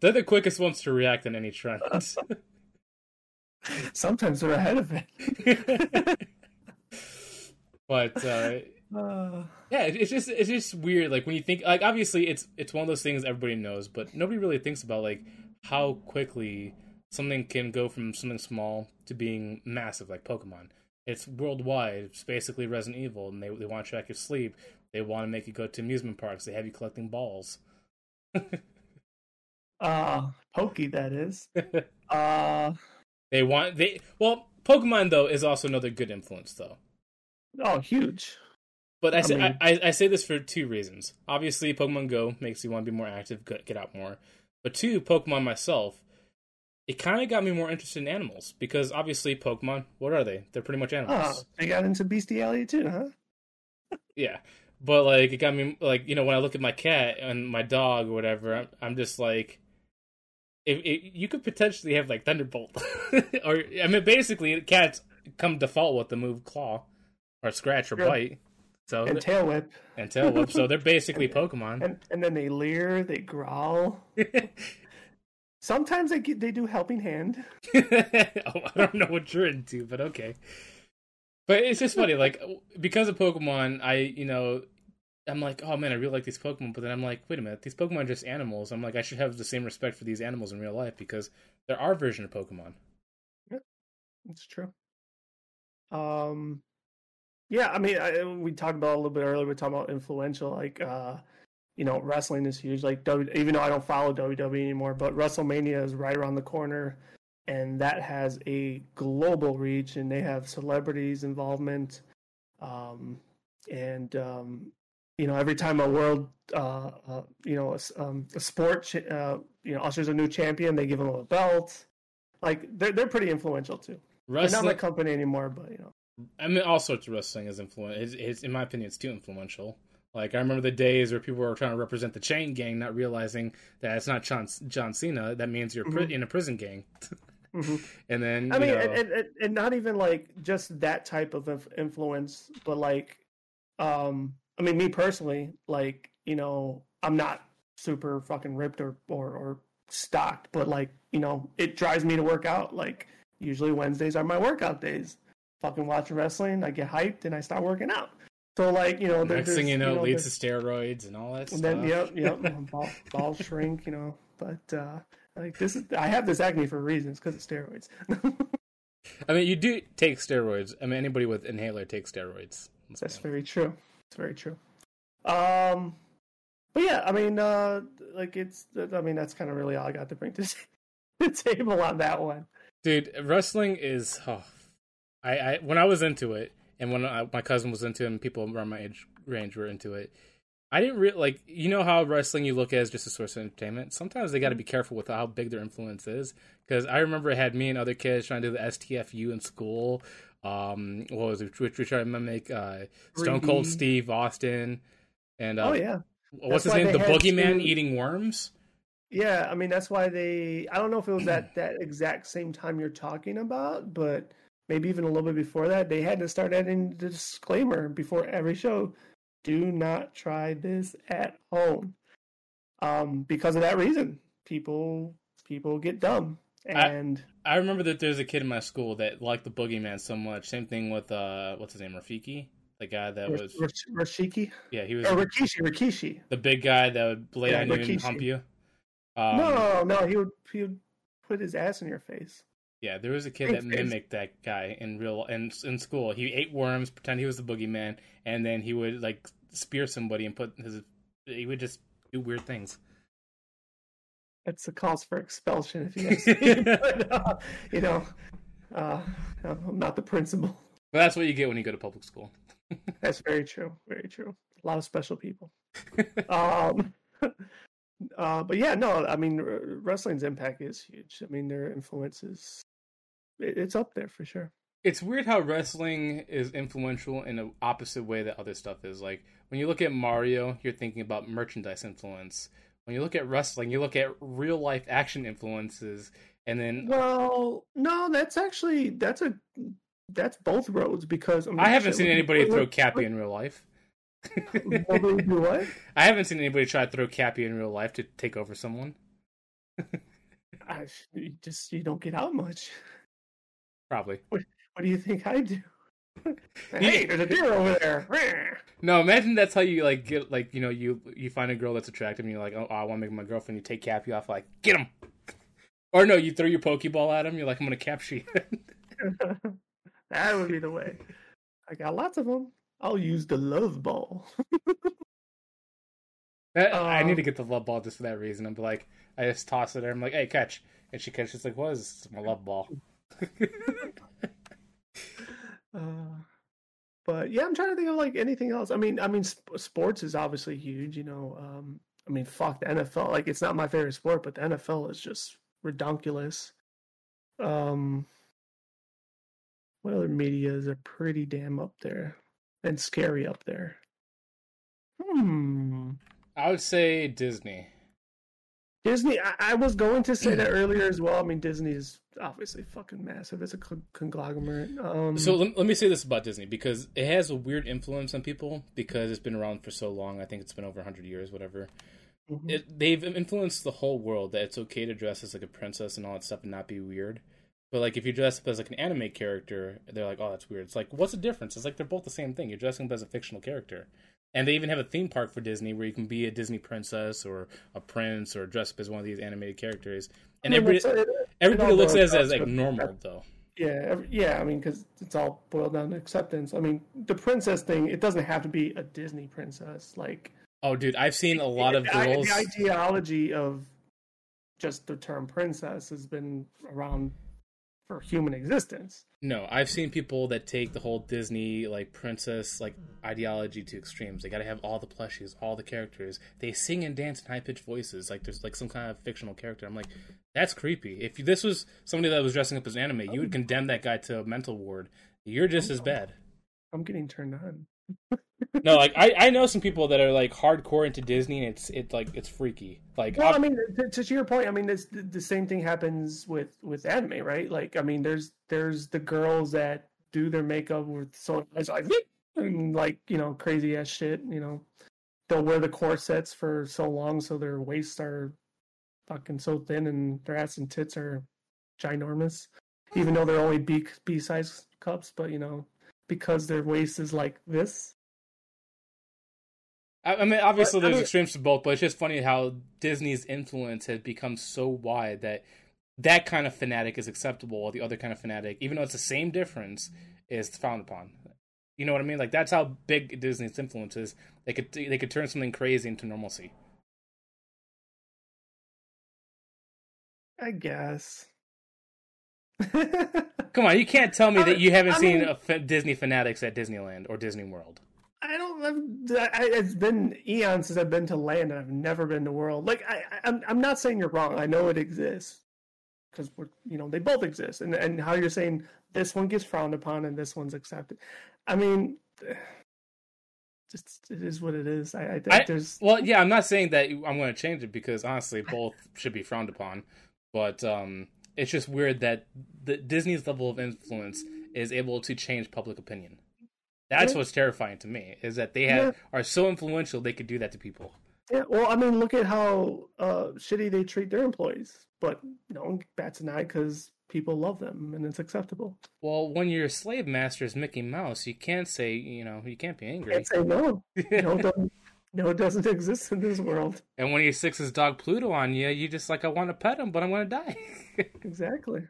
They're the quickest ones to react on any trend. Sometimes they're ahead of it. but uh, Uh, yeah, it- it's just it's just weird. Like when you think like obviously it's it's one of those things everybody knows, but nobody really thinks about like how quickly something can go from something small to being massive, like Pokemon. It's worldwide. It's basically Resident Evil, and they they want to track your sleep. They want to make you go to amusement parks. They have you collecting balls. uh, Pokey, that is. Uh, They want they well Pokemon though is also another good influence though. oh, huge. But I, I say, mean- I, I say this for two reasons. Obviously, Pokemon Go makes you want to be more active, get, get out more. But two, Pokemon myself, it kind of got me more interested in animals because obviously Pokemon, what are they? They're pretty much Oh, animals. they got into bestiality too, huh? Yeah, but like it got me like you know when I look at my cat and my dog or whatever, I'm, I'm just like, you could potentially have like Thunderbolt, or I mean basically cats come default with the move Claw or Scratch or Sure. Bite. So And tail whip, and tail whip. So they're basically Pokemon. and and then they leer, they growl. Sometimes they get, they do helping hand. oh, I don't know what you're into, but okay. But it's just funny, like because of Pokemon, I you know, I'm like, oh man, I really like these Pokemon, but then I'm like, wait a minute, these Pokemon are just animals. I'm like, I should have the same respect for these animals in real life because they're our version of Pokemon. It's true. Um, yeah, I mean, I, we talked about a little bit earlier. We talking about influential, like, uh, you know, wrestling is huge. Like, w, even though I don't follow WWE anymore, but WrestleMania is right around the corner, and that has a global reach, and they have celebrities involvement. Um, and um, you know, every time a world, uh, uh you know, a, um, a sport, uh, you know, ushers a new champion, they give them a belt. Like, they're they're pretty influential too. They're not Wrestling, my company anymore, but you know. I mean, all sorts of wrestling is influential. It's, it's, in my opinion, it's too influential. Like I remember the days where people were trying to represent the Chain Gang, not realizing that it's not John, John Cena. That means you're Mhm. in a prison gang. Mhm. And then I mean, know, and, and, and not even like just that type of influence, but like, um, I mean, me personally, like, you know, I'm not super fucking ripped or, or, or stocked, but like, you know, it drives me to work out. Like, usually Wednesdays are my workout days. Fucking watching wrestling, I get hyped and I start working out. So, like, you know, next thing there's, you know, leads to steroids and all that and stuff. then, yep, yep, ball, balls shrink, you know, but, uh, like this is, I have this acne for reasons because of steroids. I mean, you do take steroids. I mean, anybody with inhaler takes steroids. That's very true. It's very true. Um, but yeah, I mean, uh, like it's. I mean, that's kind of really all I got to bring to the table on that one. dude wrestling is oh, I, I when i was into it and when I, my cousin was into it and people around my age range were into it i didn't really like you know how wrestling you look at as just a source of entertainment sometimes they got to be careful with how big their influence is because i remember it had me and other kids trying to do the stfu in school um what was it which tried to mimic uh stone cold steve austin and uh, oh yeah, what's his That's why name the boogeyman to- eating worms yeah. I mean, that's why they. I don't know if it was at that exact same time you're talking about, but maybe even a little bit before that, they had to start adding the disclaimer before every show: "Do not try this at home." Um, because of that reason, people people get dumb, I- and I remember that there's a kid in my school that liked the boogeyman so much. Same thing with uh, what's his name, Rafiki, the guy that Rash- was Rashiki yeah, he was or Rikishi, Rikishi. the big guy that would lay Yeah, on you and hump you. Um, no, no, he would he would put his ass in your face. Yeah, there was a kid that mimicked that guy in real in in school. He ate worms, pretend he was the boogeyman, and then he would like spear somebody and put his. He would just do weird things. That's a cause for expulsion if you ask me. but, uh, you know, uh, I'm not the principal. But that's what you get when you go to public school. That's very true. Very true. A lot of special people. um, uh, but yeah, no, I mean, r- wrestling's impact is huge. I mean, their influence is it, it's up there for sure. it's weird how wrestling is influential in an opposite way that other stuff is. Like when you look at Mario, you're thinking about merchandise influence. When you look at wrestling, you look at real life action influences, and then Well, no, that's actually that's a that's both roads because I, mean, I haven't shit, seen anybody throw Cappy in real life. look- look- do what? I haven't seen anybody try to throw Cappy in real life to take over someone. I, you just you don't get out much. Probably. What do you think I do? Hey, there's a deer over there. No, imagine that's how you like get like you know you you find a girl that's attractive and you're like oh, I want to make my girlfriend. You take Cappy off like get him, or no, you throw your Pokeball at him. You're like I'm gonna capture you. that would be the way. I got lots of them. I'll use the love ball. I, I need Um, to get the love ball just for that reason. I'm like I just toss it at her. I'm like hey catch, and she catches like what is this? My love ball. Uh, but yeah, I'm trying to think of like anything else. I mean, I mean, sp- sports is obviously huge. You know, um, I mean, fuck the NFL. Like, it's not my favorite sport, but the NFL is just redonkulous. Um, what other medias are pretty damn up there and scary up there? Hmm. I would say Disney. Disney. I, I was going to say that earlier as well. I mean, Disney is obviously fucking massive. It's a conglomerate. Um, So let, let me say this about Disney because it has a weird influence on people because it's been around for so long. I think it's been over 100 years, whatever. mhm. It, they've influenced the whole world that it's okay to dress as like a princess and all that stuff and not be weird. But like if you dress up as like an anime character, they're like, "Oh, that's weird." It's like, what's the difference? It's like they're both the same thing. You're dressing up as a fictional character, and they even have a theme park for Disney where you can be a Disney princess or a prince or dress up as one of these animated characters. And I mean, everybody, it's- it- everybody looks at it as like normal though. Yeah, ev- yeah. I mean, because it's all boiled down to acceptance. I mean, the princess thing. It doesn't have to be a Disney princess. Like Oh, dude, I've seen a lot of the, i- girls. the ideology of just the term princess has been around for human existence. No, I've seen people that take the whole Disney like princess like ideology to extremes. They got to have all the plushies, all the characters. They sing and dance in high pitched voices, like there's like some kind of fictional character. I'm like, that's creepy. If this was somebody that was dressing up as an anime, you would condemn that guy to a mental ward. You're just as bad. I'm getting turned on. No, like I, I know some people that are like hardcore into Disney, and it's it's like it's freaky. Like Well, I mean, to, to your point, I mean, it's the, the same thing happens with with anime, right? Like, I mean, there's there's the girls that do their makeup with so it's like and like you know crazy ass shit. You know, they'll wear the corsets for so long so their waists are fucking so thin and their ass and tits are ginormous, even though they're only B B size cups. But you know, because their waist is like this. I, I mean, obviously But, I there's mean- extremes to both, but it's just funny how Disney's influence has become so wide that that kind of fanatic is acceptable, while the other kind of fanatic, even though it's the same difference, is frowned upon. You know what I mean? Like that's how big Disney's influence is. They could they could turn something crazy into normalcy. I guess. Come on, you can't tell me that you haven't I seen mean- a Disney fanatics at Disneyland or Disney World. I don't. I've, I, it's been eons since I've been to land, and I've never been to world. Like I, I- I'm, I'm not saying you're wrong. I know it exists because we're, you know, they both exist, and and how you're saying this one gets frowned upon and this one's accepted. I mean, just it is what it is. I, I think I- there's Well, yeah, I'm not saying that I'm going to change it because honestly, both should be frowned upon. But um, it's just weird that the Disney's level of influence is able to change public opinion. That's Yeah. what's terrifying to me is that they have are so influential they could do that to people. yeah. Well, I mean, look at how uh, shitty they treat their employees, but no one bats an eye because people love them and it's acceptable. Well, when your slave master is Mickey Mouse, you can't say you know you can't be angry. Can't say no. No, it doesn't, no, it doesn't exist in this world. and when he sticks his dog Pluto on you, you just like I want to pet him, but I'm going to die. Exactly.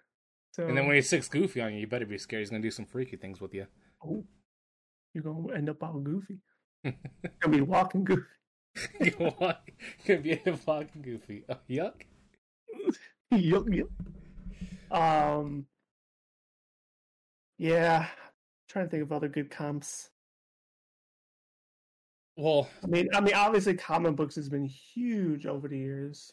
So, and then when he sticks Goofy on you, you better be scared. He's going to do some freaky things with you. oh, you're gonna end up all goofy. You're gonna be walking goofy. you want to be a fucking goofy. Oh, yuck. yup, yup. Um. Yeah, trying to think of other good comps. Well, I mean, I mean, obviously, comic books has been huge over the years.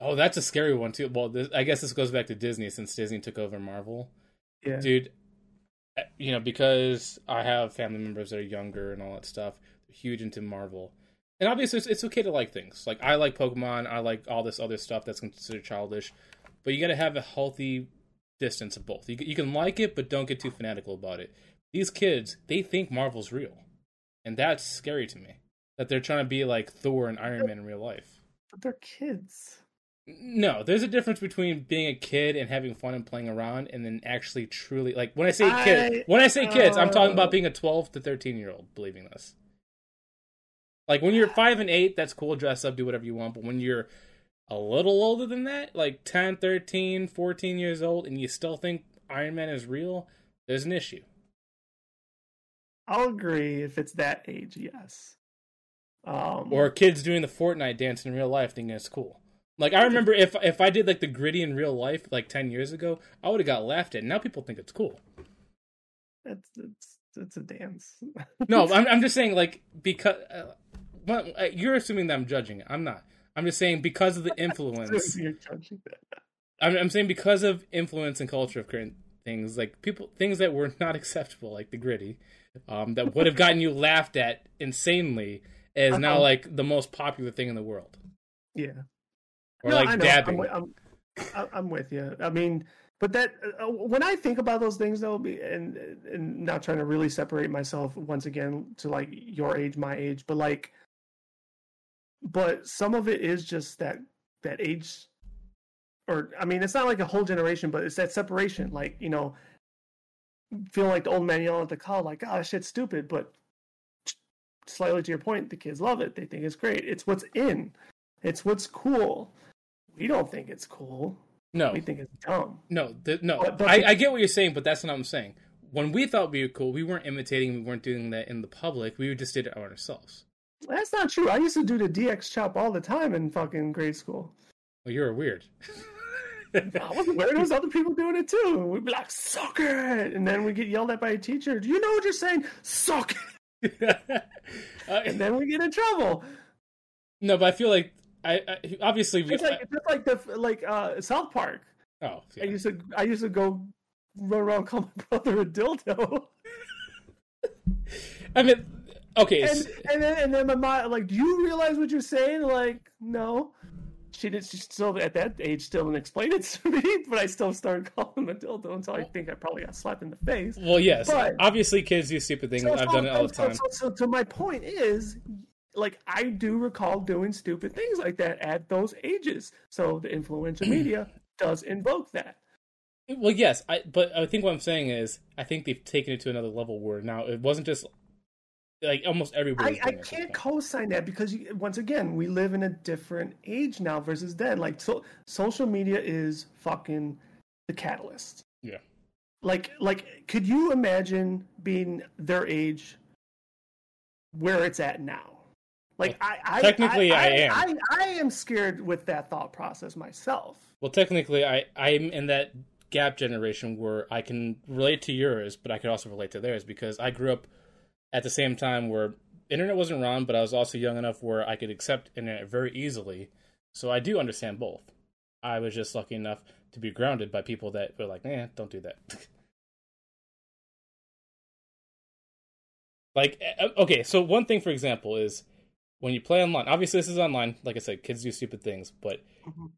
oh, that's a scary one too. Well, this, I guess this goes back to Disney since Disney took over Marvel, Yeah, dude. uh, You know, because I have family members that are younger and all that stuff, they're huge into Marvel. And obviously, it's, it's okay to like things. Like I like Pokemon, I like all this other stuff that's considered childish, but you got to have a healthy distance of both. You, you can like it, but don't get too fanatical about it. These kids, they think Marvel's real, and that's scary to me. That they're trying to be like Thor and Iron Man in real life. but they're kids. No, there's a difference between being a kid and having fun and playing around, and then actually truly like when I say kid, I- when I say kids, I'm talking about oh. being a 12 to 13 year old believing this. Like when you're five and eight, that's cool. Dress up, do whatever you want. But when you're a little older than that, like 10, 13, 14 years old, and you still think Iron Man is real, there's an issue. I'll agree if it's that age. Yes. Um, Or kids doing the Fortnite dance in real life thinking it's cool. Like I remember if if I did like the griddy in real life like ten years ago, I would have got laughed at. Now people think it's cool. it's, it's it's a dance. no, I'm I'm just saying like because uh, well, uh, you're assuming that I'm judging it. I'm not. I'm just saying because of the influence. You're judging that. I'm, I'm saying because of influence and culture of current things, like people things that were not acceptable, like the griddy, um, that would have gotten you laughed at insanely, is now like the most popular thing in the world. Yeah. Or No, I like know. dabbing. I'm, I'm, I'm- I'm with you. I mean, but that uh, when I think about those things, though, and and not trying to really separate myself once again to like your age, my age, but like, but some of it is just that that age, or I mean, it's not like a whole generation, but it's that separation. Like you know, feeling like the old man yelling at the car, like, "Oh, that shit's stupid," but slightly to your point, the kids love it. They think it's great. It's what's in. It's what's cool. We don't think it's cool. no, We think it's dumb. no, the, no. But- but- I, I get what you're saying, but that's not what I'm saying. When we thought we were cool, we weren't imitating. We weren't doing that in the public. We just did it on ourselves. That's not true. I used to do the DX chop all the time in fucking grade school. Well, you're weird. I wasn't weird. There's other people doing it too. We'd be like, "Suck it," and then we get yelled at by a teacher. Do you know what you're saying? Suck it. Uh, And then we get in trouble. no, but I feel like I, I obviously we. It's like it's just like the like uh, South Park. oh, yeah. I used to I used to go run around call my brother a dildo. I mean, okay. and and then and then my mom like, do you realize what you're saying? Like, no. She did. She still at that age still didn't explain it to me, but I still started calling him a dildo until I think I probably got slapped in the face. well, yes. but- Obviously, kids do stupid things. So- I've so- done it all the so- time. So, so, to my point is, like, I do recall doing stupid things like that at those ages. So the influential media does invoke that. Well, yes, I, but I think what I'm saying is, I think they've taken it to another level where now it wasn't just like almost everybody. I, I can't co-sign that because you, once again we live in a different age now versus then like so social media is fucking the catalyst Yeah. like like could you imagine being their age where it's at now like I, I technically I am. I, I am scared with that thought process myself Well, technically, I I'm in that gap generation where I can relate to yours, but I can also relate to theirs because I grew up at the same time where internet wasn't around, but I was also young enough where I could accept internet very easily. So I do understand both. I was just lucky enough to be grounded by people that were like, "Eh, don't do that." like, eh, okay, so one thing, for example, is when you play online. Obviously, this is online. Like I said, kids do stupid things, but Mhm.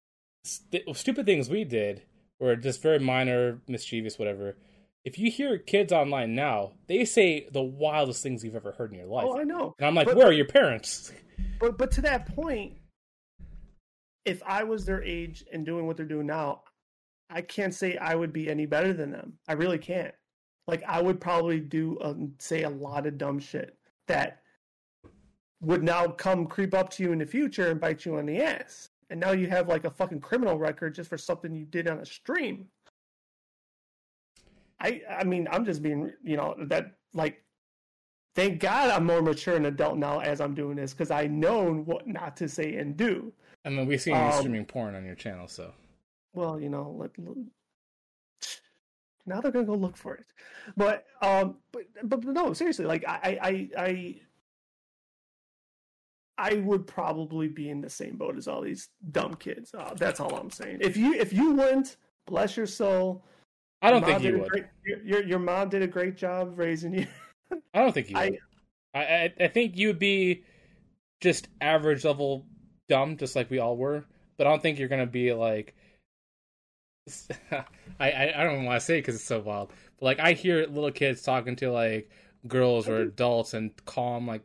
st- stupid things we did were just very minor, mischievous, whatever. If you hear kids online now, they say the wildest things you've ever heard in your life. oh i know and I'm like, but- where are your parents? But but to that point, if I was their age and doing what they're doing now, I can't say I would be any better than them. I really can't. Like I would probably do um, say a lot of dumb shit that would now come creep up to you in the future and bite you on the ass. And now you have like a fucking criminal record just for something you did on a stream. I I mean I'm just being you know that like thank God I'm more mature and adult now as I'm doing this because I know what not to say and do. I mean, we've seen you Um, streaming porn on your channel, so Well, you know, let- now they're gonna go look for it. But um, but but, no, seriously, like I I I. I I would probably be in the same boat as all these dumb kids. Uh, that's all I'm saying. If you if you went, bless your soul. I don't think mom you did a would. Great, your, your mom did a great job raising you. I don't think you I- would. I, I I think you'd be just average level dumb, just like we all were. But I don't think you're gonna be like. I I, I don't want to say because it's so wild. But like I hear little kids talking to like girls or adults and call them like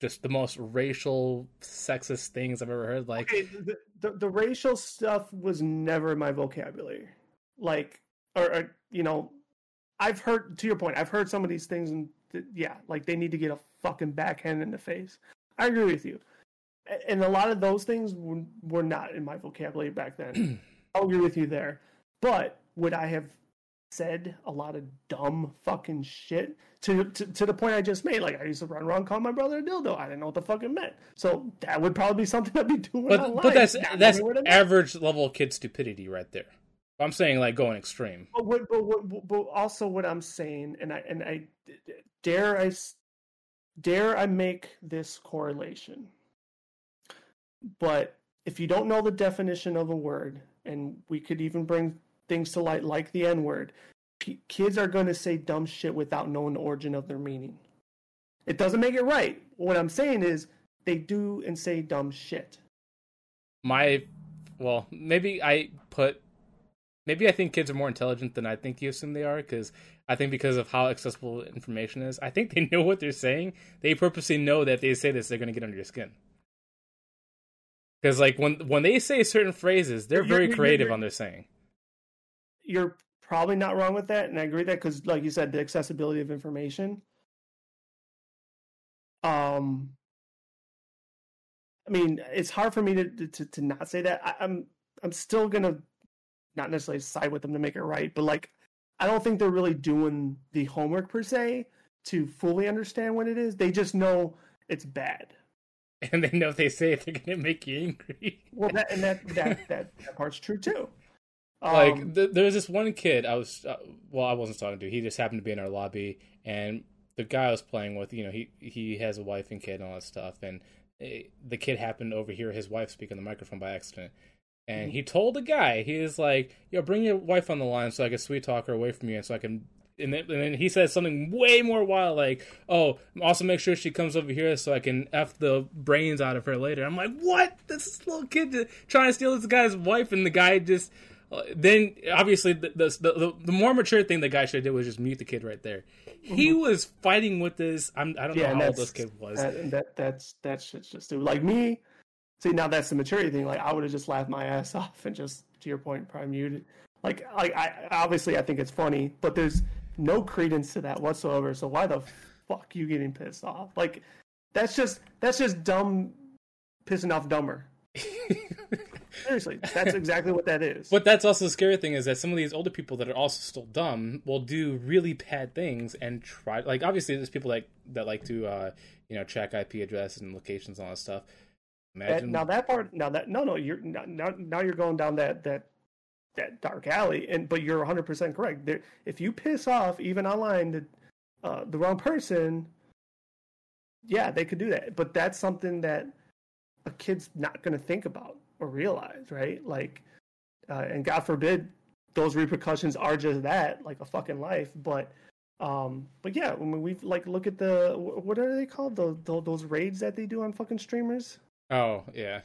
just the most racial, sexist things I've ever heard. Like Okay, the, the, the racial stuff was never in my vocabulary. Like, or, or you know, I've heard to your point. I've heard some of these things, and th- yeah, like they need to get a fucking backhand in the face. I agree with you, and a lot of those things were, were not in my vocabulary back then. I'll agree with you there. But would I have said a lot of dumb fucking shit to, to to the point I just made? Like I used to run around calling my brother a dildo. I didn't know what the fuck it meant. So that would probably be something I'd be doing. but online, but that's not that's knowing what it meant. average level kid stupidity right there. I'm saying like going extreme. But, what, but, what, but also what I'm saying, and I and I dare I dare I make this correlation. But if you don't know the definition of a word, and we could even bring things to light like the N word, kids are going to say dumb shit without knowing the origin of their meaning. It doesn't make it right. What I'm saying is they do and say dumb shit. My, well, maybe I put, maybe I think kids are more intelligent than I think you assume they are because I think because of how accessible information is, I think they know what they're saying. They purposely know that if they say this, they're going to get under your skin. Because like when when they say certain phrases, they're very you're, creative you're, on their saying. You're probably not wrong with that, and I agree with that because, like you said, the accessibility of information. Um, I mean, it's hard for me to to, to not say that. I, I'm I'm still gonna not necessarily side with them to make it right, but like I don't think they're really doing the homework per se to fully understand what it is. They just know it's bad. And they know if they say it, they're gonna make you angry. well, that and that that that, that part's true too. Um, like th- there was this one kid I was uh, well, I wasn't talking to. He just happened to be in our lobby, and the guy I was playing with, you know, he he has a wife and kid and all that stuff, and it, eh, the kid happened to overhear his wife speak on the microphone by accident. And mm-hmm. he told the guy, he was like, "Yo, bring your wife on the line so I can sweet talk her away from you, and so I can and then, and then he says something way more wild, like, "Oh, also make sure she comes over here so I can f the brains out of her later." I'm like, "What? This little kid trying to steal this guy's wife," and the guy just. Then obviously the the, the the, more mature thing the guy should have did was just mute the kid right there. Mm-hmm. He was fighting with this. I'm, I don't yeah, know how old this kid was. That, that that's that's just stupid. Like me, see now that's the maturity thing. Like I would have just laughed my ass off and just to your point, probably muted. Like like I obviously I think it's funny, but there's no credence to that whatsoever. So why the fuck you getting pissed off? Like that's just that's just dumb pissing off dumber. Seriously, that's exactly what that is. But that's also the scary thing is that some of these older people that are also still dumb will do really bad things and try. Like obviously, there's people like that like to uh, you know check IP addresses and locations and all that stuff. That, now that part. Now that no no you're now now you're going down that that that dark alley. And but you're 100 percent correct. There, if you piss off even online the uh, the wrong person, yeah, they could do that. But that's something that a kid's not going to think about or realize, right? Like, uh, and God forbid those repercussions are just that, like a fucking life. But um, but yeah, when we like look at the what are they called? The, the, those raids that they do on fucking streamers. Oh yeah,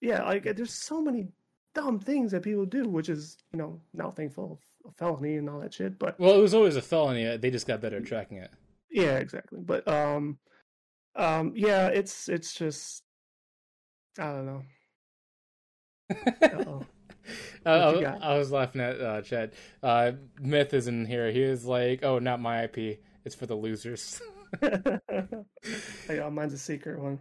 yeah. Like there's so many dumb things that people do, which is you know now thankful a felony and all that shit. But well, it was always a felony. They just got better at tracking it. Yeah, exactly. But um, um, yeah, it's it's just I don't know. uh, I, I, was laughing at uh, Chad. Uh, Myth is in here. He was like, "Oh, not my IP. It's for the losers." yeah, mine's a secret one.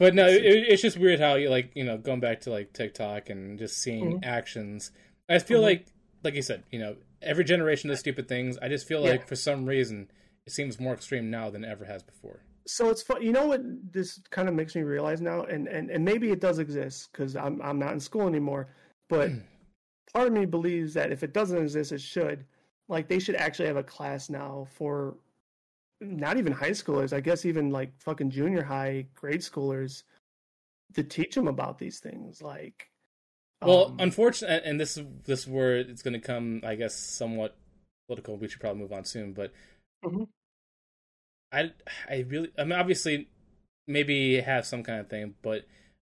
But no, it, it's just weird how you like you know going back to like TikTok and just seeing mm-hmm. actions. I feel mm-hmm. like, like you said, you know, every generation does stupid things. I just feel like yeah. for some reason it seems more extreme now than ever has before. So it's fun. You know what this kind of makes me realize now, and and, and maybe it does exist because I'm I'm not in school anymore. But part of me believes that if it doesn't exist, it should. Like they should actually have a class now for not even high schoolers, I guess even like fucking junior high grade schoolers to teach them about these things. Like, well, um, unfortunately, and this this is where it's going to come, I guess, somewhat political. We should probably move on soon, but mm-hmm. I, I really, I mean, obviously, maybe have some kind of thing, but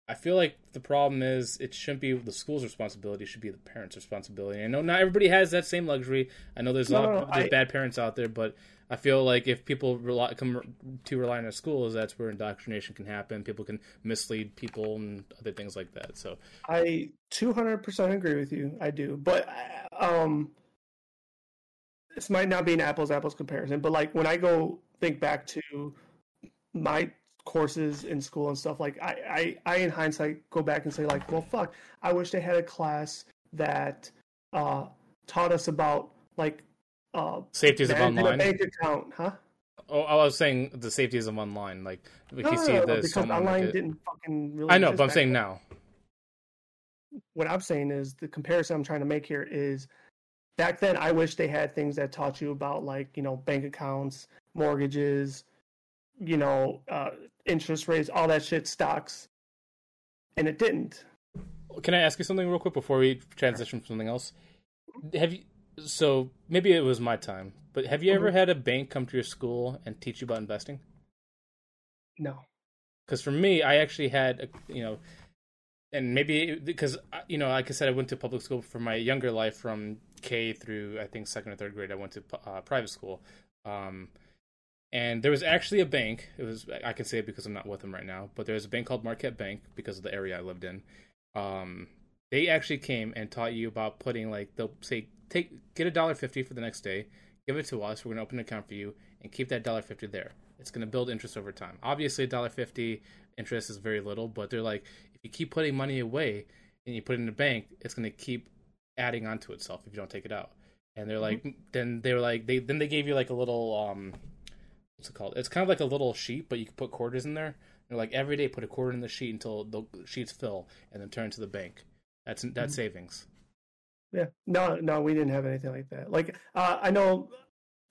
I feel like the problem is it shouldn't be the school's responsibility; it should be the parents' responsibility. I know not everybody has that same luxury. I know there's a lot of there's I, bad parents out there, but I feel like if people rely, come to rely on their schools, that's where indoctrination can happen. People can mislead people and other things like that. So I 200% agree with you. I do, but um, this might not be an apples apples comparison. But like when I go think back to my courses in school and stuff, like I, I, I in hindsight go back and say like, well, fuck, I wish they had a class that uh, taught us about like uh, safeties of online bank account, huh? Oh, I was saying the safeties of online. Like if no, you see no, this, because online like didn't fucking. Really I know, but I'm saying now. what I'm saying is the comparison I'm trying to make here is back then I wish they had things that taught you about like you know bank accounts, mortgages, you know, uh, interest rates, all that shit, stocks, and it didn't. Can I ask you something real quick before we transition from something else? Have you? So maybe it was my time, but have you ever Mhm. had a bank come to your school and teach you about investing? No. because for me, I actually had, a, you know, and maybe because you know, like I said, I went to public school for my younger life from K through I think second or third grade. I went to uh, private school, um, and there was actually a bank. It was I can say it because I'm not with them right now, but there was a bank called Marquette Bank because of the area I lived in. Um, they actually came and taught you about putting like they'll say take get a dollar fifty for the next day, give it to us. We're going to open an account for you and keep that dollar fifty there. It's going to build interest over time. Obviously, a dollar fifty interest is very little, but they're like if you keep putting money away and you put it in the bank, it's going to keep adding onto itself if you don't take it out. And they're like, then they were like, they then they gave you like a little um, what's it called? It's kind of like a little sheet, but you can put quarters in there. They're like every day put a quarter in the sheet until the sheets fill, and then turn to the bank. That's that's Mhm. savings. Yeah. No, no, we didn't have anything like that. Like uh, I know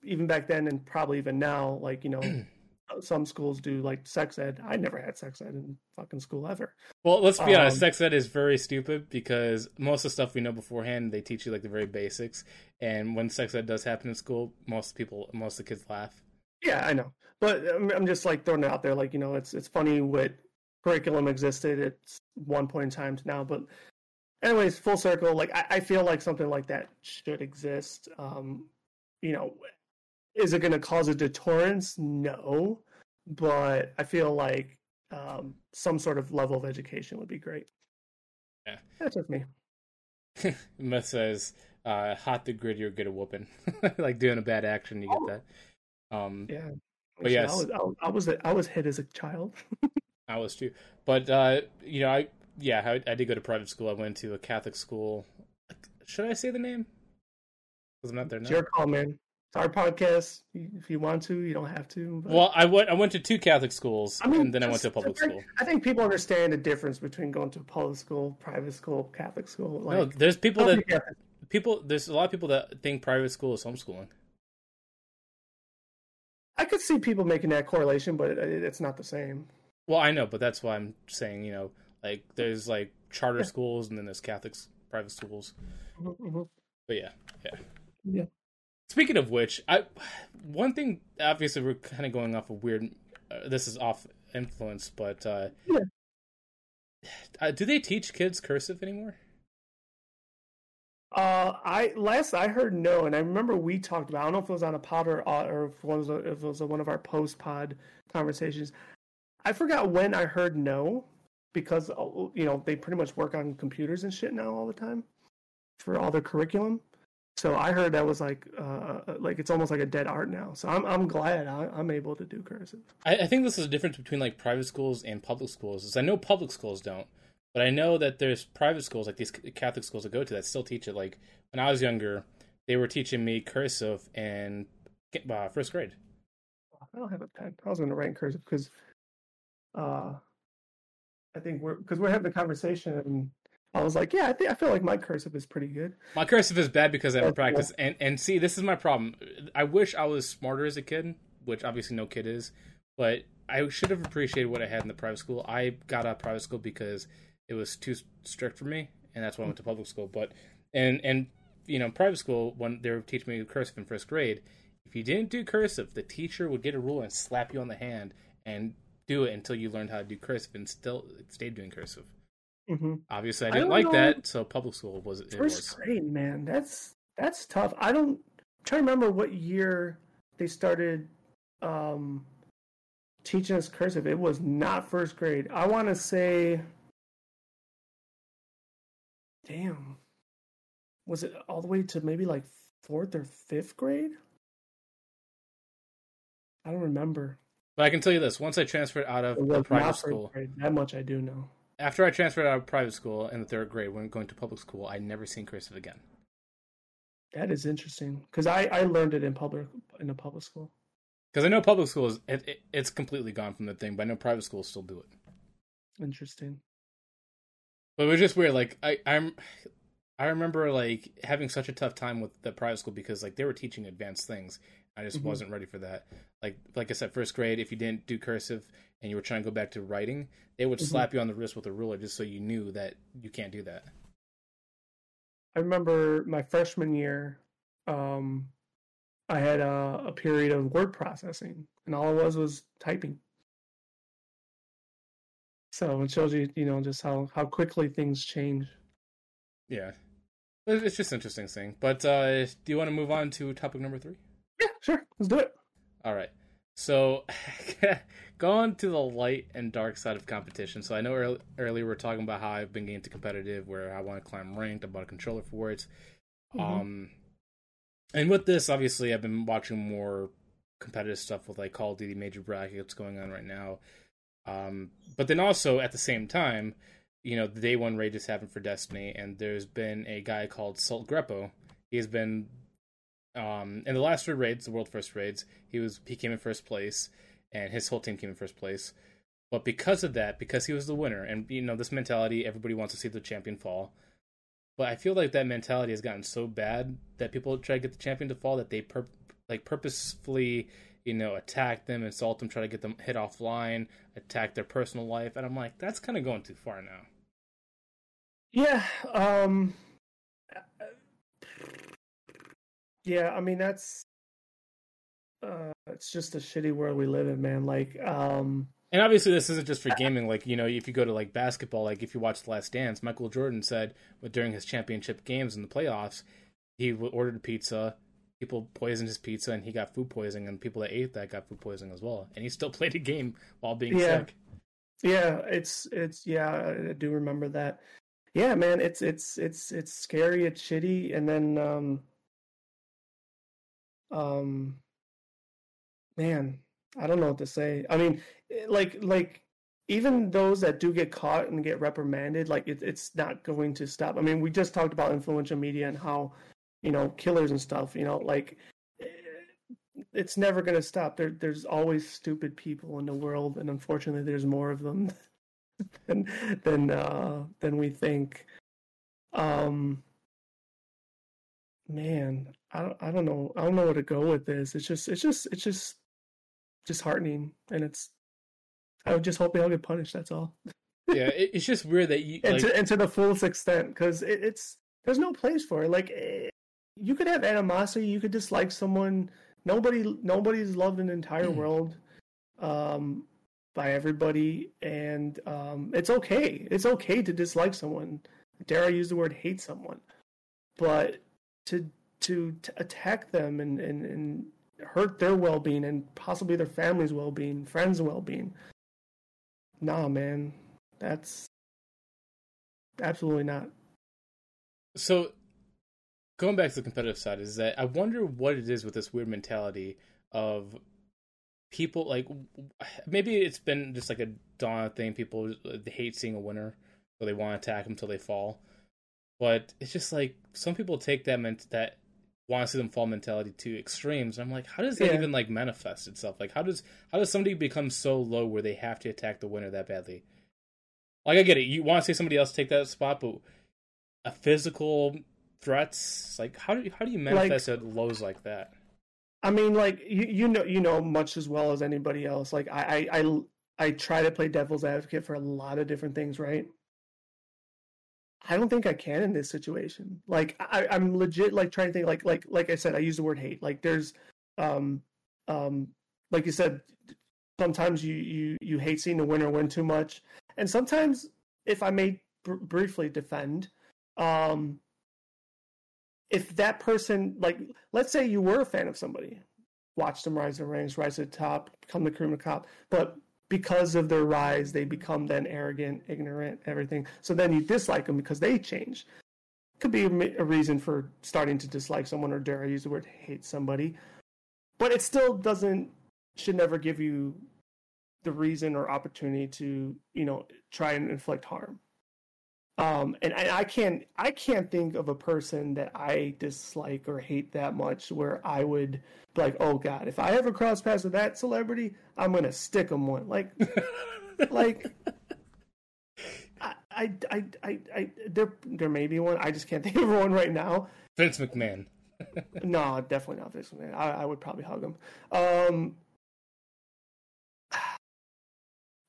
even back then and probably even now, like, you know, some schools do like sex ed. I never had sex ed in fucking school ever. Well, let's be honest. Um, Sex ed is very stupid because most of the stuff we know beforehand, they teach you like the very basics. And when sex ed does happen in school, most people, most of the kids laugh. Yeah, I know. But I'm, I'm just like throwing it out there. Like, you know, it's it's funny what curriculum existed at one point in time to now. But anyways, full circle. Like, I, I feel like something like that should exist. Um, you know, is it going to cause a deterrence? No, but I feel like um, some sort of level of education would be great. Yeah. that's just me. Myth says, uh, "Hot the grid, you're good at whooping." like doing a bad action, you get that. Um, Yeah. But yes. I was, I, I was I was hit as a child. I was too. But uh, you know, I yeah, I, I did go to private school. I went to a Catholic school. Should I say the name? Because I'm not there now. It's your call, man. It's our podcast. If you want to, you don't have to. but- Well, I went. I went to two Catholic schools, I mean, and then I went to a public school. I think people understand the difference between going to a public school, private school, Catholic school. Like, no, there's people that people. There's a lot of people that think private school is homeschooling. I could see people making that correlation, but it, it's not the same. Well, I know, but that's why I'm saying. You know, like there's like charter schools, and then there's Catholic private schools. Mhm, mhm. But yeah, yeah. Yeah. Speaking of which, I one thing obviously we're kind of going off a weird. Uh, this is off influence, but uh, Yeah. uh, do they teach kids cursive anymore? Uh, I last I heard no, and I remember we talked about. I don't know if it was on a pod or, uh, or if it was, if it was one of our post pod conversations. I forgot when I heard no, because uh, you know they pretty much work on computers and shit now all the time for all their curriculum. So I heard that was like uh like it's almost like a dead art now. So I'm I'm glad I, I'm able to do cursive. I, I think this is a difference between like private schools and public schools. Is I know public schools don't, but I know that there's private schools like these Catholic schools I go to that still teach it. Like when I was younger, they were teaching me cursive in uh, first grade. I don't have a pen. I was going to write cursive because uh, I think we're because we're having a conversation, and I was like, yeah, I think I feel like my cursive is pretty good. My cursive is bad because I cool. practiced. And and see, this is my problem. I wish I was smarter as a kid, which obviously no kid is, but I should have appreciated what I had in the private school. I got out of private school because it was too strict for me, and that's why I went to public school. But and and you know, private school when they were teaching me cursive in first grade, if you didn't do cursive, the teacher would get a ruler and slap you on the hand and do it until you learned how to do cursive and still stayed doing cursive. hmm Obviously, I I didn't don't like know. that, so public school was it First was. grade, man, that's that's tough. I don't I'm trying to remember what year they started um, teaching us cursive. It was not first grade. I want to say, damn, was it all the way to maybe like fourth or fifth grade? I don't remember. But I can tell you this: once I transferred out of private school, grade. That much I do know. after I transferred out of private school in the third grade, when going to public school, I never seen cursive again. That is interesting because I, I learned it in public in a public school. Because I know public schools, it, it, it's completely gone from the thing, but I know private schools still do it. Interesting. But it was just weird. Like I, I'm, I remember like having such a tough time with the private school because like they were teaching advanced things. I just mm-hmm. wasn't ready for that. Like like I said, first grade, if you didn't do cursive and you were trying to go back to writing, they would mm-hmm. slap you on the wrist with a ruler just so you knew that you can't do that. I remember my freshman year, um, I had a, a period of word processing, and all it was was typing. So it shows you, you know, just how how quickly things change. Yeah, it's just interesting thing. But uh, do you want to move on to topic number three? Yeah, sure. Let's do it. All right. So, going to the light and dark side of competition. So, I know early, earlier we were talking about how I've been getting to competitive, where I want to climb ranked. I bought a controller for it. Mm-hmm. Um, and with this, obviously, I've been watching more competitive stuff with like Call of Duty major brackets going on right now. Um, but then also at the same time, you know, the day one raid just happened for Destiny, and there's been a guy called Salt Greppo. He's been um, in the last three raids, the world first raids, he was he came in first place, and his whole team came in first place. But because of that, because he was the winner, and you know this mentality, everybody wants to see the champion fall. But I feel like that mentality has gotten so bad that people try to get the champion to fall that they like purposefully, you know, attack them, insult them, try to get them hit offline, attack their personal life, and I'm like, that's kind of going too far now. Yeah, um, yeah, I mean that's uh it's just a shitty world we live in, man. Like um and obviously this isn't just for gaming like you know if you go to like basketball like if you watch the last dance michael jordan said during his championship games in the playoffs he ordered pizza people poisoned his pizza and he got food poisoning and people that ate that got food poisoning as well and he still played a game while being yeah. sick yeah it's it's yeah i do remember that yeah man it's it's it's it's scary it's shitty and then um um man i don't know what to say. I mean eh, like like even those that do get caught and get reprimanded like it, it's not going to stop. I mean we just talked about influential media and how you know killers and stuff you know like eh, it's never going to stop. There there's always stupid people in the world and unfortunately there's more of them than than uh than we think. Um man, I don't, I don't know, I don't know where to go with this. It's just, it's just, it's just disheartening, and it's. I would just hope they all get punished. That's all. yeah, it's just weird that you and, like... to, and to the fullest extent because it, it's there's no place for it. Like it, you could have animosity, you could dislike someone. Nobody, nobody's loved in the entire world um, by everybody, and um, it's okay. It's okay to dislike someone. Dare I use the word hate someone? But to to, to attack them and, and, and hurt their well being and possibly their family's well being, friends' well being. Nah, man, that's absolutely not. So, going back to the competitive side, is that I wonder what it is with this weird mentality of people like maybe it's been just like a dawn thing. People hate seeing a winner, so they want to attack them until they fall. But it's just like some people take that ment- that want to see them fall mentality to extremes. And I'm like, how does that yeah. even like manifest itself? Like, how does how does somebody become so low where they have to attack the winner that badly? Like, I get it. You want to see somebody else take that spot, but a physical threats, like, how do you, how do you manifest like, at lows like that? I mean, like you you know you know much as well as anybody else. Like I I I, I try to play devil's advocate for a lot of different things, right? I don't think I can in this situation. Like I, I'm legit like trying to think like like like I said, I use the word hate. Like there's um um like you said, sometimes you you you hate seeing the winner win too much, and sometimes if I may br- briefly defend, um, if that person like let's say you were a fan of somebody, watch them rise the ranks, rise to the top, become the cream crop, but because of their rise, they become then arrogant, ignorant, everything. So then you dislike them because they change. Could be a, reason for starting to dislike someone, or dare I use the word hate somebody. But it still doesn't, should never give you the reason or opportunity to, you know, try and inflict harm. Um, and I, I can't, I can't think of a person that I dislike or hate that much where I would be like, oh god, if I ever cross paths with that celebrity, I'm gonna stick them one. Like, like, I, I, I, I, I, there, there may be one. I just can't think of one right now. Vince McMahon. no, definitely not Vince McMahon. I, I would probably hug him. Um,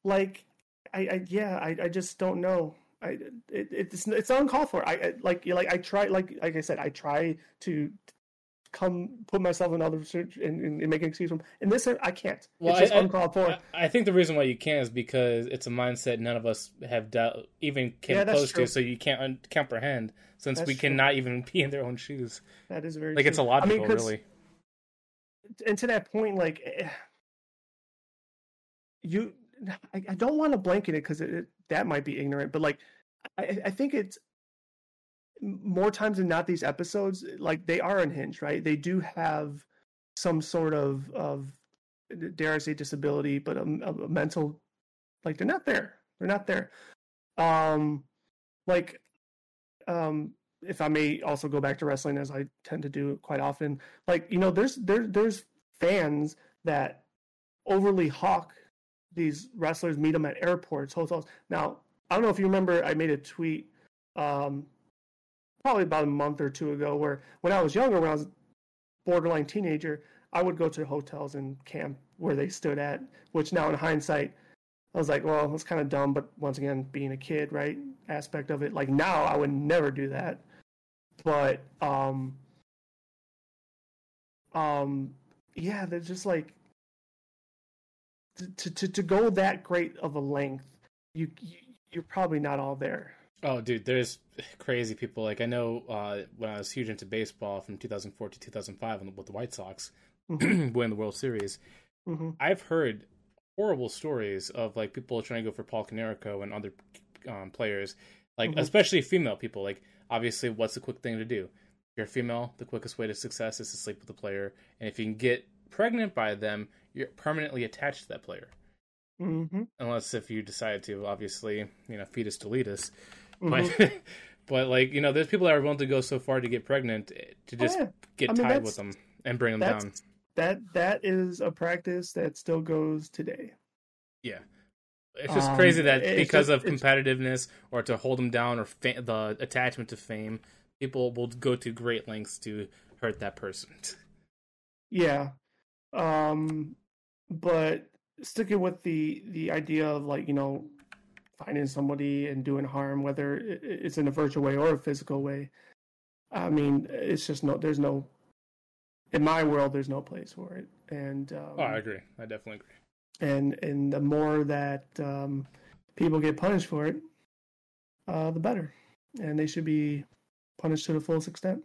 like, I, I yeah, I, I just don't know. I, it, it's it's uncalled for. I, I like like I try like like I said, I try to come put myself in other and, and, and make an excuse from. In this, I can't. Well, it's just I, uncalled for. I, I, think the reason why you can't is because it's a mindset none of us have dealt, even came yeah, close true. to, so you can't un- comprehend since that's we true. cannot even be in their own shoes. That is very like true. it's illogical, I mean, really. And to that point, like eh, you, I, don't want to blanket it because that might be ignorant, but like I, I think it's more times than not these episodes like they are unhinged right? They do have some sort of of dare i say disability but a, a, mental like they're not there. They're not there. Um like um if i may also go back to wrestling as i tend to do quite often like you know there's there there's fans that overly hawk these wrestlers meet them at airports hotels now i don't know if you remember i made a tweet um probably about a month or two ago where when I was younger, when I was borderline teenager, I would go to hotels and camp where they stood at, which now in hindsight, I was like, well, it's kind of dumb, but once again, being a kid, right? Aspect of it. Like now, I would never do that. But, um, um, yeah, they're just like, to, to, to go that great of a length, you, you you're probably not all there. Oh, dude, there's crazy people. Like I know uh, when I was huge into baseball from 2004 to 2005 with the White Sox mm-hmm. win the World Series. Mm-hmm. I've heard horrible stories of like people trying to go for Paul Konerko and other um, players, like mm-hmm. especially female people. Like obviously, what's the quick thing to do? If you're a female, the quickest way to success is to sleep with the player, and if you can get pregnant by them, you're permanently attached to that player. Mm-hmm. Unless if you decide to, obviously, you know, fetus deletus. Mm-hmm. But but like you know, there's people that are willing to go so far to get pregnant eh, to oh, just oh, yeah. get I mean, tied with them and bring them down. That that is a practice that still goes today. Yeah. It's just um, crazy that because just, of competitiveness or to hold them down or fa- the attachment to fame, people will go to great lengths to hurt that person. Yeah. Um but sticking with the the idea of like, you know, finding somebody and doing harm, whether it's in a virtual way or a physical way. I mean, it's just no. There's no. In my world, there's no place for it, and um, oh, I agree. I definitely agree. And and the more that um, people get punished for it, uh, the better, and they should be punished to the fullest extent.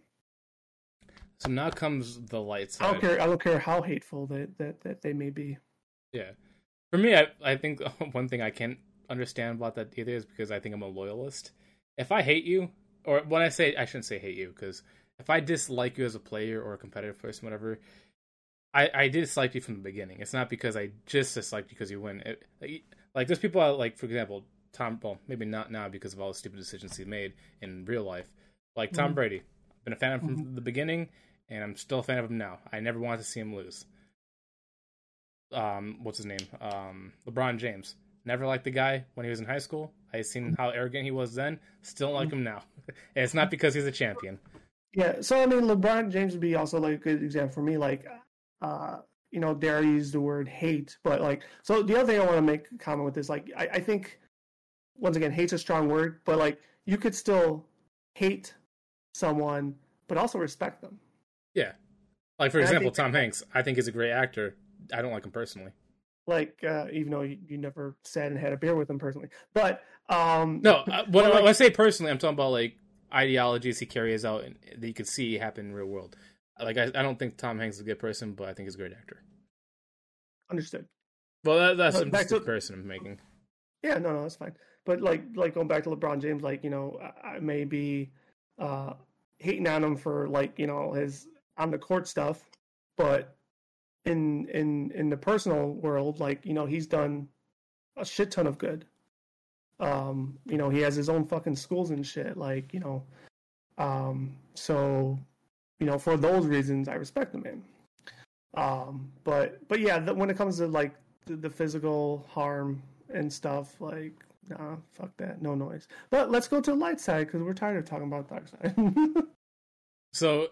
So now comes the light side. I don't care. I don't care how hateful that that, that they may be. Yeah, for me, I I think one thing I can't understand about that either is because I think I'm a loyalist. If I hate you, or when I say I shouldn't say hate you, because if I dislike you as a player or a competitive person, whatever, I I dislike you from the beginning. It's not because I just dislike you because you win. It, like, like there's people out, like for example Tom. Well, maybe not now because of all the stupid decisions he made in real life. Like Tom mm-hmm. Brady, been a fan of him mm-hmm. from the beginning, and I'm still a fan of him now. I never wanted to see him lose. Um, what's his name? Um, LeBron James. Never liked the guy when he was in high school. I seen how arrogant he was then. Still like him now. and it's not because he's a champion. Yeah. So I mean, LeBron James would be also like a good example for me. Like, uh, you know, dare use the word hate, but like, so the other thing I want to make a comment with is like, I, I think once again, hate's a strong word, but like, you could still hate someone, but also respect them. Yeah. Like for and example, think, Tom Hanks. I think he's a great actor. I don't like him personally like uh, even though you, you, never sat and had a beer with him personally. But um, no, uh, when, like, when, I say personally, I'm talking about like ideologies he carries out and that you could see happen in real world. Like I, I don't think Tom Hanks is a good person, but I think he's a great actor. Understood. Well, that, that's uh, just a person I'm making. Yeah, no, no, that's fine. But like, like going back to LeBron James, like you know, I, I may be uh, hating on him for like you know his on the court stuff, but in in in the personal world, like you know, he's done a shit ton of good. Um, you know, he has his own fucking schools and shit. Like you know, um, so you know, for those reasons, I respect the man. Um, but but yeah, the, when it comes to like the, the physical harm and stuff, like Nah, fuck that. No noise. But let's go to the light side because we're tired of talking about dark side. so,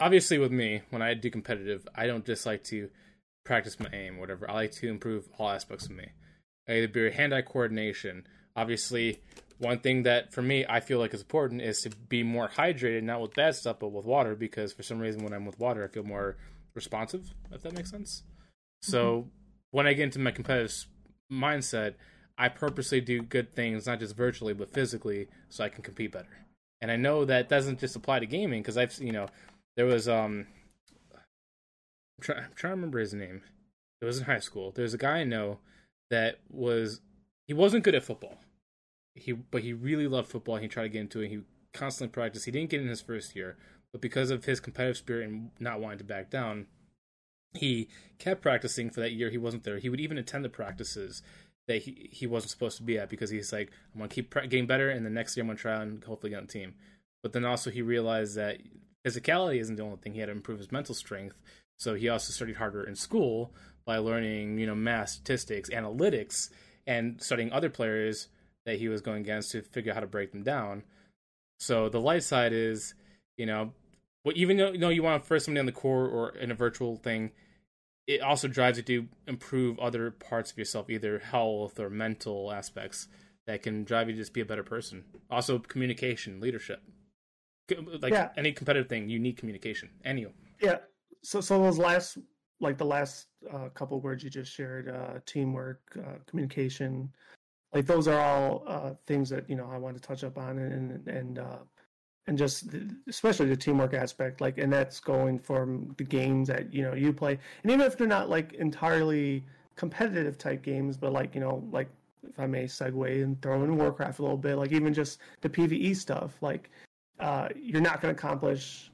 obviously, with me, when I do competitive, I don't just like to practice my aim, or whatever. I like to improve all aspects of me. Either be hand-eye coordination. Obviously, one thing that for me I feel like is important is to be more hydrated, not with bad stuff, but with water. Because for some reason, when I'm with water, I feel more responsive. If that makes sense. So mm-hmm. when I get into my competitive mindset, I purposely do good things, not just virtually but physically, so I can compete better. And I know that doesn't just apply to gaming because I've you know there was um I'm, try, I'm trying to remember his name. It was in high school. There's a guy I know that was he wasn't good at football. He but he really loved football. And He tried to get into it. He constantly practiced. He didn't get in his first year, but because of his competitive spirit and not wanting to back down, he kept practicing for that year he wasn't there. He would even attend the practices that he, he wasn't supposed to be at because he's like, I'm gonna keep getting better, and the next year I'm gonna try and hopefully get on the team. But then also he realized that physicality isn't the only thing. He had to improve his mental strength. So he also studied harder in school by learning, you know, math, statistics, analytics, and studying other players that he was going against to figure out how to break them down. So the light side is, you know, well, even though you know you want to first somebody on the core or in a virtual thing, it also drives you to improve other parts of yourself, either health or mental aspects that can drive you to just be a better person. Also, communication, leadership, like yeah. any competitive thing, you need communication. Any. Yeah. So, so those last, like the last uh, couple words you just shared, uh, teamwork, uh, communication, like those are all uh, things that you know I want to touch up on and and uh, and just especially the teamwork aspect like and that's going from the games that you know you play and even if they're not like entirely competitive type games but like you know like if i may segue and throw in warcraft a little bit like even just the pve stuff like uh, you're not going to accomplish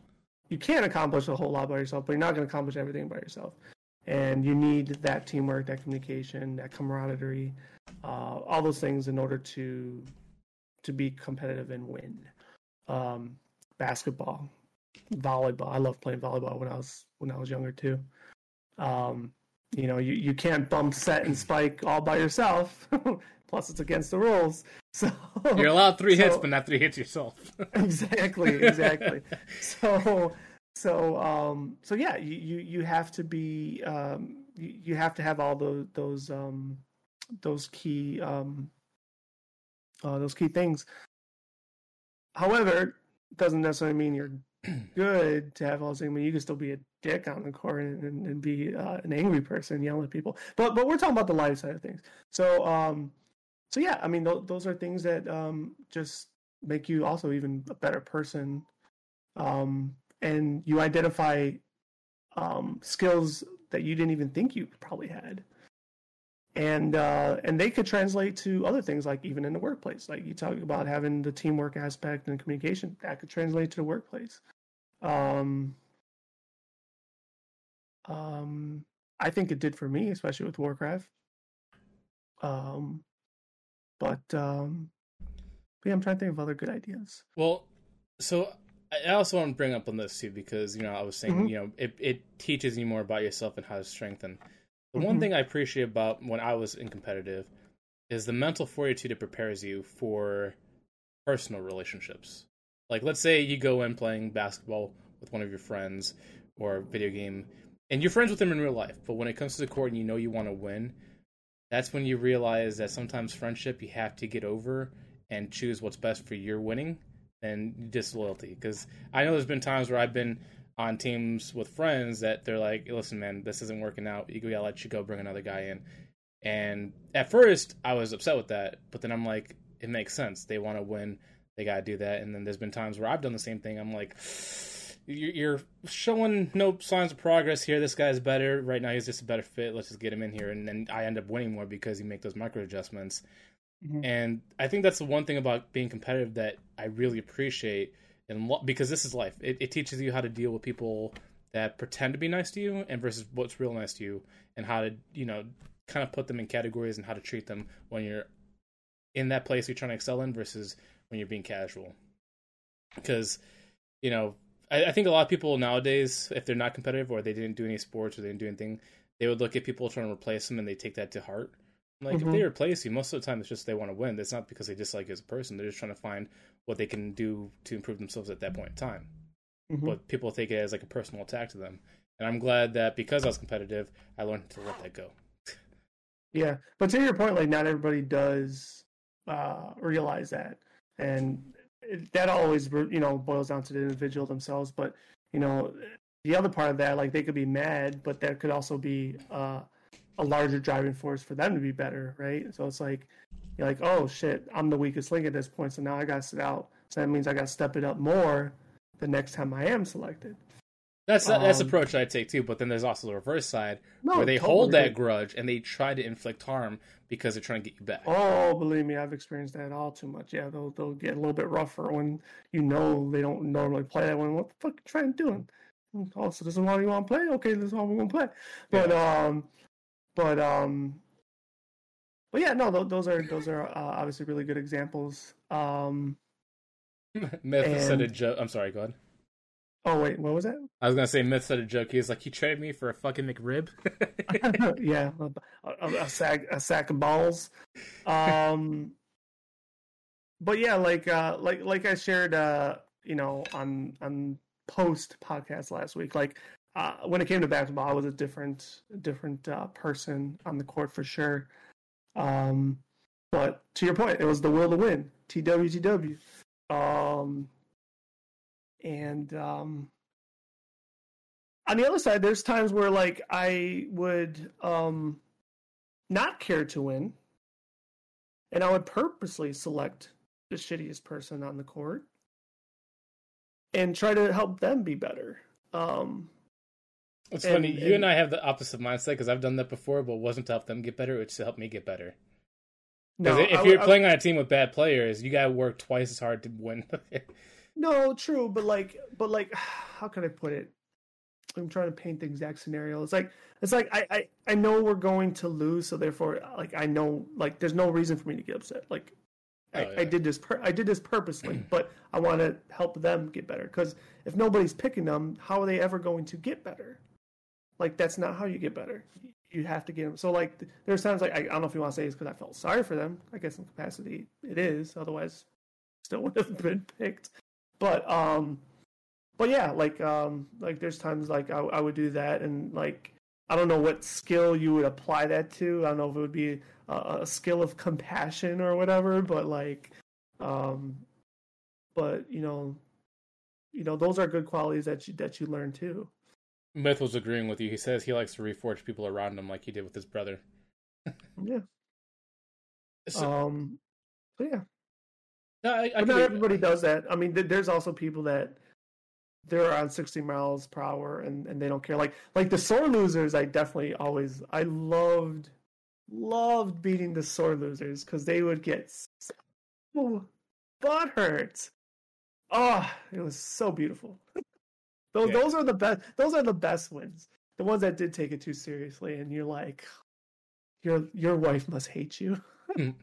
you can't accomplish a whole lot by yourself but you're not going to accomplish everything by yourself and you need that teamwork that communication that camaraderie uh, all those things in order to to be competitive and win um, basketball, volleyball. I love playing volleyball when I was when I was younger too. Um, you know, you, you can't bump set and spike all by yourself. Plus, it's against the rules. So you're allowed three so, hits, but not three hits yourself. exactly, exactly. so, so, um, so yeah, you, you, you have to be, um, you, you have to have all those those um, those key um, uh, those key things However, doesn't necessarily mean you're good to have all those things. I mean, you can still be a dick on the court and, and, and be uh, an angry person, yelling at people. But but we're talking about the life side of things. So um, so yeah, I mean, th- those are things that um just make you also even a better person. Um, and you identify um skills that you didn't even think you probably had. And uh, and they could translate to other things like even in the workplace. Like you talk about having the teamwork aspect and communication. That could translate to the workplace. Um, um, i think it did for me especially with warcraft. Um, but um, but yeah i'm trying to think of other good ideas well so I also want to bring up on this too because you know I was saying mm-hmm. you know it, it teaches you more about yourself and how to strengthen the mm-hmm. one thing I appreciate about when I was in competitive is the mental fortitude it prepares you for personal relationships. Like, let's say you go in playing basketball with one of your friends or video game, and you're friends with them in real life, but when it comes to the court and you know you want to win, that's when you realize that sometimes friendship you have to get over and choose what's best for your winning and disloyalty. Because I know there's been times where I've been on teams with friends that they're like, listen, man, this isn't working out. You gotta let you go, bring another guy in. And at first, I was upset with that, but then I'm like, it makes sense. They want to win. They gotta do that. And then there's been times where I've done the same thing. I'm like, you're showing no signs of progress here. This guy's better right now. He's just a better fit. Let's just get him in here. And then I end up winning more because you make those micro adjustments. Mm-hmm. And I think that's the one thing about being competitive that I really appreciate and lo- because this is life, it, it teaches you how to deal with people that pretend to be nice to you and versus what's real nice to you, and how to you know kind of put them in categories and how to treat them when you're in that place you're trying to excel in versus when you're being casual. Because you know, I, I think a lot of people nowadays, if they're not competitive or they didn't do any sports or they didn't do anything, they would look at people trying to replace them and they take that to heart. Like mm-hmm. if they replace you, most of the time it's just they want to win. It's not because they dislike you as a person. They're just trying to find what they can do to improve themselves at that point in time. Mm-hmm. But people take it as like a personal attack to them. And I'm glad that because I was competitive, I learned to let that go. yeah, but to your point, like not everybody does uh, realize that, and that always you know boils down to the individual themselves. But you know, the other part of that, like they could be mad, but that could also be uh, a larger driving force for them to be better, right? So it's like you're like, oh shit, I'm the weakest link at this point, so now I got to sit out. So that means I got to step it up more the next time I am selected. That's um, that's approach I take too. But then there's also the reverse side no, where they totally hold that grudge and they try to inflict harm because they're trying to get you back. Oh, believe me, I've experienced that all too much. Yeah, they'll they'll get a little bit rougher when you know they don't normally play that one. What the fuck are you trying to do? Oh, so this is how you want to play? Okay, this is how we're gonna play. But yeah. um, but um, but yeah, no, those are those are uh, obviously really good examples. Um, and... said a joke. I'm sorry, go ahead. Oh wait, what was that? I was gonna say Myth said a joke. He was like, "He traded me for a fucking McRib." yeah, a, a, a, sack a sack of balls. Um, but yeah, like uh, like like I shared, uh, you know, on on post podcast last week. Like uh, when it came to basketball, I was a different different uh, person on the court for sure. Um, but to your point, it was the will to win. TWTW. Um, and um, on the other side, there's times where like I would um, not care to win, and I would purposely select the shittiest person on the court and try to help them be better. Um, it's and, funny. You and, and, I have the opposite mindset because I've done that before, but it wasn't to help them get better; it's to help me get better. No, if I, you're I, playing I, on a team with bad players, you gotta work twice as hard to win. no, true, but like, but like, how can I put it? I'm trying to paint the exact scenario. It's like it's like I, I I know we're going to lose, so therefore, like I know like there's no reason for me to get upset. Like I, oh, yeah. I, did this per- I did this purposely, but I want to help them get better. Because if nobody's picking them, how are they ever going to get better? Like that's not how you get better. You have to get them. So like there's times like I, I don't know if you want to say it's because I felt sorry for them. I guess in capacity it is. Otherwise, still would have been picked. But um, but yeah, like um, like there's times like I, I would do that, and like I don't know what skill you would apply that to. I don't know if it would be a, a skill of compassion or whatever, but like, um, but you know, you know, those are good qualities that you that you learn too. Myth was agreeing with you. He says he likes to reforge people around him like he did with his brother. yeah. So, um. Yeah. No, I, I not everybody does that. I mean, th- there's also people that they're on 60 miles per hour and, and they don't care. Like like the sore losers, I definitely always I loved loved beating the sore losers because they would get so butt hurt. Oh, ah, it was so beautiful. those yeah. those are the best. Those are the best wins. The ones that did take it too seriously, and you're like, your your wife must hate you. Mm.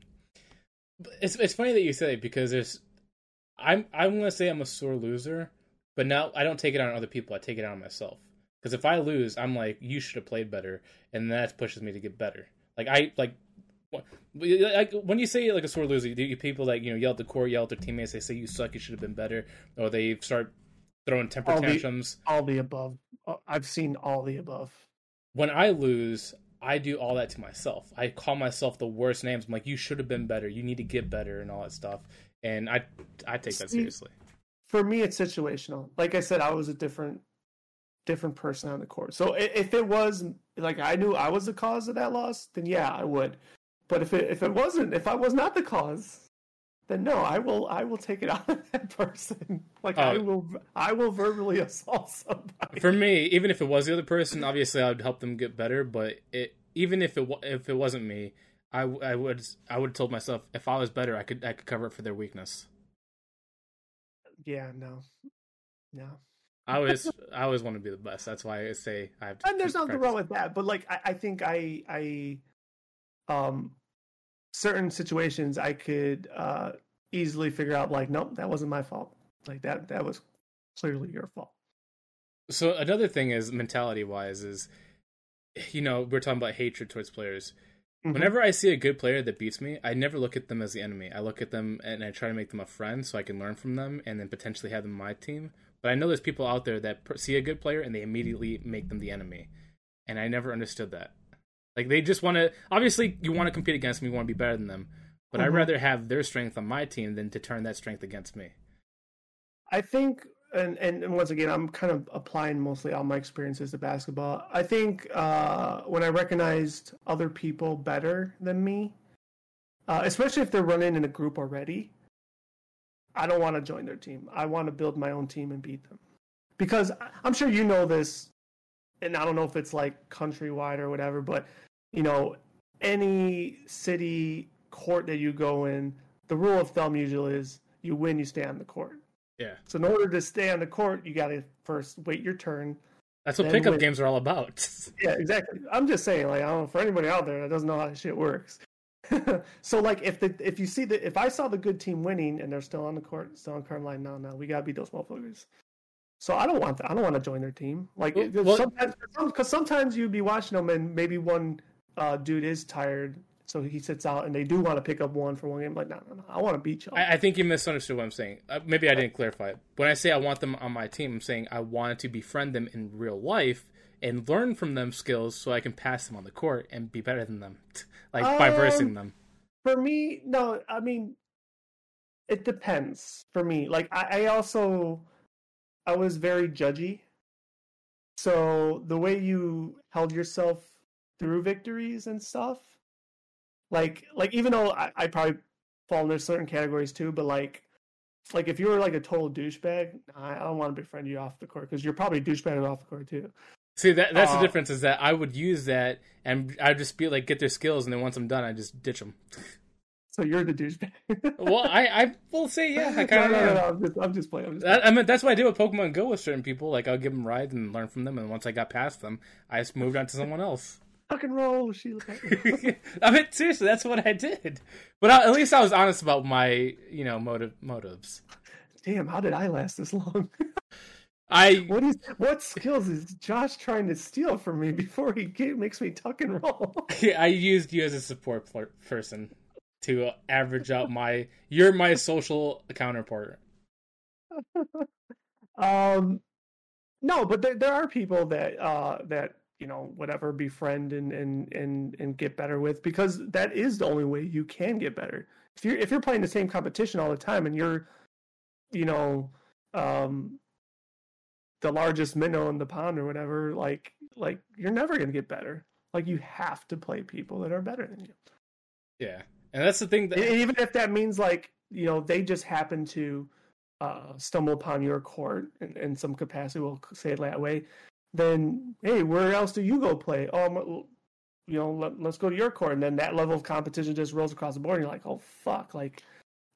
It's it's funny that you say because there's, I'm I'm gonna say I'm a sore loser, but now I don't take it on other people. I take it on myself. Because if I lose, I'm like, you should have played better, and that pushes me to get better. Like I like like when you say like a sore loser, you people that you know yell at the court, yell at their teammates, they say you suck, you should have been better, or they start throwing temper all tantrums. The, all the above. Uh, I've seen all the above. When I lose, I do all that to myself. I call myself the worst names. I'm like, you should have been better. You need to get better, and all that stuff. And I I take that seriously. For me, it's situational. Like I said, I was a different different person on the court. So if it was like I knew I was the cause of that loss, then yeah, I would. But if it if it wasn't, if I was not the cause, then no, I will I will take it out of that person. Like I oh. will I will verbally assault somebody. For me, even if it was the other person, obviously I would help them get better. But it even if it if it wasn't me, I, I would I would have told myself if I was better, I could I could cover it for their weakness. Yeah, no, no. I always I always want to be the best. That's why I say I have to. And there's nothing practice. wrong with that. But like I, I think I I um certain situations I could uh easily figure out like nope that wasn't my fault. Like that that was clearly your fault. So another thing is mentality wise is you know we're talking about hatred towards players. Mhm. Whenever I see a good player that beats me, I never look at them as the enemy. I look at them and I try to make them a friend so I can learn from them and then potentially have them on my team. But I know there's people out there that see a good player and they immediately make them the enemy. And I never understood that. Like they just want to obviously you want to compete against me, you want to be better than them. But I'd Mhm. rather have their strength on my team than to turn that strength against me. I think, and, and and once again, I'm kind of applying mostly all my experiences to basketball. I think uh, when I recognized other people better than me, uh, especially if they're running in a group already, I don't want to join their team. I want to build my own team and beat them. Because I'm sure you know this, and I don't know if it's like countrywide or whatever, but you know, any city court that you go in, the rule of thumb usually is you win, you stay on the court. Yeah. So in order to stay on the court, you got to first wait your turn. That's what pickup win. games are all about. Yeah, exactly. I'm just saying, like, I don't know for anybody out there that doesn't know how this shit works. so, like, if the if you see the if I saw the good team winning and they're still on the court, still on court line, no, no, we gotta beat those motherfuckers. So I don't want that. I don't want to join their team. Like, Well, because sometimes because sometimes you'd be watching them and maybe one uh, dude is tired, so he sits out and they do want to pick up one for one game. Like, no, no, no, I want to beat y'all. I, I think you misunderstood what I'm saying. Uh, maybe I didn't clarify it. When I say I want them on my team, I'm saying I want to befriend them in real life and learn from them skills so I can pass them on the court and be better than them, like by Um, versing them. For me, no. I mean, it depends. For me, like I, I also, I was very judgy. So the way you held yourself through victories and stuff, like like even though I, I probably fall into certain categories too, but like like if you were like a total douchebag, I, I don't want to befriend you off the court because you're probably a douchebag off the court too. See, that that's uh, the difference is that I would use that and I'd just be like, get their skills, and then once I'm done, I just ditch them. So you're the douchebag. well, I, I will say, yeah, I no, kind no, of no, am. no, I'm just, I'm just playing. I'm just That, I mean, that's what I did with Pokemon Go with certain people. Like, I'll give them rides and learn from them, and once I got past them, I just moved on to someone else. and roll, Sheila. I mean, seriously, that's what I did. But I, at least I was honest about my, you know, motive motives. Damn, how did I last this long? I what is what skills is Josh trying to steal from me before he ga- makes me tuck and roll? I used you as a support person to average out my. You're my social counterpart. um, no, but there, there are people that uh that you know whatever befriend and and and and get better with because that is the only way you can get better. If you're if you're playing the same competition all the time and you're, you know, um, the largest minnow in the pond or whatever, like like you're never gonna get better. Like you have to play people that are better than you. Yeah, and that's the thing that even if that means like you know they just happen to uh, stumble upon your court in, in some capacity, we'll say it that way. Then hey, where else do you go play? Oh, you know, let, let's go to your court, and then that level of competition just rolls across the board. And you're like, oh fuck, like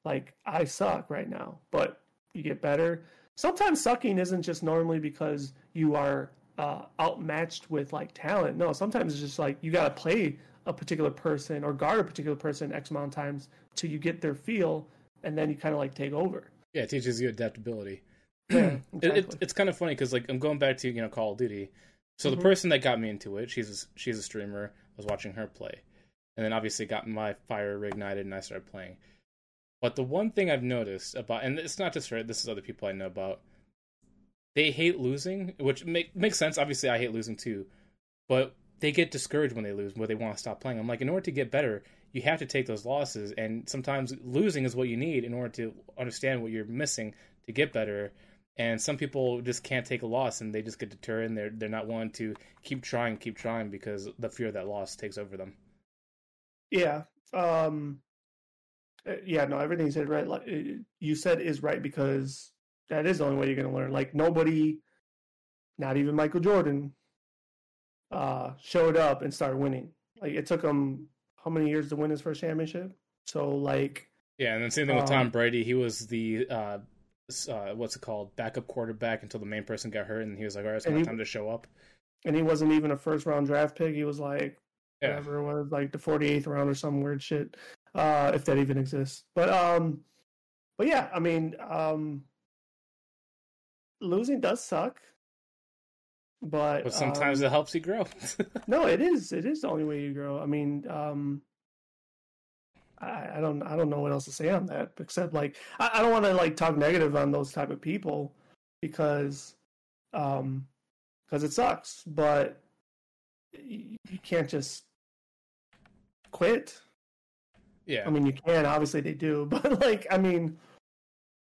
like I suck right now, but you get better. Sometimes sucking isn't just normally because you are uh, outmatched with like talent. No, sometimes it's just like you got to play a particular person or guard a particular person X amount of times till you get their feel, and then you kind of like take over. yeah it teaches you adaptability. Yeah, It, it, it's kind of funny because like I'm going back to you know Call of Duty. So Mhm. the person that got me into it, she's a, she's a streamer. I was watching her play, and then obviously got my fire reignited, and I started playing. But the one thing I've noticed about, and it's not just her, this is other people I know about. They hate losing, which make, makes sense. Obviously, I hate losing too, but they get discouraged when they lose, where they want to stop playing. I'm like, in order to get better, you have to take those losses, and sometimes losing is what you need in order to understand what you're missing to get better. And some people just can't take a loss, and they just get deterred, and they're they're not willing to keep trying, keep trying, because the fear of that loss takes over them. Yeah. Um uh, yeah, no, everything you said right. Uh, you said is right because that is the only way you're going to learn. Like nobody, not even Michael Jordan, uh, showed up and started winning. Like it took him how many years to win his first championship? So like, Yeah, and then same thing with Tom Um, Brady. He was the uh, uh, what's it called, backup quarterback until the main person got hurt, and he was like, "All right, it's he- time to show up." and he wasn't even a first round draft pick. He was like Yeah, whatever it was, like the 48th round or some weird shit, uh, if that even exists. But um, but yeah, I mean, um, losing does suck. But, but sometimes um, it helps you grow. no, it is. It is the only way you grow. I mean, um, I, I don't. I don't know what else to say on that except like I, I don't want to like talk negative on those type of people because, um, because it sucks. But you, you can't just quit. yeah, I mean, you can. Obviously, they do. But like, I mean,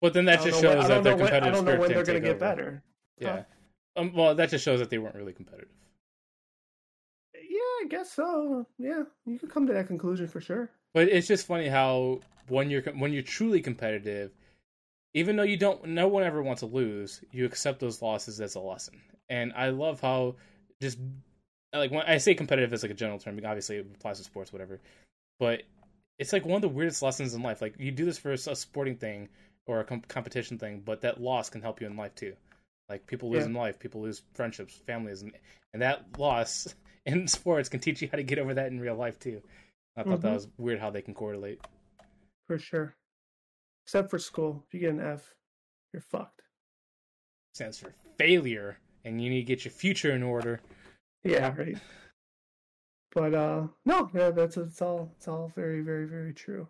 but then that just when- shows I that their when, I don't know when they're going to get better. Yeah. Um, well, that just shows that they weren't really competitive. Yeah, I guess so. Yeah, you could come to that conclusion for sure. But it's just funny how when you're when you're truly competitive, even though you don't, no one ever wants to lose. You accept those losses as a lesson, and I love how just like when I say competitive as like a general term, obviously it applies to sports, whatever. But it's like one of the weirdest lessons in life. Like you do this for a sporting thing or a com- competition thing, but that loss can help you in life too. Like people lose Yeah. in life, people lose friendships, families, and and that loss in sports can teach you how to get over that in real life too. I thought that Mhm. was weird how they can correlate. For sure. Except for school. If you get an F, you're fucked. stands for failure, and you need to get your future in order. Yeah, right. But uh no, yeah, that's it's all it's all very, very, very true.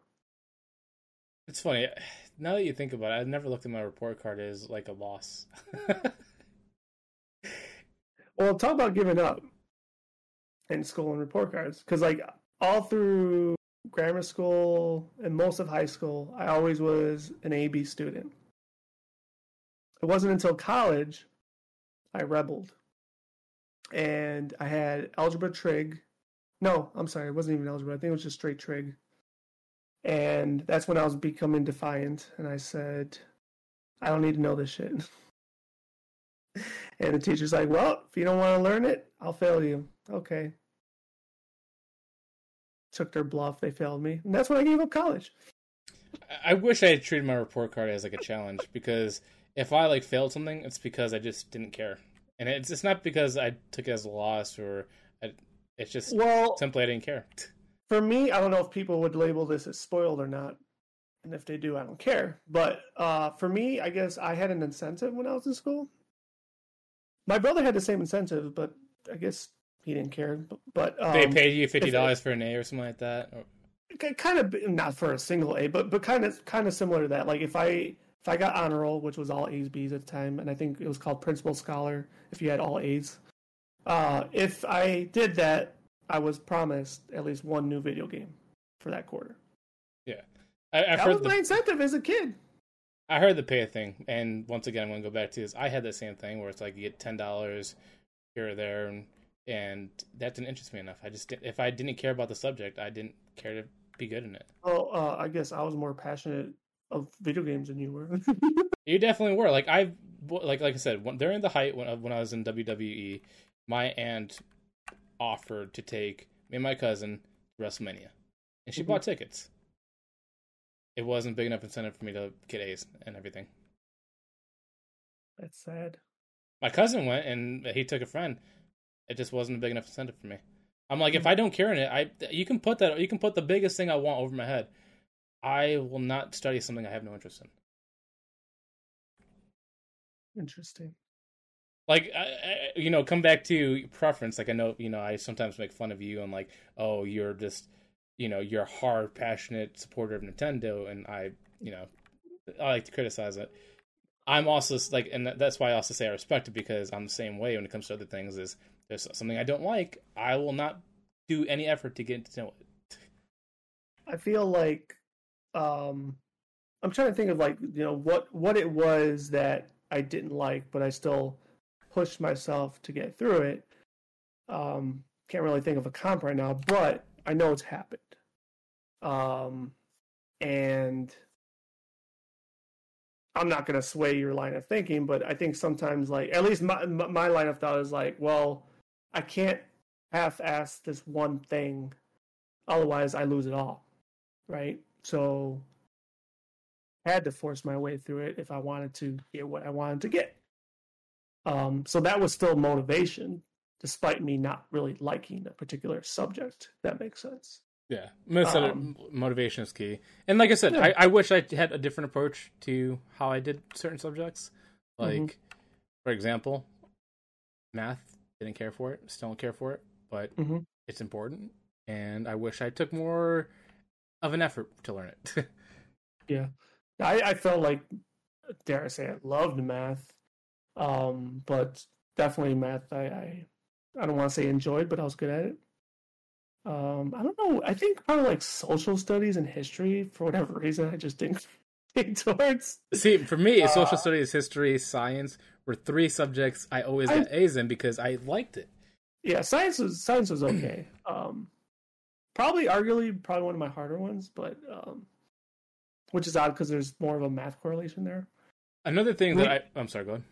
It's funny. Now that you think about it, I've never looked at my report card as like a loss. Well, talk about giving up in school and report cards. Because like all through grammar school and most of high school, I always was an AB student. It wasn't until college I rebelled. And I had algebra trig. No, I'm sorry, it wasn't even algebra. I think it was just straight trig. And that's when I was becoming defiant. And I said, I don't need to know this shit. And the teacher's like, Well, if you don't want to learn it, I'll fail you. Okay. Took their bluff. They failed me. And that's when I gave up college. I wish I had treated my report card as like a challenge because if I like failed something, it's because I just didn't care, and it's it's not because I took it as a loss or I, it's just Well, simply I didn't care. for me, I don't know if people would label this as spoiled or not. And if they do, I don't care. But uh, for me, I guess I had an incentive when I was in school. My brother had the same incentive, but I guess he didn't care. But, um, they paid you fifty dollars for an A or something like that. Or, kind of not for a single A, but but kind of kind of similar to that. Like if I if I got honor roll, which was all A's B's at the time, and I think it was called principal scholar if you had all A's. Uh, if I did that, I was promised at least one new video game for that quarter. I, I've that heard was the my incentive as a kid. I heard the pay thing, and once again, I'm going to go back to this. I had the same thing where it's like you get ten dollars here or there, and and that didn't interest me enough. I just did, if I didn't care about the subject, I didn't care to be good in it. Well, uh, I guess I was more passionate of video games than you were. You definitely were. Like I, like like I said, when, during the height when when I was in WWE, my aunt offered to take me and my cousin to WrestleMania, and she Mhm. bought tickets. It wasn't big enough incentive for me to get A's and everything. That's sad. My cousin went and he took a friend. It just wasn't a big enough incentive for me. I'm like, if I don't care in it, I you can put that you can put the biggest thing I want over my head. I will not study something I have no interest in. Interesting. Like, I, I, you know, come back to preference. Like, I know, you know, I sometimes make fun of you and like, oh, you're just, you know, you're a hard, passionate supporter of Nintendo, and I, you know, I like to criticize it. I'm also like, and that's why I also say I respect it because I'm the same way when it comes to other things. Is there's something I don't like, I will not do any effort to get to know it. I feel like um I'm trying to think of like you know what what it was that I didn't like, but I still pushed myself to get through it. Um, can't really think of a comp right now, but I know it's happened. Um, and I'm not going to sway your line of thinking, but I think sometimes, like at least my my line of thought is like, well, I can't half-ass this one thing, otherwise I lose it all, right? So I had to force my way through it if I wanted to get what I wanted to get. Um, so that was still motivation, despite me not really liking a particular subject. That makes sense. Yeah, Um, motivation is key. And like I said, Yeah. I, I wish I had a different approach to how I did certain subjects. Like, Mhm. for example, math. Didn't care for it. Still don't care for it, but Mhm. it's important, and I wish I took more of an effort to learn it. I, I felt like, dare I say, I loved math, um, but definitely math. I, I, I don't want to say enjoyed, but I was good at it. Um, I don't know. I think probably like social studies and history for whatever reason. I just didn't think towards. See, for me, Uh, social studies, history, science were three subjects I always I- got A's in because I liked it. Yeah, science was science was okay. Um, probably arguably probably one of my harder ones, but um, which is odd because there's more of a math correlation there. Another thing that I, I'm sorry, go ahead.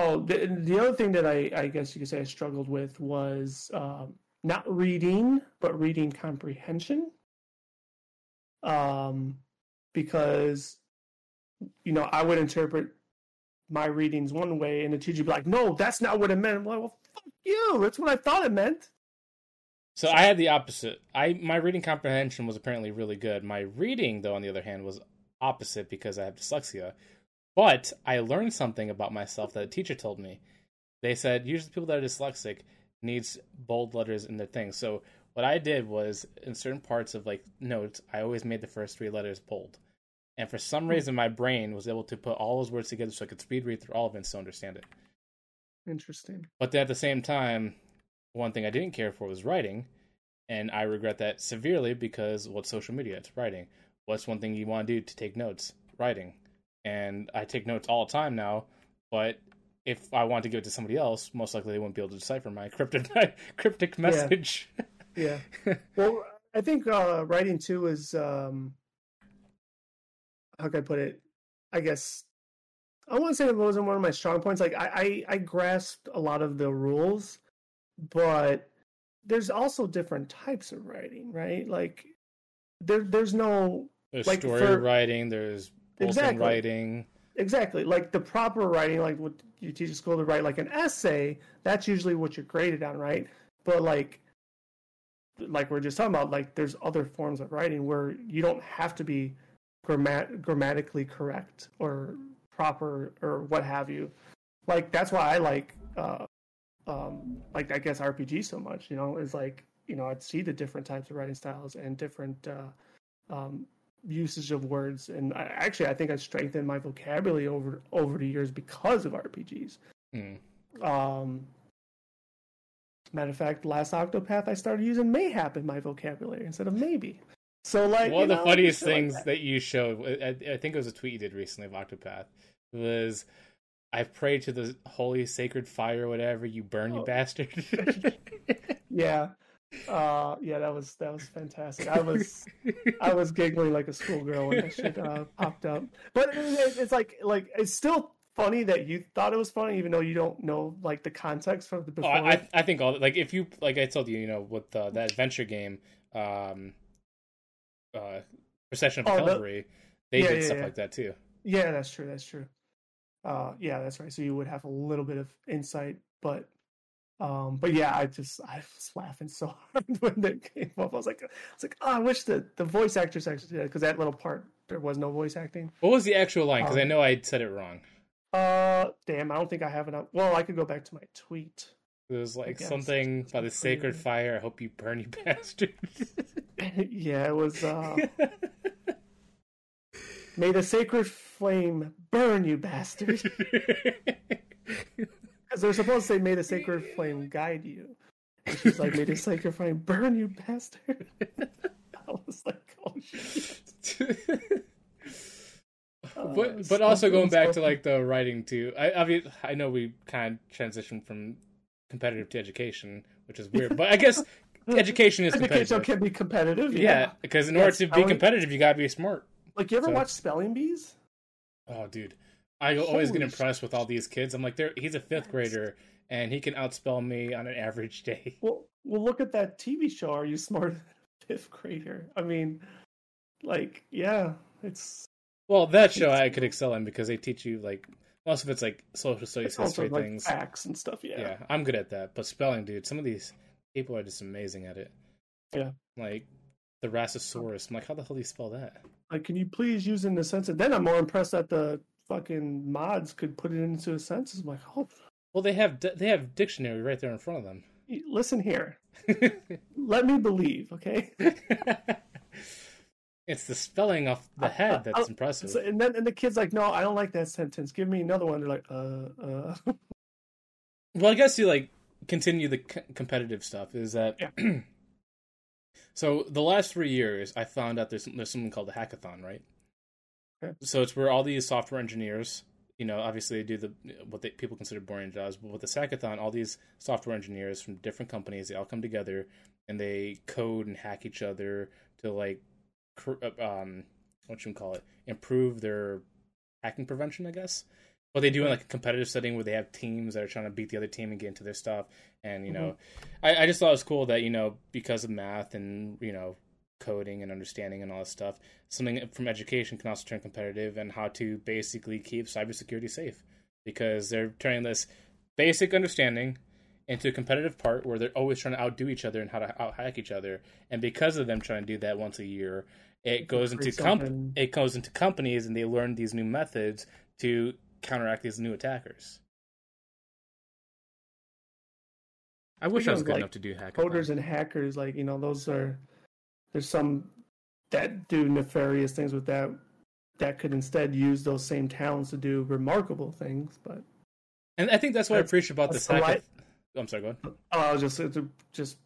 Oh, the, the other thing that I, I guess you could say I struggled with was um, not reading, but reading comprehension. Um, because, you know, I would interpret my readings one way, and the teacher would be like, "No, that's not what it meant." I'm like, "Well, fuck you. That's what I thought it meant." So I had the opposite. I my reading comprehension was apparently really good. My reading, though, on the other hand, was opposite because I have dyslexia. But I learned something about myself that a teacher told me. They said usually people that are dyslexic needs bold letters in their things. So what I did was in certain parts of like notes, I always made the first three letters bold. And for some hmm. reason, my brain was able to put all those words together so I could speed read through all of it and still understand it. Interesting. But at the same time, one thing I didn't care for was writing, and I regret that severely because what's social media? It's writing. What's one thing you want to do to take notes? Writing. And I take notes all the time now, but if I want to give it to somebody else, most likely they won't be able to decipher my cryptic cryptic message. Yeah. Well, I think uh, writing too is um, how can I put it? I guess I wouldn't say that wasn't one of my strong points. Like I, I, I grasped a lot of the rules, but there's also different types of writing, right? Like there, there's no there's Like, story for- writing, there's Exactly. writing. exactly like the proper writing, like what you teach at school to write, like an essay. That's usually what you're graded on, right? But like like we're just talking about, like there's other forms of writing where you don't have to be grammat- grammatically correct or proper or what have you. Like that's why I like uh um like I guess RPG so much, you know, is like, you know, I'd see the different types of writing styles and different uh um usage of words and I, actually I think I strengthened my vocabulary over over the years because of RPGs. Hmm. Um, matter of fact, last Octopath I started using mayhap in my vocabulary instead of maybe. So like One of the know, funniest shit like things that. that. you showed, I, I think it was a tweet you did recently of Octopath, was I prayed to the holy sacred fire whatever, you burn, you Oh. bastard. yeah, uh, yeah, that was that was fantastic. I was I was giggling like a schoolgirl when that shit uh, popped up. But it, it's like like it's still funny that you thought it was funny, even though you don't know like the context from the Oh, before. I, I I think all like if you like I told you, you know, with uh, that adventure game, um, uh, Procession of Oh, the- Calvary, they Yeah, did yeah, stuff yeah. like that too. Yeah, that's true. That's true. Uh, yeah, that's right. So you would have a little bit of insight, but, um, but yeah, I just I was laughing so hard when that came up. I was like, I was like, oh, I wish the the voice actors actually did because that little part there was no voice acting. What was the actual line? Because I Um, know I said it wrong. Uh, damn, I don't think I have it up. Well, I could go back to my tweet. It was like something by the sacred fire. I hope you burn, you bastard. yeah, it was. uh May the sacred flame burn you, bastard. Because they're supposed to say, "May the sacred flame guide you." And she's like, "May the sacred flame burn you, bastard." I was like, "Oh shit!" Uh, but but also going back to like the writing too. I I, mean, I know we kind of transitioned from competitive to education, which is weird. But I guess education is competitive. Education can be competitive. Yeah, Yeah. because in order to be competitive, you gotta be smart. Like, you ever So- watch Spelling Bees? Oh, dude, I always get impressed with all these kids. I'm like, they're he's a fifth grader and he can outspell me on an average day. Well, well, look at that TV show. Are you smarter than a fifth grader? I mean, like, yeah, it's Well, that show I could excel in because they teach you like most of it's like social studies, history like things. facts and stuff. Yeah. yeah, I'm good at that. But spelling, dude, some of these people are just amazing at it. Yeah. Like the Rasosaurus. I'm like, how the hell do you spell that? Like, can you please use it in a sentence? Then I'm more impressed at the fucking mods could put it into a sentence. I'm like, oh, Well, they have they have dictionary right there in front of them. Listen here. Let me believe, okay? it's the spelling off the head that's I'll- impressive. So, and then and the kid's like, "No, I don't like that sentence. Give me another one." They're like, "Uh, uh." Well, I guess you like continue the c- competitive stuff is that. Yeah. so the last three years, I found out there's there's something called a hackathon, right? Okay. So it's where all these software engineers, you know, obviously they do the what they, people consider boring jobs, but with the hackathon, all these software engineers from different companies, they all come together and they code and hack each other to like, uh, um, what you call it, improve their hacking prevention, I guess. But they do in like a competitive setting where they have teams that are trying to beat the other team and get into their stuff. And you know, I, I just thought it was cool that you know because of math and you know coding and understanding and all this stuff, something from education can also turn competitive and how to basically keep cybersecurity safe because they're turning this basic understanding into a competitive part where they're always trying to outdo each other and how to out hack each other. And because of them trying to do that once a year, it goes into create comp- it goes into companies and they learn these new methods to counteract these new attackers. I wish I was good like, enough to do hackers. coders and hackers, like you know, those are there's some that do nefarious things with that that could instead use those same talents to do remarkable things. But And I think that's what I That's- appreciate about this the hackathon. light- I'm sorry, go ahead. oh, I was just to just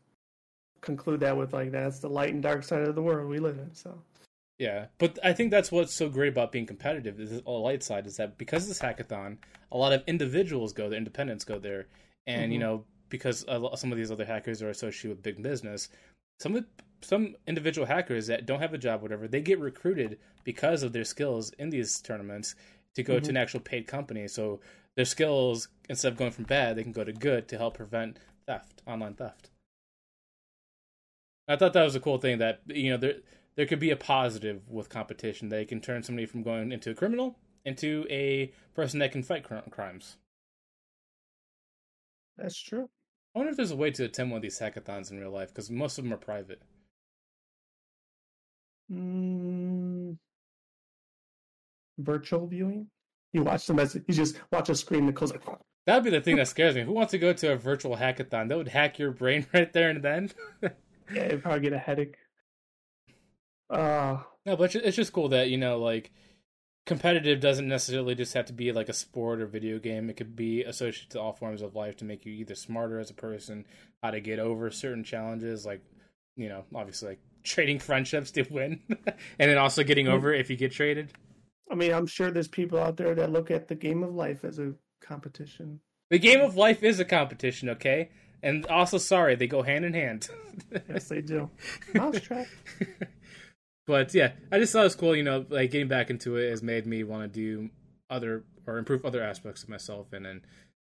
conclude that with like that's the light and dark side of the world we live in. So Yeah, but I think that's what's so great about being competitive. Is the light side is that because of this hackathon, a lot of individuals go there, independents go there, and you Mhm. know because some of these other hackers are associated with big business, some of- some individual hackers that don't have a job, whatever, they get recruited because of their skills in these tournaments to go to Mhm. an actual paid company. So their skills, instead of going from bad, they can go to good to help prevent theft, online theft. I thought that was a cool thing that you know there there could be a positive with competition. They can turn somebody from going into a criminal into a person that can fight cr- crimes. that's true. I wonder if there's a way to attend one of these hackathons in real life because most of them are private. Mm, virtual viewing. You watch them as you just watch a screen that goes like. That would be the thing that scares me. Who wants to go to a virtual hackathon? That would hack your brain right there and then. Yeah, you'd probably get a headache. Uh, No, but it's just cool that you know, like, competitive doesn't necessarily just have to be like a sport or video game. It could be associated to all forms of life to make you either smarter as a person, how to get over certain challenges, like, you know, obviously like trading friendships to win, and then also getting over if you get traded. I mean, I'm sure there's people out there that look at the game of life as a competition. The game of life is a competition, okay? And also, sorry, they go hand in hand. Yes, they do. Mousetrap. but yeah, I just thought it was cool. You know, like getting back into it has made me want to do other or improve other aspects of myself, and then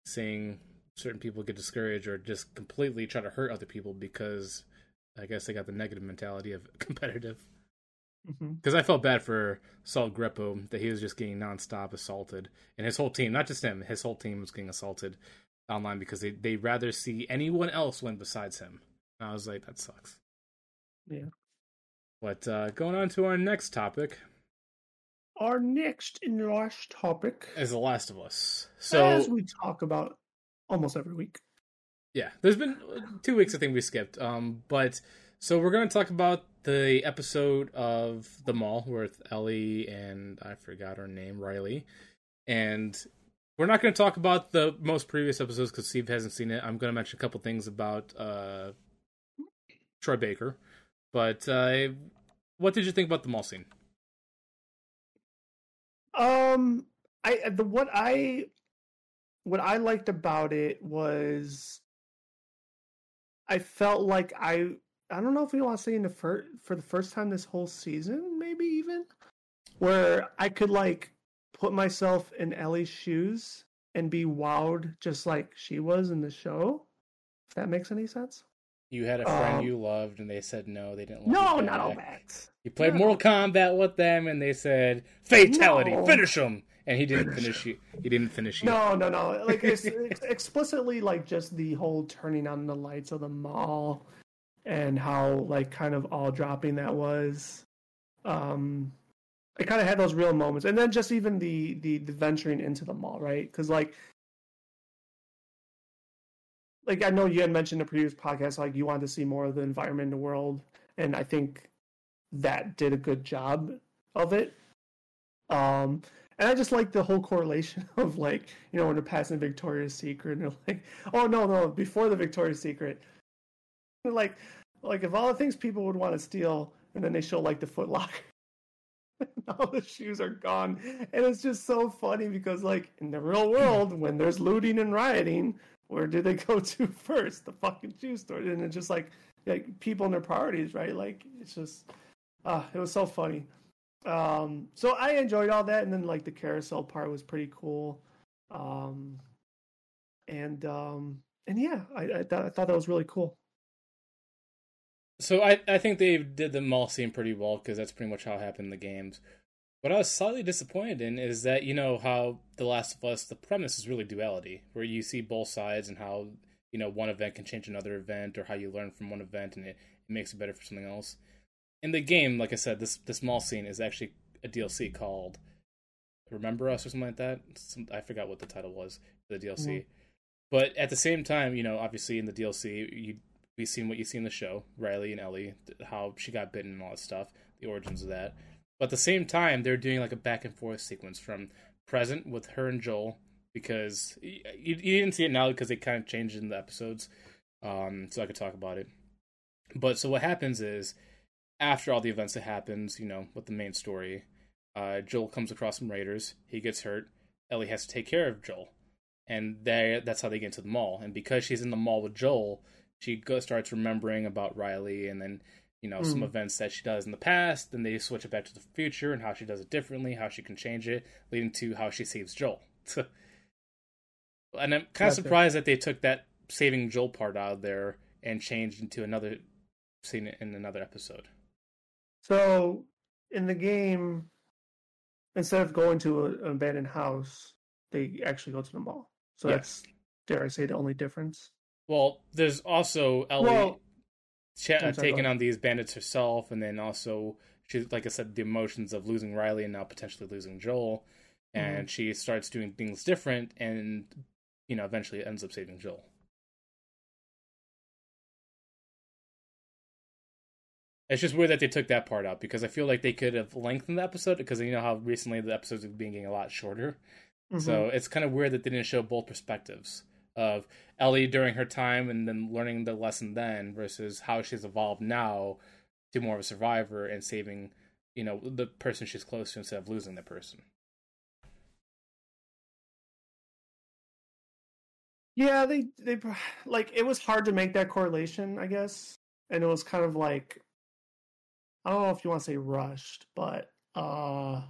seeing certain people get discouraged or just completely try to hurt other people because I guess they got the negative mentality of competitive. Because I felt bad for Saul Grepo that he was just getting nonstop assaulted, and his whole team, not just him, his whole team was getting assaulted online because they they rather see anyone else win besides him. And I was like, that sucks. Yeah. But uh, going on to our next topic Our next and last topic, is The Last of Us. So as we talk about almost every week. Yeah, there's been two weeks I think we skipped. Um, but so we're going to talk about the episode of The Mall with Ellie and I forgot her name, Riley, and we're not going to talk about the most previous episodes because Steve hasn't seen it. I'm going to mention a couple things about uh, Troy Baker, but uh, what did you think about the mall scene? Um, I the what I what I liked about it was I felt like I I don't know if we want to say in the first for the first time this whole season, maybe even where I could like put myself in Ellie's shoes and be wowed just like she was in the show. If that makes any sense. You had a friend Um, you loved, and they said no, they didn't. Love No, you not all that. You played No. Mortal Kombat with them, and they said fatality, No. finish him, and he didn't Finish finish you. He didn't finish you. No, no, no. Like it's, it's explicitly like just the whole turning on the lights of the mall and how like kind of all dropping that was. Um it kind of had those real moments. And then just even the the, the venturing into the mall, right? Cuz like like I know you had mentioned in a previous podcast, like you wanted to see more of the environment in the world, and I think that did a good job of it. Um, and I just like the whole correlation of like, you know, when they're passing Victoria's Secret and they're like, oh no, no, before the Victoria's Secret. Like like if all the things people would want to steal and then they show like the Foot Locker. all the shoes are gone. And it's just so funny because like in the real world, when there's looting and rioting, where do they go to first? The fucking shoe store. And it's just like like people and their priorities, right? Like it's just uh it was so funny. Um, so I enjoyed all that, and then like the carousel part was pretty cool. Um, and um, and yeah, I, I, th- I thought that was really cool. So I I think they did the mall scene pretty well because that's pretty much how it happened in the games. What I was slightly disappointed in is that you know how The Last of Us the premise is really duality, where you see both sides and how you know one event can change another event, or how you learn from one event and it, it makes it better for something else in the game, like I said, this this mall scene is actually a DLC called Remember Us or something like that. Some, I forgot what the title was the DLC. Mm-hmm. But at the same time, you know, obviously in the DLC, you we seen what you see in the show, Riley and Ellie, how she got bitten and all that stuff, the origins of that. But at the same time, they're doing like a back and forth sequence from present with her and Joel because you, you didn't see it now because they kind of changed in the episodes, um, so I could talk about it. But so what happens is after all the events that happens, you know, with the main story, uh, Joel comes across some raiders. He gets hurt. Ellie has to take care of Joel, and they, that's how they get into the mall. And because she's in the mall with Joel, she goes, starts remembering about Riley, and then you know mm. some hmm. events that she does in the past. Then they switch it back to the future and how she does it differently, how she can change it, leading to how she saves Joel. and I'm kind of surprised that they took that saving Joel part out of there and changed into another scene in another episode. So in the game, instead of going to an abandoned house, they actually go to the mall. So yes. that's dare I say the only difference. Well, there's also Ellie well, ch- uh, taking on these bandits herself, and then also she's like I said, the emotions of losing Riley and now potentially losing Joel, and mm-hmm. she starts doing things different, and you know eventually ends up saving Joel. It's just weird that they took that part out because I feel like they could have lengthened the episode because you know how recently the episodes have been getting a lot shorter. Mm-hmm. So it's kind of weird that they didn't show both perspectives of Ellie during her time and then learning the lesson then versus how she's evolved now to more of a survivor and saving, you know, the person she's close to instead of losing the person. Yeah, they they like it was hard to make that correlation, I guess. And it was kind of like I don't know if you want to say rushed, but uh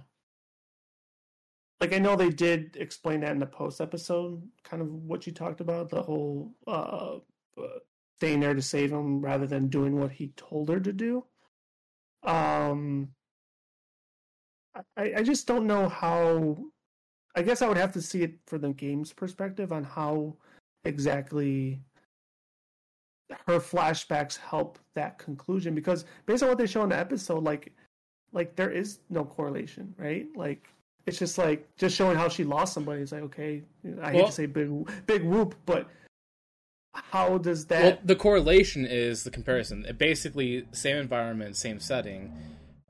like I know they did explain that in the post episode, kind of what you talked about, the whole uh, uh staying there to save him rather than doing what he told her to do. Um I, I just don't know how I guess I would have to see it for the game's perspective on how exactly her flashbacks help that conclusion because based on what they show in the episode, like like there is no correlation, right? Like it's just like just showing how she lost somebody. It's like okay, I hate well, to say big big whoop, but how does that? Well, the correlation is the comparison. It basically same environment, same setting.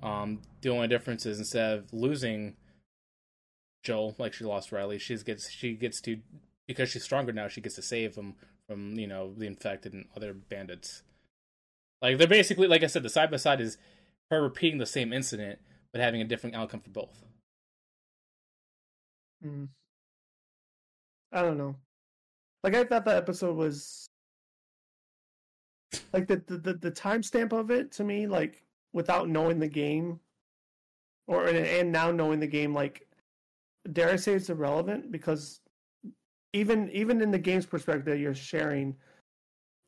Um, the only difference is instead of losing Joel, like she lost Riley, she gets she gets to because she's stronger now. She gets to save him from you know the infected and other bandits. Like they're basically, like I said, the side by side is her repeating the same incident but having a different outcome for both. Mm. I don't know. Like I thought the episode was like the the the, the timestamp of it to me, like without knowing the game, or and now knowing the game, like dare I say it's irrelevant because even even in the game's perspective that you're sharing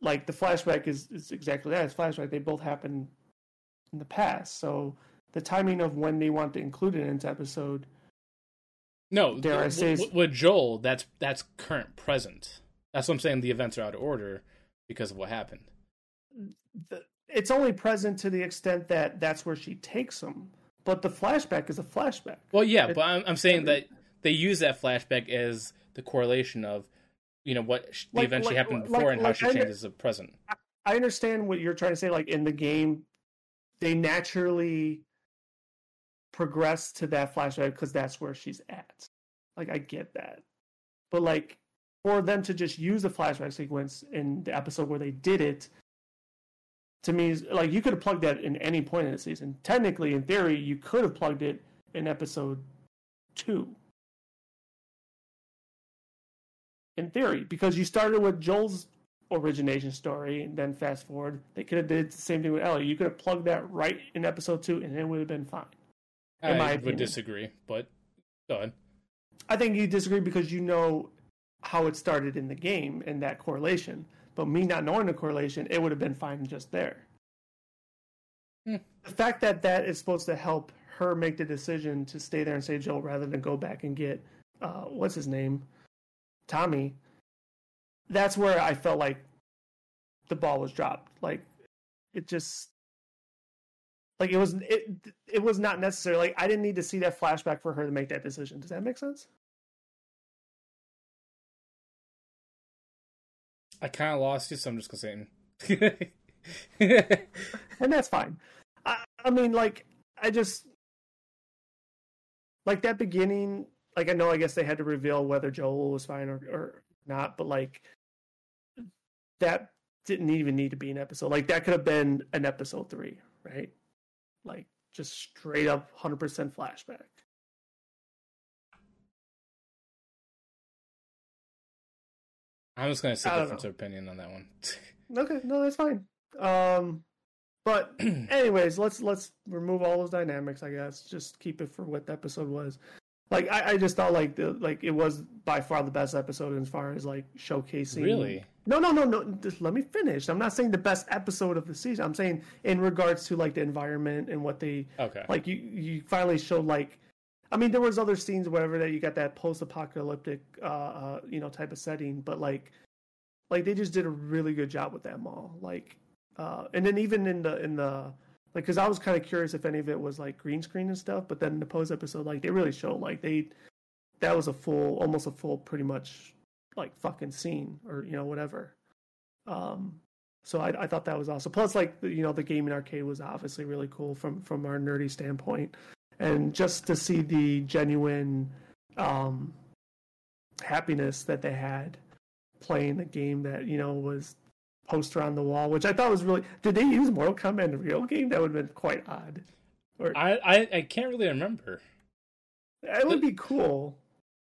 like the flashback is, is exactly that it's flashback. They both happen in the past. So the timing of when they want to include it in into episode no dare I say with, with joel that's that's current present. That's what i'm saying the events are out of order because of what happened. The, it's only present to the extent that that's where she takes him but the flashback is a flashback. Well yeah it, but i'm, I'm saying it, that they use that flashback as the correlation of you know what the Like- event she like- happened like- before and how like she changes the present. I understand what you're trying to say. Like in the game, they naturally progress to that flashback because that's where she's at. Like I get that, but like for them to just use the flashback sequence in the episode where they did it, to me, like you could have plugged that in any point in the season. Technically, in theory, you could have plugged it in episode two. In theory, because you started with Joel's origination story and then fast forward they could have did the same thing with ellie you could have plugged that right in episode two and it would have been fine in I would disagree, but go ahead. i think you disagree because you know how it started in the game and that correlation but me not knowing the correlation it would have been fine just there Hmm. the fact that that is supposed to help her make the decision to stay there and save joel rather than go back and get uh, what's his name tommy that's where i felt like the ball was dropped. Like it just like it was it it was not necessary. Like i didn't need to see that flashback for her to make that decision. Does that make sense? I kind of lost you, so I'm just gonna say. and that's fine. I i mean like i just like that beginning like i know i guess they had to reveal whether joel was fine or, or not but like that didn't even need to be an episode like that could have been an episode three right like just straight up 100% flashback I'm just say don't difference know. of opinion on that one. Okay, no, that's fine. Um, but anyways, let's let's remove all those dynamics. I guess just keep it for what the episode was. Like I, I just thought like the like it was by far the best episode as far as like showcasing. Really? No, no, no, no. Just let me finish. I'm not saying the best episode of the season. I'm saying in regards to like the environment and what they Okay. like. You you finally showed like. I mean, there was other scenes, whatever, that you got that post-apocalyptic, uh, uh, you know, type of setting, but like, like they just did a really good job with that mall. Like, uh, and then even in the in the like, because I was kind of curious if any of it was like green screen and stuff, but then the post episode, like they really showed like they that was a full, almost a full, pretty much like fucking scene or you know whatever. Um, so I, I thought that was awesome. Plus, like you know, the gaming arcade was obviously really cool from from our nerdy standpoint, and just to see the genuine um, happiness that they had playing the game that you know was poster on the wall, which I thought was really. Did they use Mortal Kombat in the real game? That would have been quite odd. Or I, I I can't really remember. it would be cool,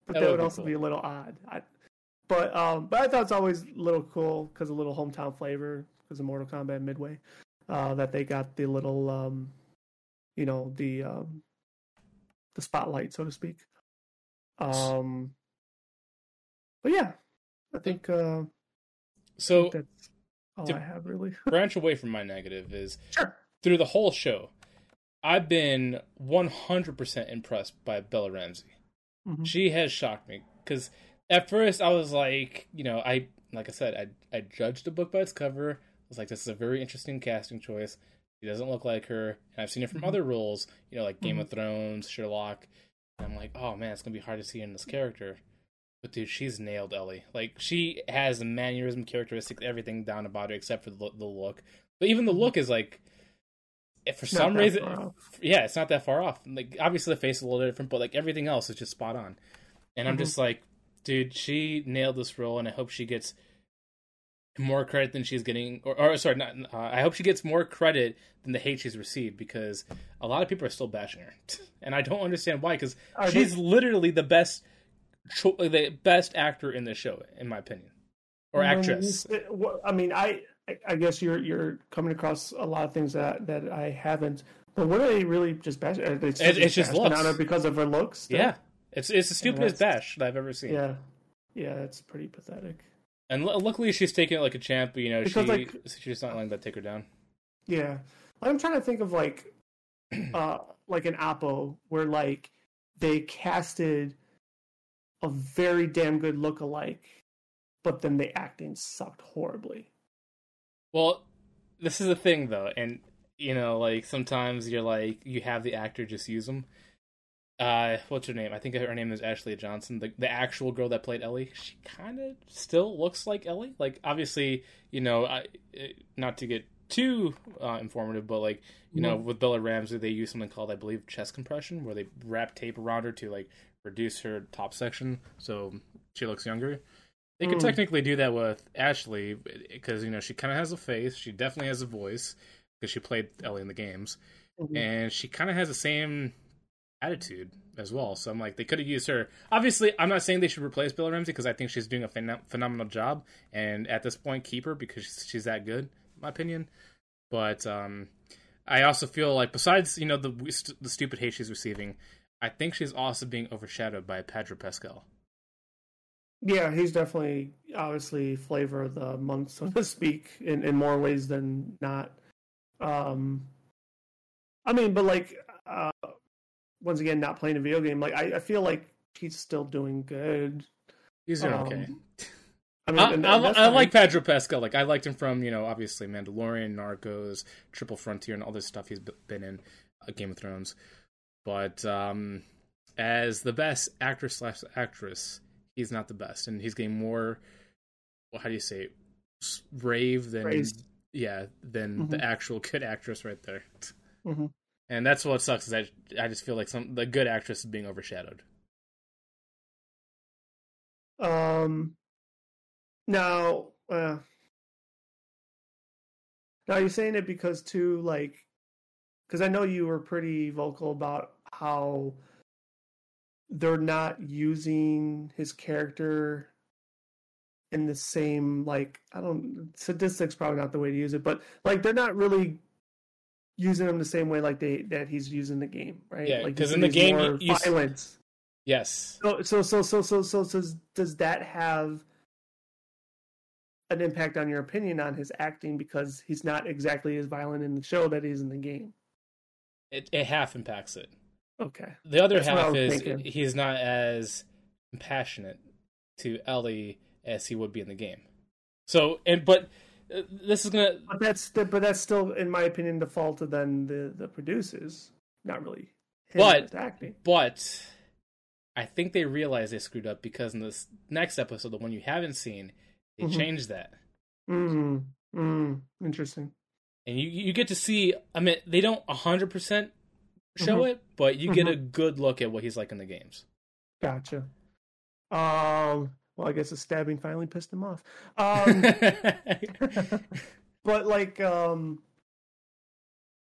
but That that, would would be also cool. be a little odd. I, but um, but I thought it's always a little cool because a little hometown flavor because of Mortal Kombat Midway, uh, that they got the little um, you know the um, the spotlight so to speak. Um, but yeah, I think uh, So that's all to- I have really. branch away from my negative is sure. through the whole show, I've been 100% impressed by Bella Ramsey. Mhm. She has shocked me because at first I was like, you know, I like I said, I I judged the book by its cover. I was like, this is a very interesting casting choice. She doesn't look like her, and I've seen it from Mhm. other roles, you know, like Game Mhm. of Thrones, Sherlock. And I'm like, oh man, it's gonna be hard to see in this character. But dude, she's nailed Ellie. Like she has the mannerism, characteristics, everything down about her except for the, the look. But even the look is like, if for some reason, yeah, it's not that far off. Like obviously the face is a little different, but like everything else is just spot on. And I'm Mhm. just like, dude, she nailed this role, and I hope she gets more credit than she's getting. Or, or sorry, not. Uh, I hope she gets more credit than the hate she's received because a lot of people are still bashing her, and I don't understand why. Because she's they- literally the best, cho- the best actor in the show, in my opinion, or actress. say- what- I mean, I I guess you're you're coming across a lot of things that that I haven't. But what are they really just bashing? Are they It- it's just looks. because of her looks? still? Yeah, it's it's the stupidest bash that I've ever seen. yeah, yeah. It's pretty pathetic. And l- luckily, she's taking it like a champ. But, you know, Because, she like- she's not letting that take her down. Yeah, I'm trying to think of like, uh, like an Apple where like they casted a very damn good look-alike, but then the acting sucked horribly. Well, this is the thing though, and you know, like sometimes you're like you have the actor just use them. uh, what's her name? I think her name is Ashley Johnson. The the actual girl that played Ellie, she kind of still looks like Ellie. Like obviously, you know, I, not to get too uh, informative, but like you know, with Bella Ramsey, they use something called I believe chest compression, where they wrap tape around her to like reduce her top section so she looks younger. They could Mm. technically do that with Ashley because you know she kind of has a face. She definitely has a voice because she played Ellie in the games, Mhm. and she kind of has the same attitude as well. So I'm like, they could have used her. Obviously, I'm not saying they should replace Bella Ramsey because I think she's doing a phen- phenomenal job, and at this point, keep her because she's, she's that good, in my opinion. But um, I also feel like besides you know the the stupid hate she's receiving, I think she's also being overshadowed by Pedro Pascal. Yeah, he's definitely obviously flavor of the month, so to speak, in, in more ways than not. Um, I mean, but like, uh, once again, not playing a video game, like I, I feel like he's still doing good. He's doing Um, okay. I mean, I, and- I, and I like Pedro Pascal. Like I liked him from you know obviously Mandalorian, Narcos, Triple Frontier, and all this stuff he's been in, uh, Game of Thrones. But um, as the best actor slash actress, he's not the best, and he's getting more. Well, how do you say it? Rave than Praised. yeah than the Mhm. actual good actress right there. Mhm. And that's what sucks is that I just feel like some the good actress is being overshadowed. Um, now, uh, now you're saying it because too, like, because I know you were pretty vocal about how they're not using his character in the same, like, I don't, sadistic's probably not the way to use it, but like they're not really using him the same way like they that he's using the game, right? Yeah, like 'cause you in the game, more you- violence. Yes. So so so so so so, so does, does that have an impact on your opinion on his acting because he's not exactly as violent in the show that he's in the game? It, it half impacts it. Okay. The other That's half is thinking. he's not as compassionate to Ellie as he would be in the game. So, and but uh, this is gonna But that's the, but that's still, in my opinion, the fault of then the the producers, not really him But- acting. but I think they realized they screwed up because in this next episode, the one you haven't seen, they Mhm. changed that. Mm, mm, interesting. And you you get to see I mean they don't 100% show Mhm. it, but you get a good look at what he's like in the games. Gotcha. Um. Well, I guess the stabbing finally pissed him off. Um. but like um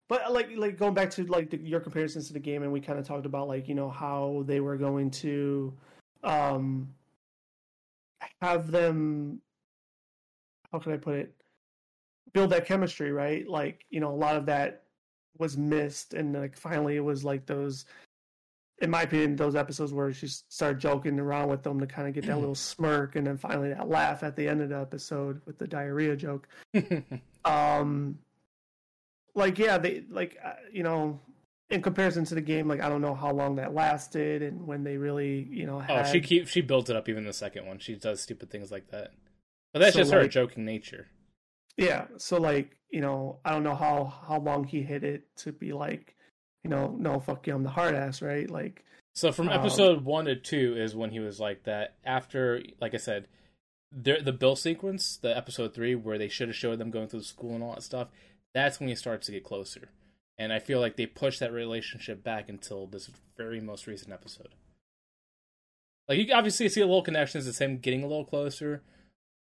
but like like going back to like the, your comparisons to the game and we kind of talked about like you know how they were going to um have them how can i put it build that chemistry right like you know a lot of that was missed and like finally it was like those in my opinion those episodes where she started joking around with them to kind of get that little smirk and then finally that laugh at the end of the episode with the diarrhea joke um like yeah they like uh, you know in comparison to the game like i don't know how long that lasted and when they really you know oh, she keep she builds it up even the second one. She does stupid things like that. But that's So, just her joking nature. Yeah so like you know i don't know how how long he hit it to be like you know no fuck you i'm the hard ass right like So from Um, episode one to two is when he was like that. After, like I said, the the Bill sequence, the episode three where they should have showed them going through school and all that stuff. That's when he starts to get closer, and I feel like they pushed that relationship back until this very most recent episode. Like you obviously see a little connections, it's him getting a little closer,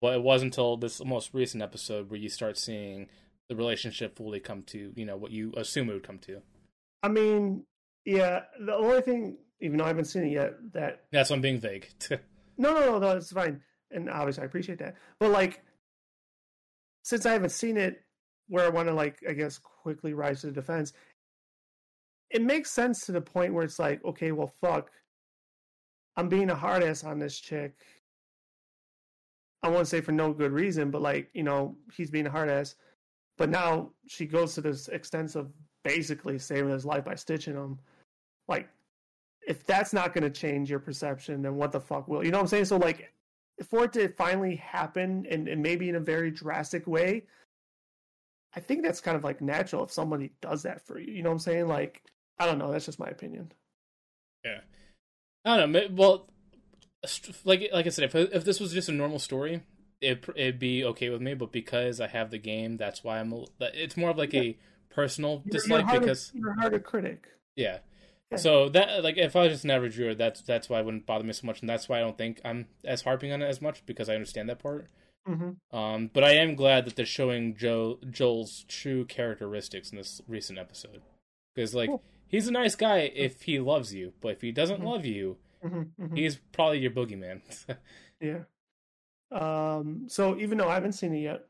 but it wasn't until this most recent episode where you start seeing the relationship fully come to you know what you assume it would come to. i mean yeah the only thing even though i haven't seen it yet that That's why I'm being vague. No, no, no, no, it's fine. And obviously I appreciate that. But like since I haven't seen it where I want to like I guess quickly rise to the defense, it makes sense to the point where it's like, okay, well fuck. I'm being a hard ass on this chick. I won't say for no good reason, but like, you know, he's being a hard ass. But now she goes to this extent of basically saving his life by stitching him. Like if that's not going to change your perception, then what the fuck will? You know what I'm saying? So like, for it to finally happen, and, and maybe in a very drastic way, I think that's kind of like natural if somebody does that for you. You know what I'm saying? Like, I don't know. That's just my opinion. Yeah, I don't know. Well, like like I said, if if this was just a normal story, it it'd be okay with me. But because I have the game, that's why I'm. A, it's more of like yeah. a personal you're, dislike you're because you're a harder critic. Yeah. yeah. So that like if I was just an average viewer, that's that's why it wouldn't bother me so much, and that's why I don't think I'm as harping on it as much because I understand that part. Mm-hmm. Um, but I am glad that they're showing Joe Joel's true characteristics in this recent episode because like cool. he's a nice guy if he loves you, but if he doesn't mm-hmm. love you, mm-hmm. mm-hmm. he's probably your boogeyman. yeah. Um. So even though I haven't seen it yet,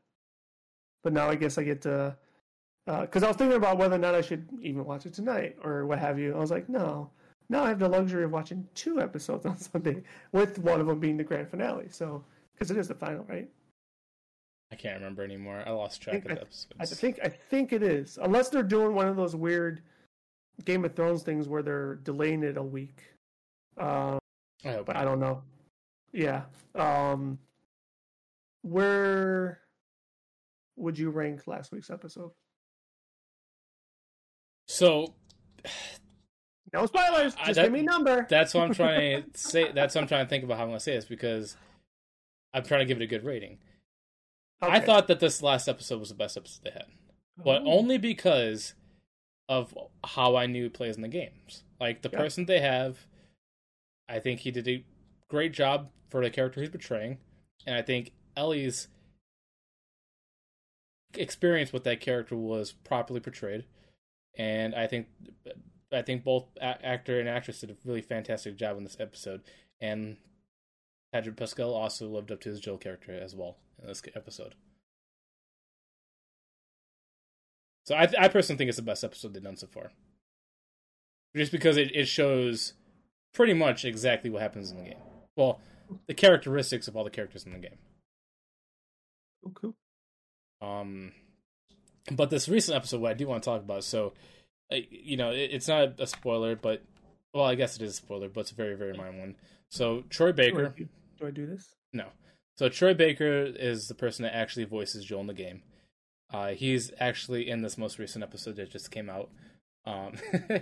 but now I guess I get to because uh, I was thinking about whether or not I should even watch it tonight or what have you. I was like, no. Now I have the luxury of watching two episodes on Sunday, with one of them being the grand finale. So, because it is the final, right? I can't remember anymore. I lost track I of the episodes. I think I think it is, unless they're doing one of those weird Game of Thrones things where they're delaying it a week. Um, I hope but I don't know. Yeah. Um, where would you rank last week's episode? So, no spoilers. Just that, give me number. That's what I'm trying to say. That's what I'm trying to think about how I'm going to say this because I'm trying to give it a good rating. Okay. I thought that this last episode was the best episode they had, but oh. only because of how I knew plays in the games. Like the yeah. person they have, I think he did a great job for the character he's portraying, and I think Ellie's experience with that character was properly portrayed, and I think I think both actor and actress did a really fantastic job in this episode, and Pedro Pascal also lived up to his Joel character as well in this episode. So I, I personally think it's the best episode they've done so far, just because it, it shows pretty much exactly what happens in the game. Well, the characteristics of all the characters in the game. Oh, cool. Um, but this recent episode, what I do want to talk about, so you know, it, it's not a spoiler, but well, I guess it is a spoiler, but it's a very, very minor one. So Troy Baker. Do I do this? No. So Troy Baker is the person that actually voices Joel in the game. Uh, he's actually in this most recent episode that just came out, um,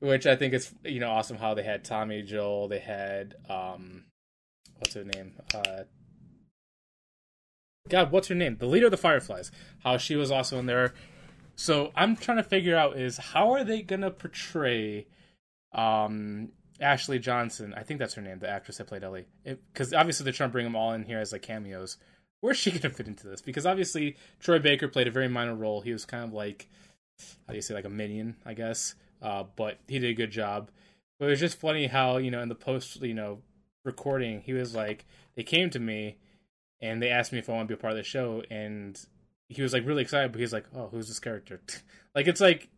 which I think is you know awesome. How they had Tommy Joel, they had um, what's her name? Uh, God, what's her name? The leader of the Fireflies. How she was also in there. So I'm trying to figure out is how are they gonna portray um, Ashley Johnson, I think that's her name, the actress that played Ellie. Because obviously they're trying to bring them all in here as like cameos. Where's she gonna fit into this? Because obviously Troy Baker played a very minor role. He was kind of like, how do you say, like a minion, I guess. Uh, but he did a good job. But it was just funny how you know in the post, you know, recording, he was like, they came to me and they asked me if I want to be a part of the show, and he was like really excited, but he's like, oh, who's this character? like it's like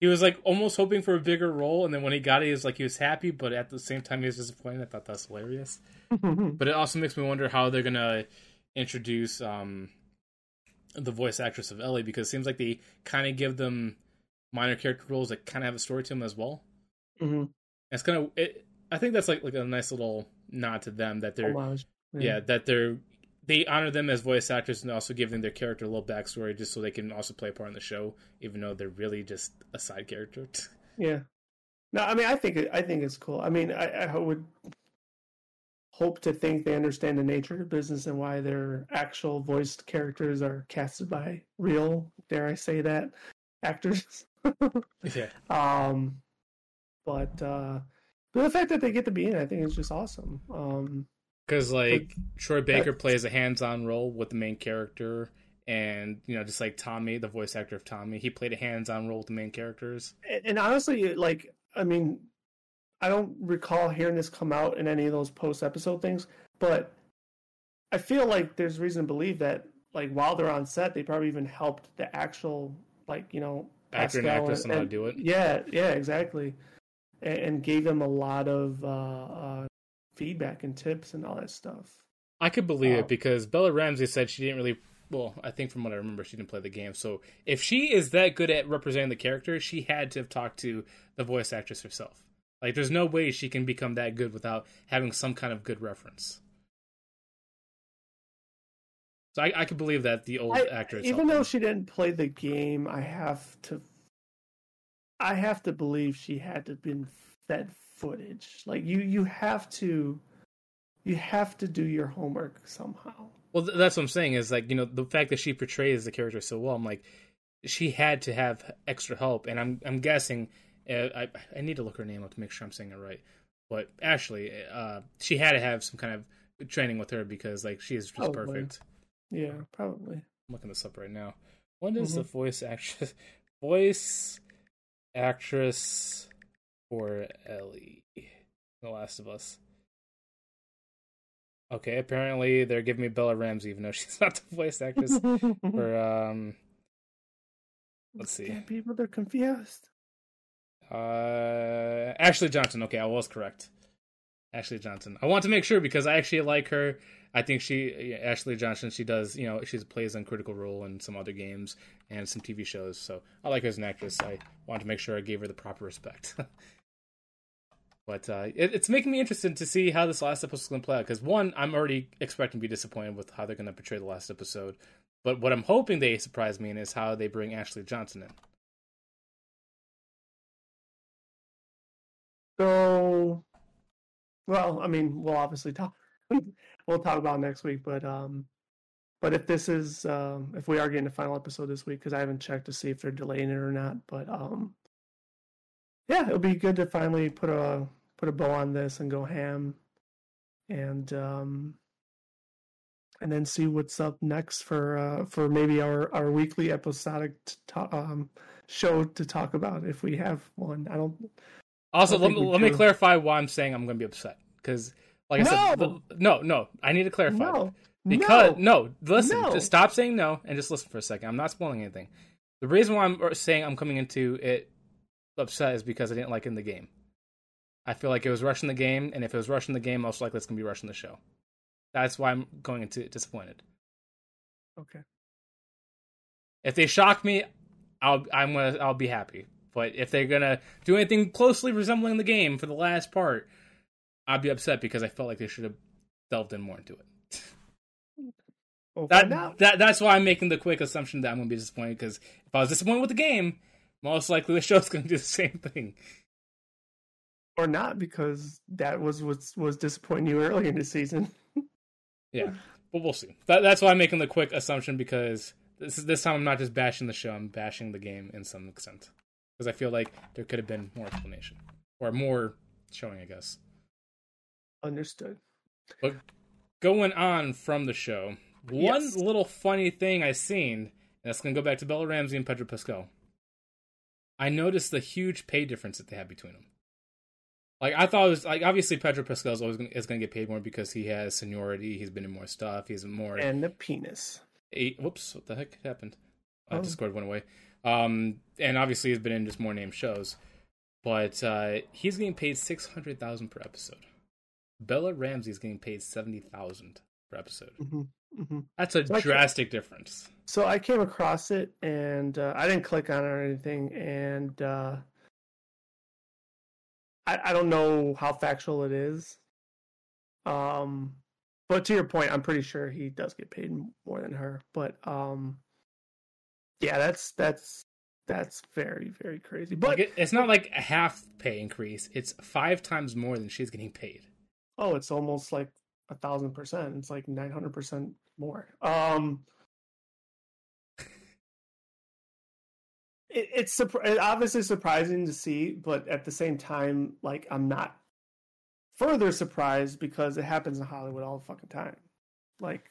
he was like almost hoping for a bigger role, and then when he got it, he was like he was happy, but at the same time he was disappointed. I thought that's hilarious. but it also makes me wonder how they're gonna introduce um, the voice actress of Ellie because it seems like they kind of give them minor character roles that kind of have a story to them as well. Mm-hmm. It's kind of it, I think that's like like a nice little nod to them that they're yeah. yeah that they're they honor them as voice actors and also give them their character a little backstory just so they can also play a part in the show, even though they're really just a side character. Yeah. No, I mean, I think I think it's cool. I mean, I, I would hope to think they understand the nature of the business and why their actual voiced characters are casted by real, dare I say that, actors. yeah. Um, but uh, but the fact that they get to be in, I think, is just awesome. Um, because like Troy Baker plays a hands-on role with the main character, and you know, just like Tommy, the voice actor of Tommy, he played a hands-on role with the main characters. And, and honestly, like I mean, I don't recall hearing this come out in any of those post-episode things, but I feel like there's reason to believe that like while they're on set, they probably even helped the actual like you know actor and actress and, and how to do it. Yeah, yeah, exactly, and, and gave them a lot of uh, uh, feedback and tips and all that stuff. I could believe it because Bella Ramsey said she didn't really. Well, I think from what I remember, she didn't play the game. So if she is that good at representing the character, she had to have talked to the voice actress herself. Like, there's no way she can become that good without having some kind of good reference. So I, I could believe that the old I, actress, even though she didn't play the game, I have to, I have to believe she had to have been that footage. Like you you have to you have to do your homework somehow. Well, that's what I'm saying is like you know the fact that she portrays the character so well. I'm like, she had to have extra help, and I'm I'm guessing. Uh, I I need to look her name up to make sure I'm saying it right. But Ashley, uh, she had to have some kind of training with her because like she is just Probably. perfect. Yeah, probably. I'm looking this up right now. When is the Mhm. voice actress voice actress for Ellie, The Last of Us? Okay, apparently they're giving me Bella Ramsey, even though she's not the voice actress for um. Let's see. People they're confused. Uh, Ashley Johnson. Okay, I was correct. Ashley Johnson. I want to make sure because I actually like her. I think she, Ashley Johnson, she does, you know, she plays a critical role in some other games and some TV shows. So I like her as an actress. I want to make sure I gave her the proper respect. but uh, it, it's making me interested to see how this last episode is going to play out. Because one, I'm already expecting to be disappointed with how they're going to portray the last episode. But what I'm hoping they surprise me in is how they bring Ashley Johnson in. So, well, I mean, we'll obviously talk. we'll talk about next week, but um, but if this is um, if we are getting a final episode this week, because I haven't checked to see if they're delaying it or not, but um, yeah, it'll be good to finally put a put a bow on this and go ham, and um, and then see what's up next for uh for maybe our our weekly episodic t- um show to talk about if we have one. I don't. Also, let, me- let me clarify why I'm saying I'm going to be upset. Because, like I said, No! the- no, no, I need to clarify. No, Because no. no, listen, No. just stop saying no and just listen for a second. I'm not spoiling anything. The reason why I'm saying I'm coming into it upset is because I didn't like it in the game. I feel like it was rushing the game, and if it was rushing the game, most likely it's gonna be rushing the show. That's why I'm going into it disappointed. Okay. If they shock me, I'll I'm gonna I'll be happy. But if they're gonna do anything closely resembling the game for the last part, I'd be upset because I felt like they should have delved in more into it. We'll that, that, that's why I'm making the quick assumption that I'm gonna be disappointed because if I was disappointed with the game, most likely the show's gonna do the same thing. or not because that was what was disappointing you earlier in the season. Yeah, but we'll see. That, that's why I'm making the quick assumption because this this time I'm not just bashing the show, I'm bashing the game in some extent because I feel like there could have been more explanation or more showing, I guess. Understood. But going on from the show, one Yes. little funny thing I seen, and that's going to go back to Bella Ramsey and Pedro Pascal. I noticed the huge pay difference that they had between them. Like I thought it was like obviously Pedro Pascal is always gonna, is going to get paid more because he has seniority, he's been in more stuff, he's more. And the penis. eight, whoops, what the heck happened? Uh, Oh. Discord went away. Um, and obviously he's been in just more named shows, but uh, he's getting paid six hundred thousand per episode. Bella Ramsey's getting paid seventy thousand per episode. hmm hmm That's a So drastic difference. So I came across it and uh, I didn't click on it or anything, and uh, I, I don't know how factual it is. Um, but to your point, I'm pretty sure he does get paid more than her. But um, yeah, that's that's that's very very crazy. But Like it, it's not like a half pay increase; it's five times more than she's getting paid. oh, it's almost like a thousand percent. It's like nine hundred percent more. Um, it, it's surpri- it obviously surprising to see, but at the same time, like I'm not further surprised because it happens in Hollywood all the fucking time, like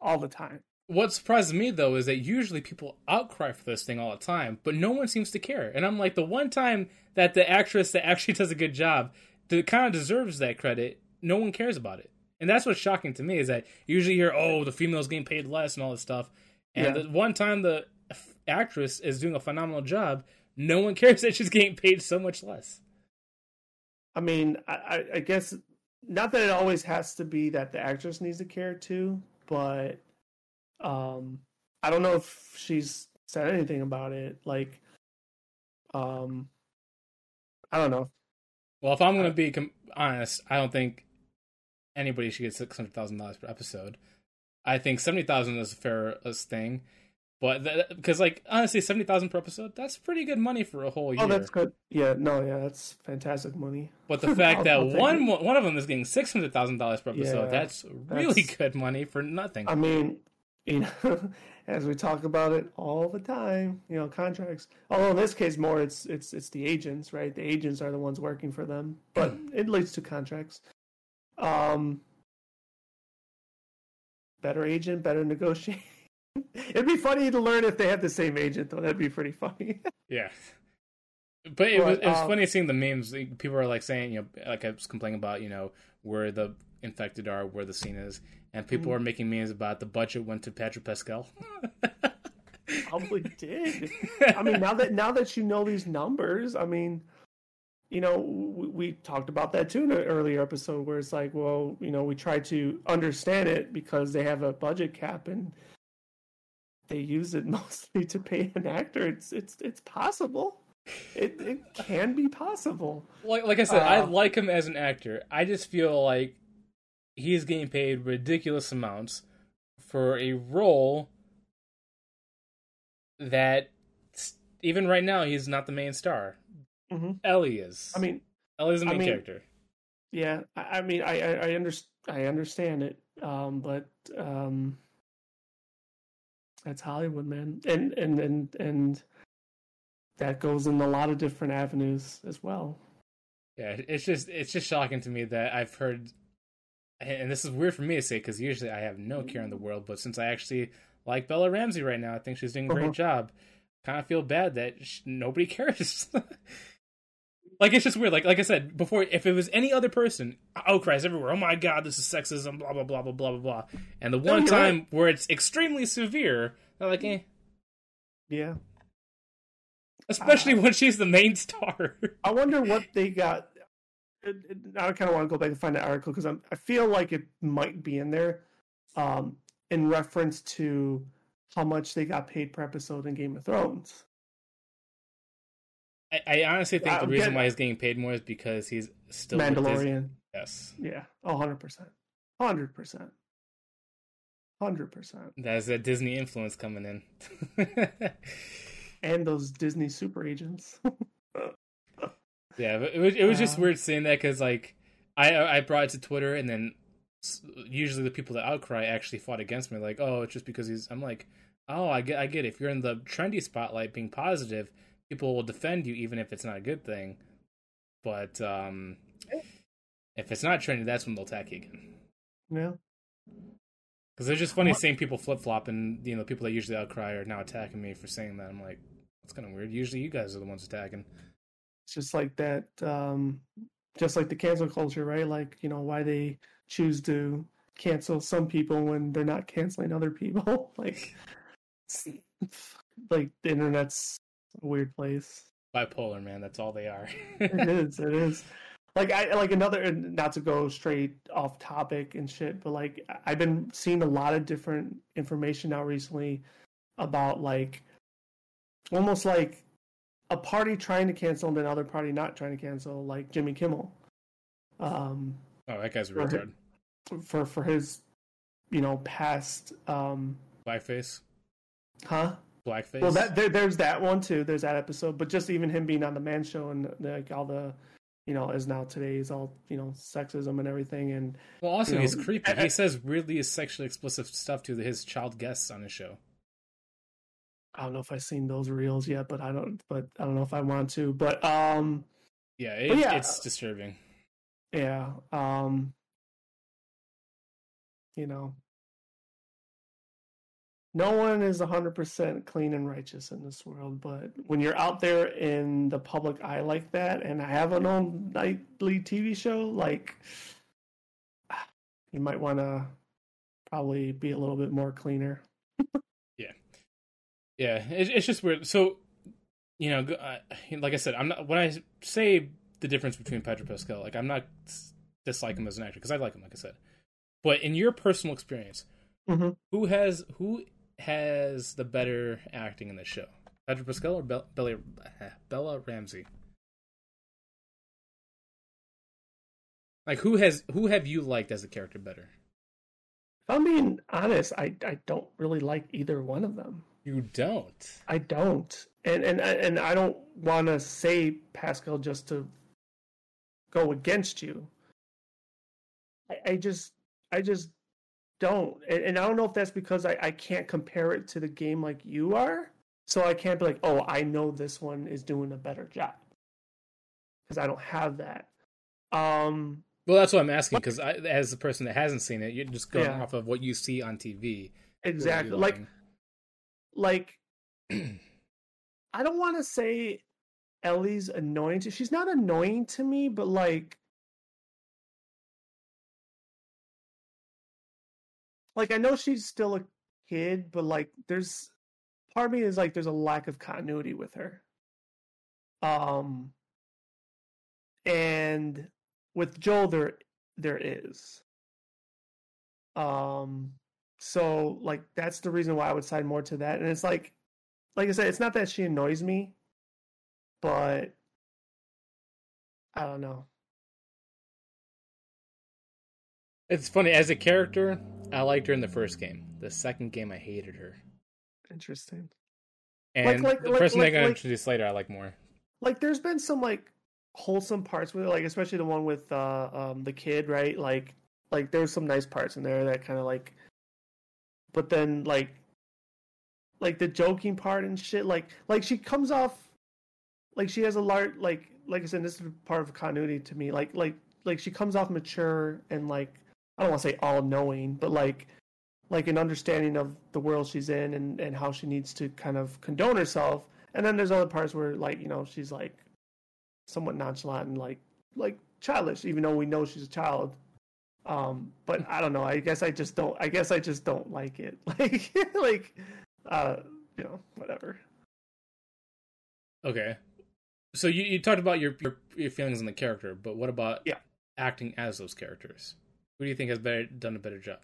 all the time. What surprises me though is that usually people outcry for this thing all the time, but no one seems to care. And I'm like, the one time that the actress that actually does a good job, that kind of deserves that credit, no one cares about it. And that's what's shocking to me is that you usually hear, oh, the female's getting paid less and all this stuff. And Yeah. the one time the f- actress is doing a phenomenal job, no one cares that she's getting paid so much less. I mean, I, I, I guess not that it always has to be that the actress needs to care too, but um, I don't know if she's said anything about it. Like, um, I don't know. Well, if I'm going to be com- honest, I don't think anybody should get six hundred thousand dollars per episode. I think seventy thousand is a fairest thing, But because like honestly, seventy thousand per episode, that's pretty good money for a whole year. Oh, that's good. Yeah, no, yeah, that's fantastic money. But the fact that one it. one of them is getting six hundred thousand dollars per episode, yeah, that's really that's, good money for nothing. I mean, you know, as we talk about it all the time, you know, contracts. Although in this case, more it's it's it's the agents, right? The agents are the ones working for them, but it leads to contracts. Um, better agent, better negotiate. It'd be funny to learn if they have the same agent, though. That'd be pretty funny. yeah. But it but, was it was um, funny seeing the memes. People are like saying, you know, like I was complaining about, you know, where the infected are, where the scene is, and people mm-hmm. are making memes about the budget went to Pedro Pascal. Probably did. I mean, now that now that you know these numbers, I mean, you know, we, we, talked about that too in an earlier episode where it's like, well, you know, we try to understand it because they have a budget cap and they use it mostly to pay an actor. It's it's it's possible. It it can be possible. Like like I said, uh, I like him as an actor. I just feel like he's getting paid ridiculous amounts for a role that even right now he's not the main star. Mm-hmm. Ellie is. I mean, Ellie's the main I mean, character. Yeah, I, I mean, I I, I, under, I understand it, um, but um, that's Hollywood, man, and and and and that goes in a lot of different avenues as well. Yeah, it's just it's just shocking to me that I've heard, and this is weird for me to say because usually I have no care in the world, but since I actually like Bella Ramsey right now, I think she's doing a great uh-huh. job. Kind of feel bad that nobody cares. like it's just weird. Like like I said before, if it was any other person, outcries everywhere. Oh my god, this is sexism. Blah blah blah blah blah blah blah. And the one time right. where it's extremely severe, they're like, eh. Yeah. Especially uh, when she's the main star. I wonder what they got. I kind of want to go back and find that article because I feel like it might be in there, um, in reference to how much they got paid per episode in Game of Thrones. I, I honestly think the reason getting, why he's getting paid more is because he's still Mandalorian. Yes. Yeah. hundred percent. Hundred percent. Hundred percent. That's that Disney influence coming in. and those Disney super agents. yeah, but it was it was just weird seeing that because like I I brought it to Twitter and then usually the people that outcry actually fought against me like oh it's just because he's I'm like oh I get I get it. if you're in the trendy spotlight being positive people will defend you even if it's not a good thing. But um, if it's not trendy, that's when they'll attack you again. Yeah. Because it's just funny what? seeing people flip flop, and you know, the people that usually outcry are now attacking me for saying that. I'm like, that's kind of weird. Usually, you guys are the ones attacking. It's just like that. Um, just like the cancel culture, right? Like you know why they choose to cancel some people when they're not canceling other people. like, like the internet's a weird place. Bipolar, man. That's all they are. it is. It is. Like I like another. Not to go straight off topic and shit, but like I've been seeing a lot of different information now recently about like almost like a party trying to cancel and another party not trying to cancel, like Jimmy Kimmel. Um, oh, that guy's a retard. For for his, you know, past um, blackface. Huh? blackface. Well, that there, there's that one too. There's that episode, but just even him being on the Man Show and like all the, you know, as now today's all you know sexism and everything. And well, also you know, he's creepy. I, he says really sexually explicit stuff to his child guests on his show. I don't know if I've seen those reels yet, but I don't. But I don't know if I want to. But um, yeah, it, yeah it's disturbing. Yeah. Um, you know, no one is 100% clean and righteous in this world, but when you're out there in the public eye like that and I have an own nightly TV show, like, you might want to probably be a little bit more cleaner. Yeah. Yeah, it's just weird. So, you know, like I said, I'm not, when I say the difference between Pedro Pascal, like, I'm not dislike him as an actor because I like him, like I said. But in your personal experience, mm-hmm. who has, who has the better acting in the show? Pedro Pascal or Be- Bella, Bella Ramsey? Like who has who have you liked as a character better? If I'm being honest, I I don't really like either one of them. You don't. I don't, and and and I don't want to say Pascal just to go against you. I, I just, I just don't, and, and I don't know if that's because I, I can't compare it to the game like you are, so I can't be like, oh, I know this one is doing a better job because I don't have that. Um, well, that's what I'm asking because as a person that hasn't seen it, you're just going Yeah. off of what you see on TV. exactly. Like, like, I don't want to say Ellie's annoying. To, she's not annoying to me, but like, like I know she's still a kid, but like, there's part of me is like, there's a lack of continuity with her. Um, and with Joel, there there is. Um, so like that's the reason why I would side more to that. And it's like, like I said, it's not that she annoys me, but I don't know. It's funny as a character. I liked her in the first game. The second game, I hated her. Interesting. And like- the like- person like- they're gonna like- introduce later, I like more. Like there's been some like wholesome parts with it, like especially the one with uh um the kid, right? Like like there was some nice parts in there that kind of like but then like like the joking part and shit like like she comes off like she has a large like like I said this is part of continuity to me like like like she comes off mature and like I don't want to say all knowing but like like an understanding of the world she's in and and how she needs to kind of condone herself. And then there's other parts where like you know she's like somewhat nonchalant and like like childish even though we know she's a child um but i don't know i guess i just don't i guess i just don't like it like like uh you know whatever Okay. So you, you talked about your, your your feelings on the character, but what about Yeah. acting as those characters? Who do you think has better done a better job?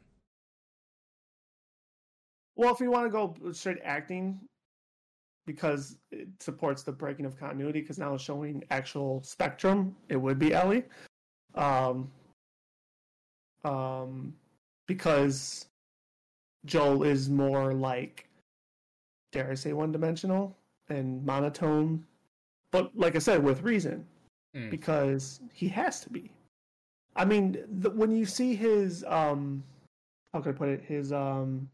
well if we want to go straight acting because it supports the breaking of continuity because now it's showing actual spectrum it would be ellie um um because joel is more like dare i say one dimensional and monotone. But like i said with reason. Mm. because he has to be. I mean the, when you see his um how can i put it? His um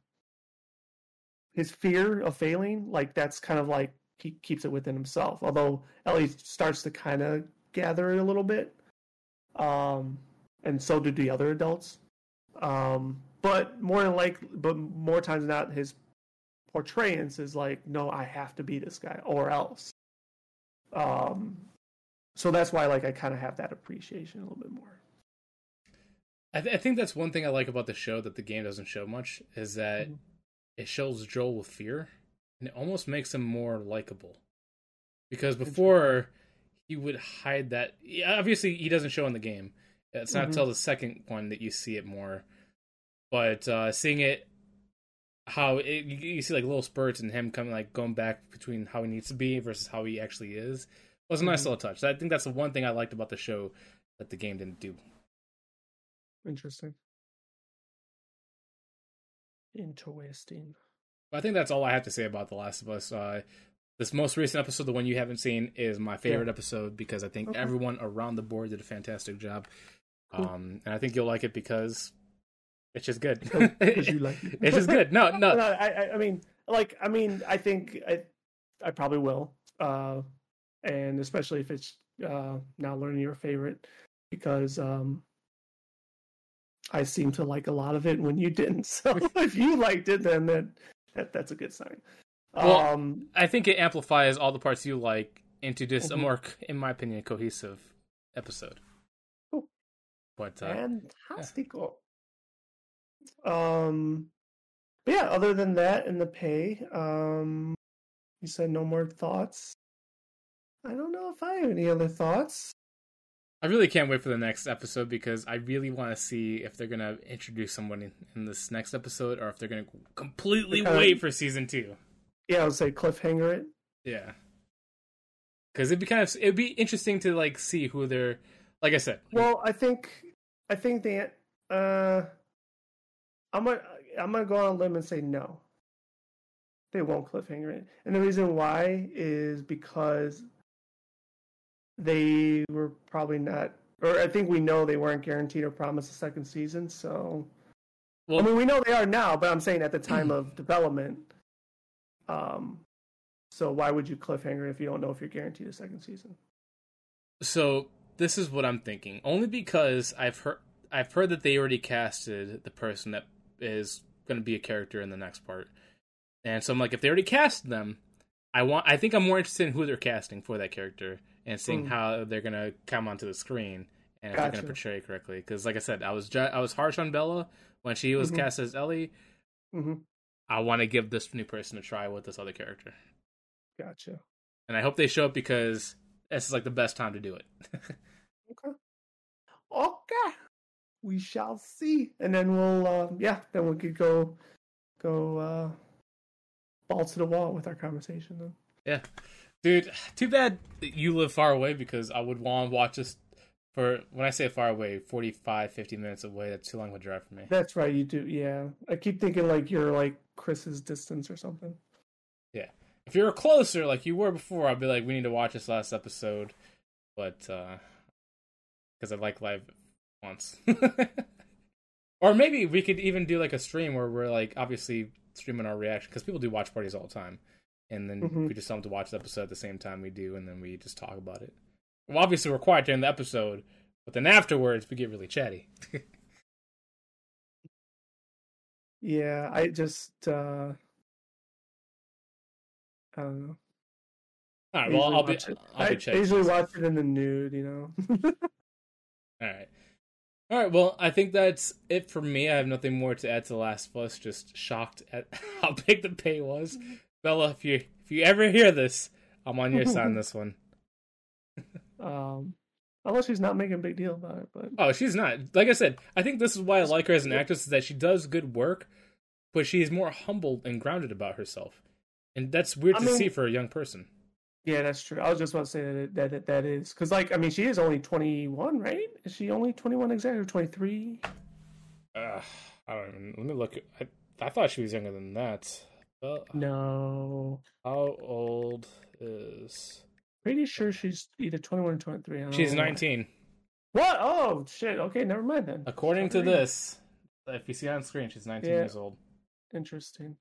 his fear of failing like that's kind of like he keeps it within himself. Although ellie starts to kind of gather it a little bit. Um and so do the other adults um but more than like but more times than not his portrayance is like no i have to be this guy or else um so that's why like i kind of have that appreciation a little bit more I, th- I think that's one thing I like about the show that the game doesn't show much is that Mhm. it shows Joel with fear, and it almost makes him more likable. Because before he would hide that. Yeah, obviously, he doesn't show in the game. It's not Mhm. until the second one that you see it more. But uh, seeing it, how it, you, see like little spurts and him coming like going back between how he needs to be versus how he actually is was a nice Mhm. little touch. I think that's the one thing I liked about the show that the game didn't do. interesting interesting I think that's all I have to say about The Last of Us. Uh, this most recent episode, the one you haven't seen, is my favorite episode because I think Okay. everyone around the board did a fantastic job. Cool. Um, and I think you'll like it because it's just good. because you like it. it's just good. No, no. no, I, I, I mean, like, I mean, I think I, I probably will, uh, and especially if it's uh, now learning your favorite, because um, I seem to like a lot of it when you didn't. So if you liked it, then that, that that's a good sign. Well, um, I think it amplifies all the parts you like into just a Mhm. more, in my opinion, cohesive episode. But uh, fantastico. Um, but yeah. Other than that, and the pay, um, you said no more thoughts. I don't know if I have any other thoughts. I really can't wait for the next episode because I really want to see if they're gonna introduce someone in, in this next episode or if they're gonna completely wait for season two. Yeah, I would say cliffhanger it. Yeah, because it'd be kind of it'd be interesting to like see who they're. Like I said, Well, I think I think the uh, I'm gonna I'm gonna go on a limb and say no. they won't cliffhanger it, and the reason why is because they were probably not, or I think we know they weren't guaranteed or promised a second season. So, well, I mean, we know they are now, but I'm saying at the time of development. Um, so why would you cliffhanger if you don't know if you're guaranteed a second season? So this is what I'm thinking. Only because I've heard I've heard that they already casted the person that is going to be a character in the next part, and so I'm like, if they already cast them, I want. I think I'm more interested in who they're casting for that character and seeing mm. how they're going to come onto the screen and if gotcha. they're going to portray it correctly. Because, like I said, I was ju- I was harsh on Bella when she was mm-hmm. cast as Ellie. Mm-hmm. I want to give this new person a try with this other character. Gotcha. And I hope they show up because this is like the best time to do it. okay. Okay. We shall see, and then we'll uh, yeah, then we could go go uh, balls to the wall with our conversation. Then. Yeah, dude. Too bad you live far away because I would want to watch this for when I say far away 45 50 minutes away that's too long of a drive for me that's right you do yeah i keep thinking like you're like chris's distance or something yeah if you were closer like you were before i'd be like we need to watch this last episode but uh because i like live once or maybe we could even do like a stream where we're like obviously streaming our reaction because people do watch parties all the time and then mm-hmm. we just tell them to watch the episode at the same time we do and then we just talk about it well, obviously we're quiet during the episode, but then afterwards we get really chatty. yeah, I just uh I don't know. All right, well, I'll be, I'll be I usually watch it in the nude, you know. All right. All right, well, I think that's it for me. I have nothing more to add to The Last of Us. Just shocked at how big the pay was. Bella, if you if you ever hear this, I'm on your side on this one. Um, unless she's not making a big deal about it, but oh, she's not. Like I said, I think this is why I like her as an actress is that she does good work, but she's more humble and grounded about herself, and that's weird I to mean, see for a young person. Yeah, that's true. I was just about to say that that that, that is because, like, I mean, she is only twenty one, right? Is she only twenty one exactly or twenty three? Uh, I don't even. Let me look. I I thought she was younger than that. no. How old is Pretty sure she's either 21 or 23. She's 19. What? Oh, shit. Okay, never mind then. According to this, if you see on screen, she's 19 yeah. years old. Interesting.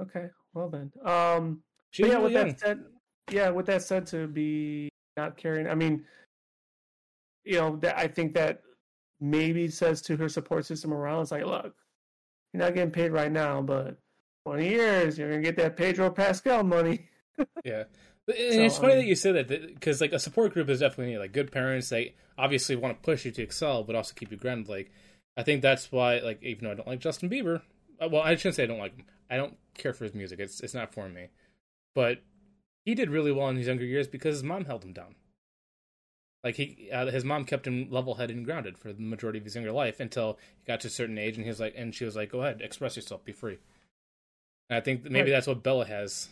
Okay, well then. Um, she's yeah, really with young. that said, yeah, with that said, to be not caring, I mean, you know, that I think that maybe says to her support system around, it's like, look, you're not getting paid right now, but 20 years, you're gonna get that Pedro Pascal money. yeah. And so, it's funny that you say that because like a support group is definitely needed. Like good parents, they obviously want to push you to excel, but also keep you grounded. Like I think that's why, like even though I don't like Justin Bieber, uh, well, I shouldn't say I don't like him. I don't care for his music. It's it's not for me. But he did really well in his younger years because his mom held him down. Like he, uh, his mom kept him level-headed and grounded for the majority of his younger life until he got to a certain age, and he was like, and she was like, "Go ahead, express yourself, be free." And I think maybe right. that's what Bella has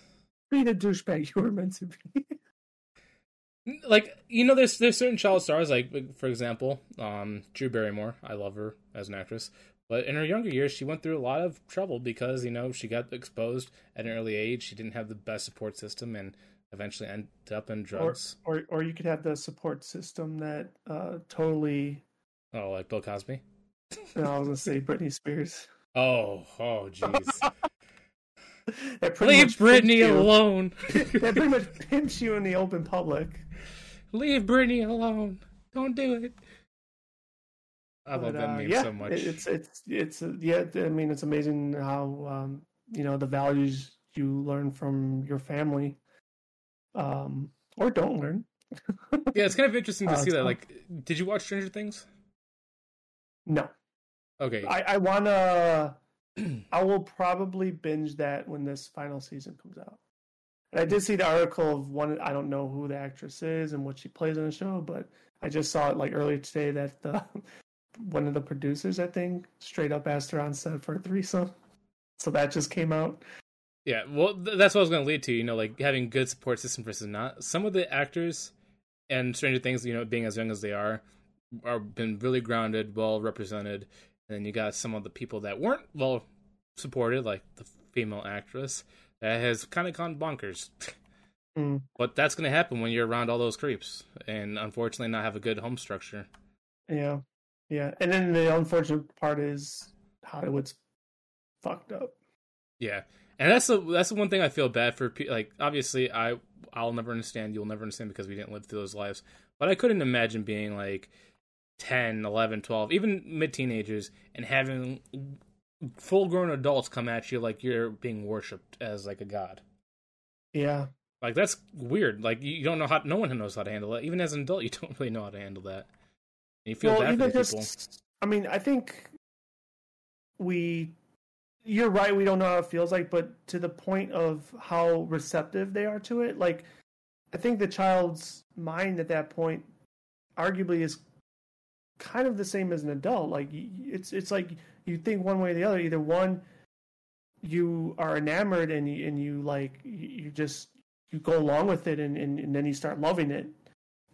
be the douchebag you were meant to be. like you know, there's there's certain child stars like for example, um, Drew Barrymore. I love her as an actress, but in her younger years, she went through a lot of trouble because you know she got exposed at an early age. She didn't have the best support system and eventually ended up in drugs. Or or, or you could have the support system that uh, totally. Oh, like Bill Cosby. no, I was gonna say Britney Spears. Oh, oh, jeez. Leave Britney alone. that pretty much pimps you in the open public. Leave Britney alone. Don't do it. I but, love that uh, meme yeah, so much. It's it's it's uh, yeah. I mean, it's amazing how um, you know the values you learn from your family, um, or don't learn. yeah, it's kind of interesting to uh, see that. Like, did you watch Stranger Things? No. Okay. I, I wanna I will probably binge that when this final season comes out. And I did see the article of one. I don't know who the actress is and what she plays on the show, but I just saw it like earlier today that the one of the producers, I think, straight up asked her on set for a threesome. So that just came out. Yeah, well, th- that's what I was going to lead to. You know, like having good support system versus not. Some of the actors and Stranger Things, you know, being as young as they are, are been really grounded, well represented, and then you got some of the people that weren't well supported, like the female actress that has kind of gone bonkers. Mm. But that's going to happen when you're around all those creeps, and unfortunately, not have a good home structure. Yeah, yeah. And then the unfortunate part is Hollywood's fucked up. Yeah, and that's the that's the one thing I feel bad for. Like, obviously, I I'll never understand. You'll never understand because we didn't live through those lives. But I couldn't imagine being like 10, 11, 12, even mid teenagers, and having full grown adults come at you like you're being worshipped as like a god. Yeah, like that's weird. Like you don't know how. No one knows how to handle that. Even as an adult, you don't really know how to handle that. You feel well, bad even for these just, people. I mean, I think we. You're right. We don't know how it feels like, but to the point of how receptive they are to it, like I think the child's mind at that point, arguably, is kind of the same as an adult. Like it's it's like you think one way or the other. Either one, you are enamored and you, and you like you just you go along with it and, and, and then you start loving it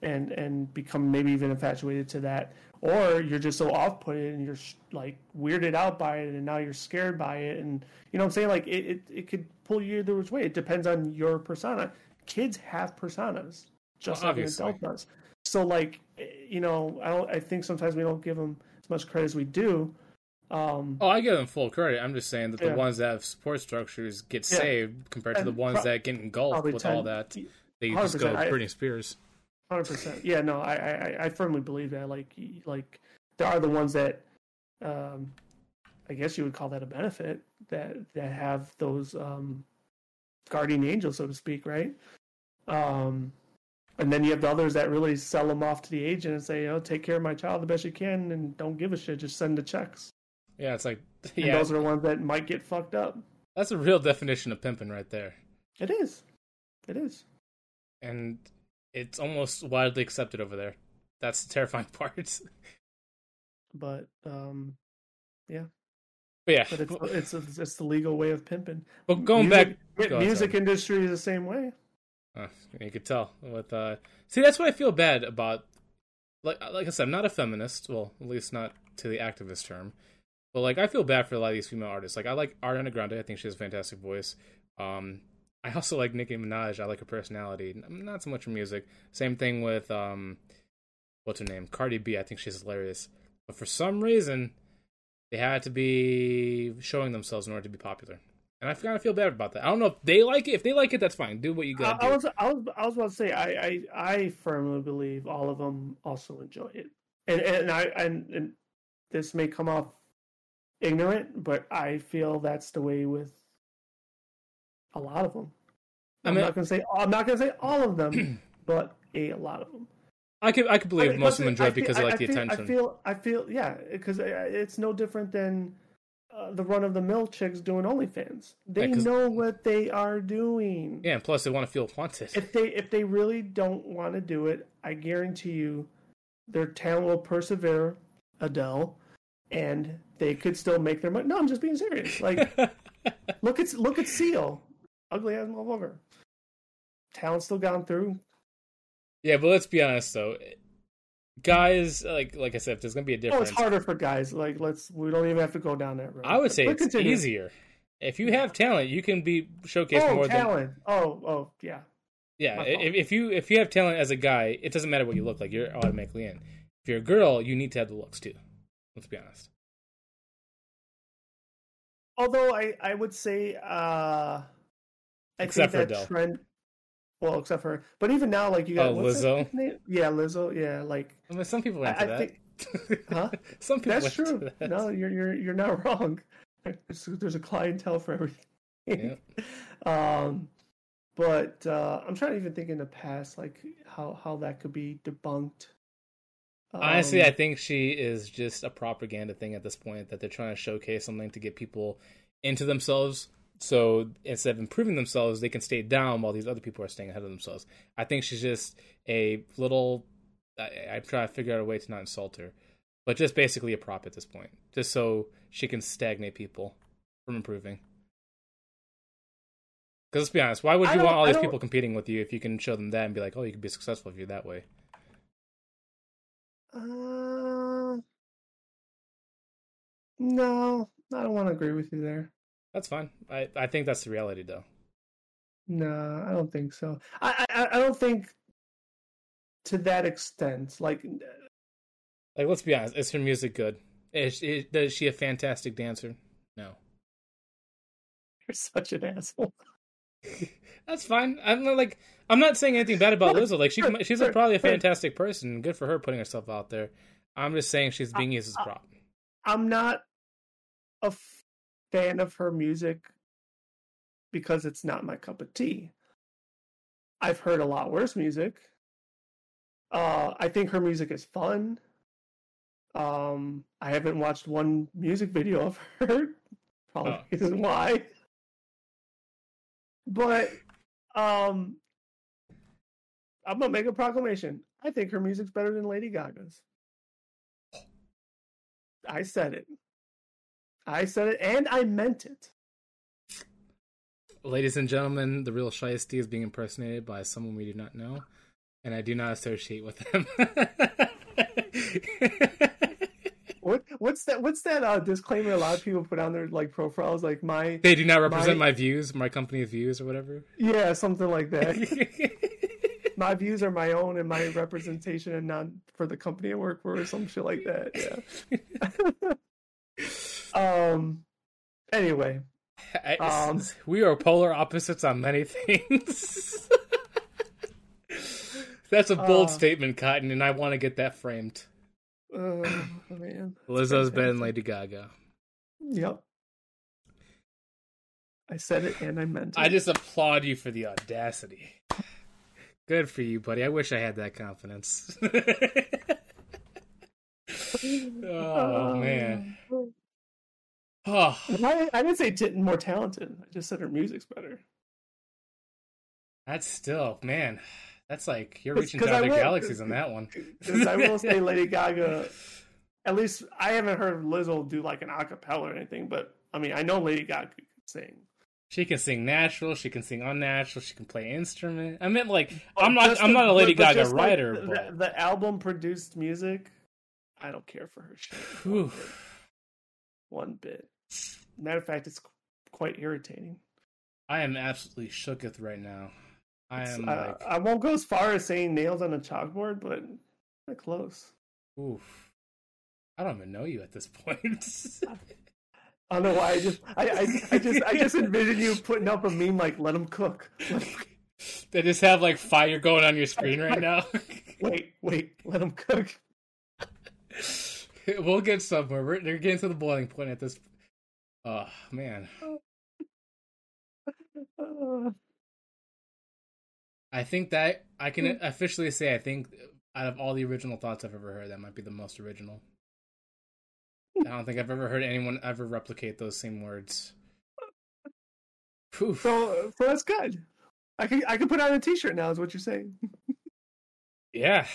and and become maybe even infatuated to that or you're just so off put and you're like weirded out by it and now you're scared by it and you know what i'm saying like it, it, it could pull you either which way it depends on your persona kids have personas just Well, like an adult does so like eh, you know i don't i think sometimes we don't give them as much credit as we do um Oh, I give them full credit. I'm just saying that the Yeah. ones that have support structures get Yeah. saved compared to the ones pro- that get engulfed with 10 all that. They just go 100%. I- Britney Spears. Hundred percent. Yeah, no, I, I I firmly believe that. Like like there are the ones that, um, I guess you would call that a benefit that that have those um, guardian angels, so to speak, right? Um, and then you have the others that really sell them off to the agent and say, "Oh, take care of my child the best you can, and don't give a shit. Just send the checks." Yeah, it's like And those are the ones that might get fucked up. that's a real definition of pimping right there, It is. It is. and it's almost widely accepted over there. That's the terrifying part. But um, But yeah, but it's it's it's the legal way of pimping. but going music, back, go music sorry. industry is the same way. Uh, you could tell with uh see that's what I feel bad about like like I said I'm not a feminist well at least not to the activist term but like I feel bad for a lot of these female artists like I like Ariana Grande I think she has a fantastic voice um I also like Nicki Minaj. I like her personality. Not so much her music. Same thing with um what's her name? Cardi B. I think she's hilarious. But for some reason they had to be showing themselves in order to be popular. And I kind of feel bad about that. I don't know if they like it. If they like it that's fine. Do what you gotta I was I was I was about to say I, I I firmly believe all of them also enjoy it, and and I and, and this may come off ignorant, but I feel that's the way with a lot of them. I I'm mean- not gonna say I'm not gonna say all of them, but a lot of them. I could I could believe I mean, most of them enjoy because they I- like I the feel, attention. I feel I feel yeah, because it's no different than uh, the run of the mill chicks doing OnlyFans. They Yeah, know what they are doing. yeah, and plus they want to feel wanted. If they if they really don't want to do it, I guarantee you, their talent will persevere. Adele, and they could still make their money. No, I'm just being serious. Like look at look at Seal, ugly ass motherfucker. Talent still gone through. yeah, but let's be honest though, guys, like like I said, if there's gonna be a difference. Oh, it's harder for guys. Like let's we don't even have to go down that road. I would say But it's continue. easier. If you have talent, you can be showcased Oh, more than talent. Oh, oh, yeah. yeah. If, if you if you have talent as a guy, it doesn't matter what you look like. You're automatically in. If you're a girl, you need to have the looks too. Let's be honest. Although I, I would say, uh, I Except for think that trend. Well, except for, but even now, like you got Oh, Lizzo? name? Yeah, Lizzo. Yeah, like I mean, some people are I- that. Huh? some people that's true. that. No, you're you're you're not wrong. There's, there's a clientele for everything. um, but uh, I'm trying to even think in the past, like how how that could be debunked. Honestly, Um, I think she is just a propaganda thing at this point that they're trying to showcase something to get people into themselves. So instead of improving themselves, they can stay down while these other people are staying ahead of themselves. I think she's just a little. I, I'm trying to figure out a way to not insult her, but just basically a prop at this point, just so she can stagnate people from improving. Because let's be honest, why would you want all these people competing with you if you can show them that and be like, oh, you can be successful if you're that way? Uh, no, I don't want to agree with you there. That's fine. I I think that's the reality though. No, I don't think so. I I, I don't think to that extent. Like, uh, like let's be honest, is her music good? Is, is, is she a fantastic dancer? No. You're such an asshole. That's fine. I'm not like I'm not saying anything bad about Lizzo. Like she she's probably a fantastic person. Good for her putting herself out there. I'm just saying she's being used as a prop. I'm not a fan of her music because it's not my cup of tea. I've heard a lot worse music. Uh, I think her music is fun. Um, I haven't watched one music video of her. Probably oh. isn't why. But um, I'm gonna make a proclamation. I think her music's better than Lady Gaga's. I said it. I said it, and I meant it. Ladies and gentlemen, the real Chiste is being impersonated by someone we do not know, and I do not associate with them. what what's that? What's that uh, disclaimer? A lot of people put on their like profiles, like my they do not represent my, my views, my company's views, or whatever. Yeah, something like that. my views are my own and my representation, and not for the company I work for, or some shit like that. Yeah. um. Anyway, um, we are polar opposites on many things. That's a bold uh, statement, Cotton, and I want to get that framed. Oh man, Lizzo's than Lady Gaga. Yep. I said it and I meant it. I just applaud you for the audacity. Good for you, buddy. I wish I had that confidence. oh man. Oh. I, I, didn't say t- more talented. I just said her music's better. That's still, man. That's like you're reaching down the galaxies on that one. I will say, Lady Gaga. At least I haven't heard Lizzo do like an acapella or anything, but I mean, I know Lady Gaga can sing. She can sing natural. She can sing unnatural. She can play instrument. I meant like oh, I'm not. I'm not a Lady Gaga writer. Like the, but... the, album produced music. I don't care for her shit. One bit. Matter of fact, it's quite irritating. I am absolutely shooketh right now. I am. I, like... I won't go as far as saying nails on a chalkboard, but close. Oof. I don't even know you at this point. I don't know why. I just, I, I, I just, I just envision you putting up a meme like "Let them cook." they just have like fire going on your screen right now. wait, wait, let them cook. We'll get somewhere. We're, they're getting to the boiling point at this. Oh man. I think that I can hmm. officially say I think uh, out of all the original thoughts I've ever heard, that might be the most original. Hmm. I don't think I've ever heard anyone ever replicate those same words. So, so that's good. I can I can put on a T-shirt now. Is what you're saying? yeah.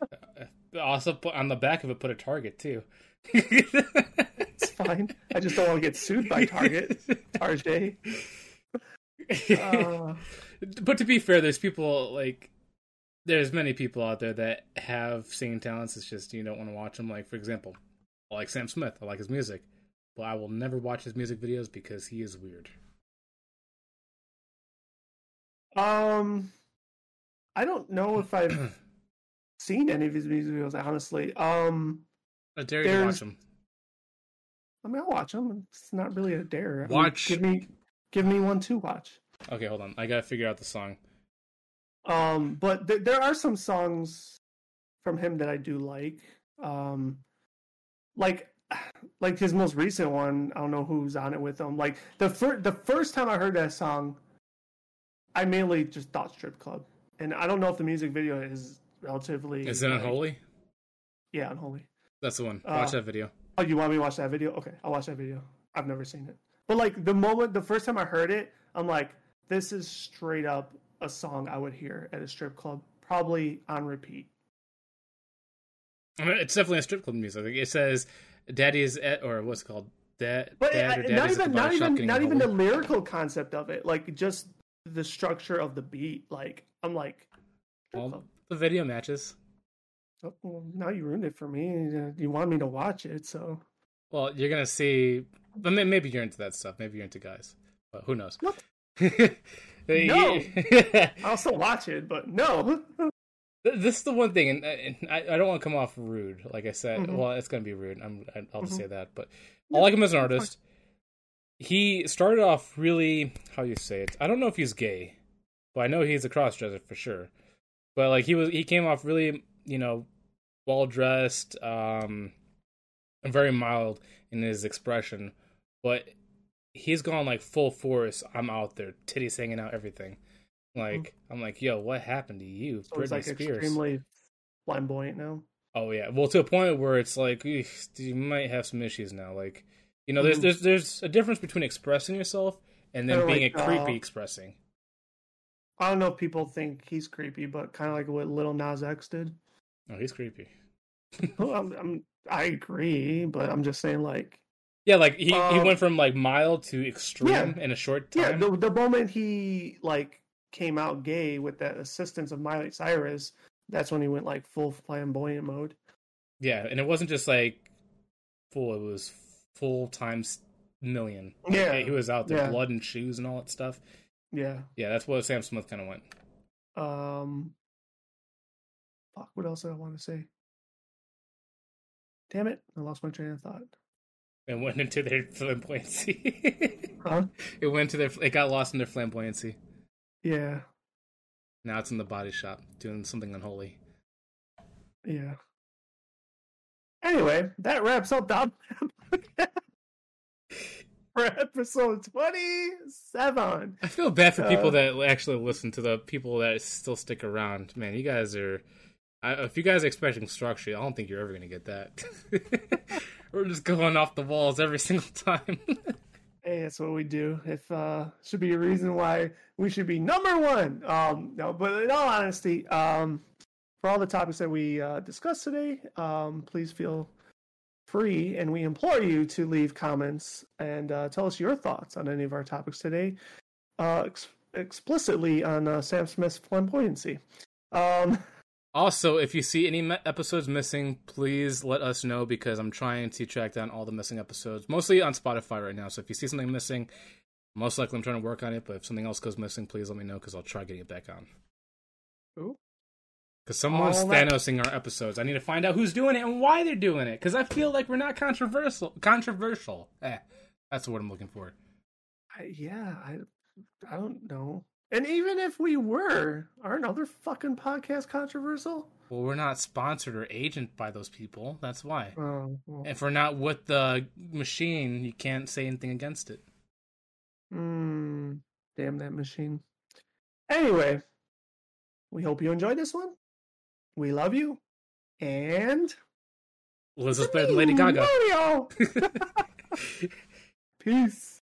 Uh, uh, also, put on the back of it, put a Target too. It's fine. I just don't want to get sued by Target. Target. Uh, but to be fair, there's people like there's many people out there that have singing talents. It's just you don't want to watch them. Like for example, I like Sam Smith. I like his music, but I will never watch his music videos because he is weird. Um, I don't know if I've seen any of his music videos. Honestly, um, I dare you to watch them. I mean, I'll watch them. It's not really a dare. Watch. I mean, give me, give me one to watch. Okay, hold on. I gotta figure out the song. Um, but th- there are some songs from him that I do like. Um, like like his most recent one. I don't know who's on it with him. Like the first the first time I heard that song, I mainly just thought strip club, and I don't know if the music video is relatively. Is it like, unholy? Yeah, unholy. That's the one. Watch uh, that video. Oh, you want me to watch that video? Okay, I'll watch that video. I've never seen it, but like the moment, the first time I heard it, I'm like, this is straight up a song I would hear at a strip club, probably on repeat. I mean, it's definitely a strip club music. It says "Daddy's" at, or what's it called? Dad, but dad not even not even not even the lyrical concept of it. Like just the structure of the beat. Like I'm like, well, the video matches. Oh, well, now you ruined it for me. You want me to watch it, so. Well, you're gonna see but maybe you're into that stuff. Maybe you're into guys, but who knows? What? No. I'll still watch it, but no. this is the one thing, and, and I, I don't want to come off rude. Like I said, Mhm. well, it's gonna be rude. I'm, I'll just Mhm. say that. But I like him as an artist. He started off really, how you say it? I don't know if he's gay, but I know he's a crossdresser for sure. But like he was, he came off really, you know, well dressed, um, and very mild in his expression. But he's gone like full force. I'm out there, titties hanging out, everything. Like I'm like, yo, what happened to you. So Britney it's like Spears? extremely flamboyant now. Oh yeah, well to a point where it's like you might have some issues now. Like you know, there's Mhm. there's there's a difference between expressing yourself and then being like, a creepy uh, expressing. I don't know if people think he's creepy, but kind of like what Little Nas X did. Oh, he's creepy. Well, I'm, I'm, I agree, but I'm just saying, like, Yeah, like he, he Um, went from like mild to extreme yeah. in a short time. yeah, the the moment he like came out gay with that assistance of Miley Cyrus, that's when he went like full flamboyant mode. Yeah, and it wasn't just like full; it was full times million. Yeah, he was out there, yeah. blood and shoes and all that stuff. yeah. Yeah, that's what Sam Smith kind of went. Um, fuck. What else did I want to say? Damn it! I lost my train of thought. and went into their flamboyancy. Huh? it went to their. It got lost in their flamboyancy. Yeah, Now it's in the body shop doing something unholy. yeah. Anyway, that wraps up Dom for episode twenty-seven. I feel bad for people Uh, that actually listen to the people that still stick around. Man, you guys are. I, if you guys are expecting structure, I don't think you're ever gonna get that. We're just going off the walls every single time. Hey, that's what we do. If uh should be a reason why we should be number one. Um no, but in all honesty, um for all the topics that we uh discussed today, um please feel free and we implore you to leave comments and uh tell us your thoughts on any of our topics today. Uh ex- explicitly on uh, Sam Smith's flamboyancy. Um also, if you see any episodes missing, please let us know because I'm trying to track down all the missing episodes, mostly on Spotify right now. So if you see something missing, most likely I'm trying to work on it. But if something else goes missing, please let me know because I'll try getting it back on. Ooh. Because someone's All Thanosing our episodes. I need to find out who's doing it and why they're doing it. Because I feel like we're not controversial. Controversial. Eh, that's the word I'm looking for. I, yeah, I I don't know. And even if we were, aren't other fucking podcasts controversial? Well, we're not sponsored or agent by those people. That's why. Oh, well. If we're not with the machine, you can't say anything against it. Mm, damn that machine. Anyway, we hope you enjoyed this one. We love you. And Elizabeth than Lady Gaga. Mario. Peace.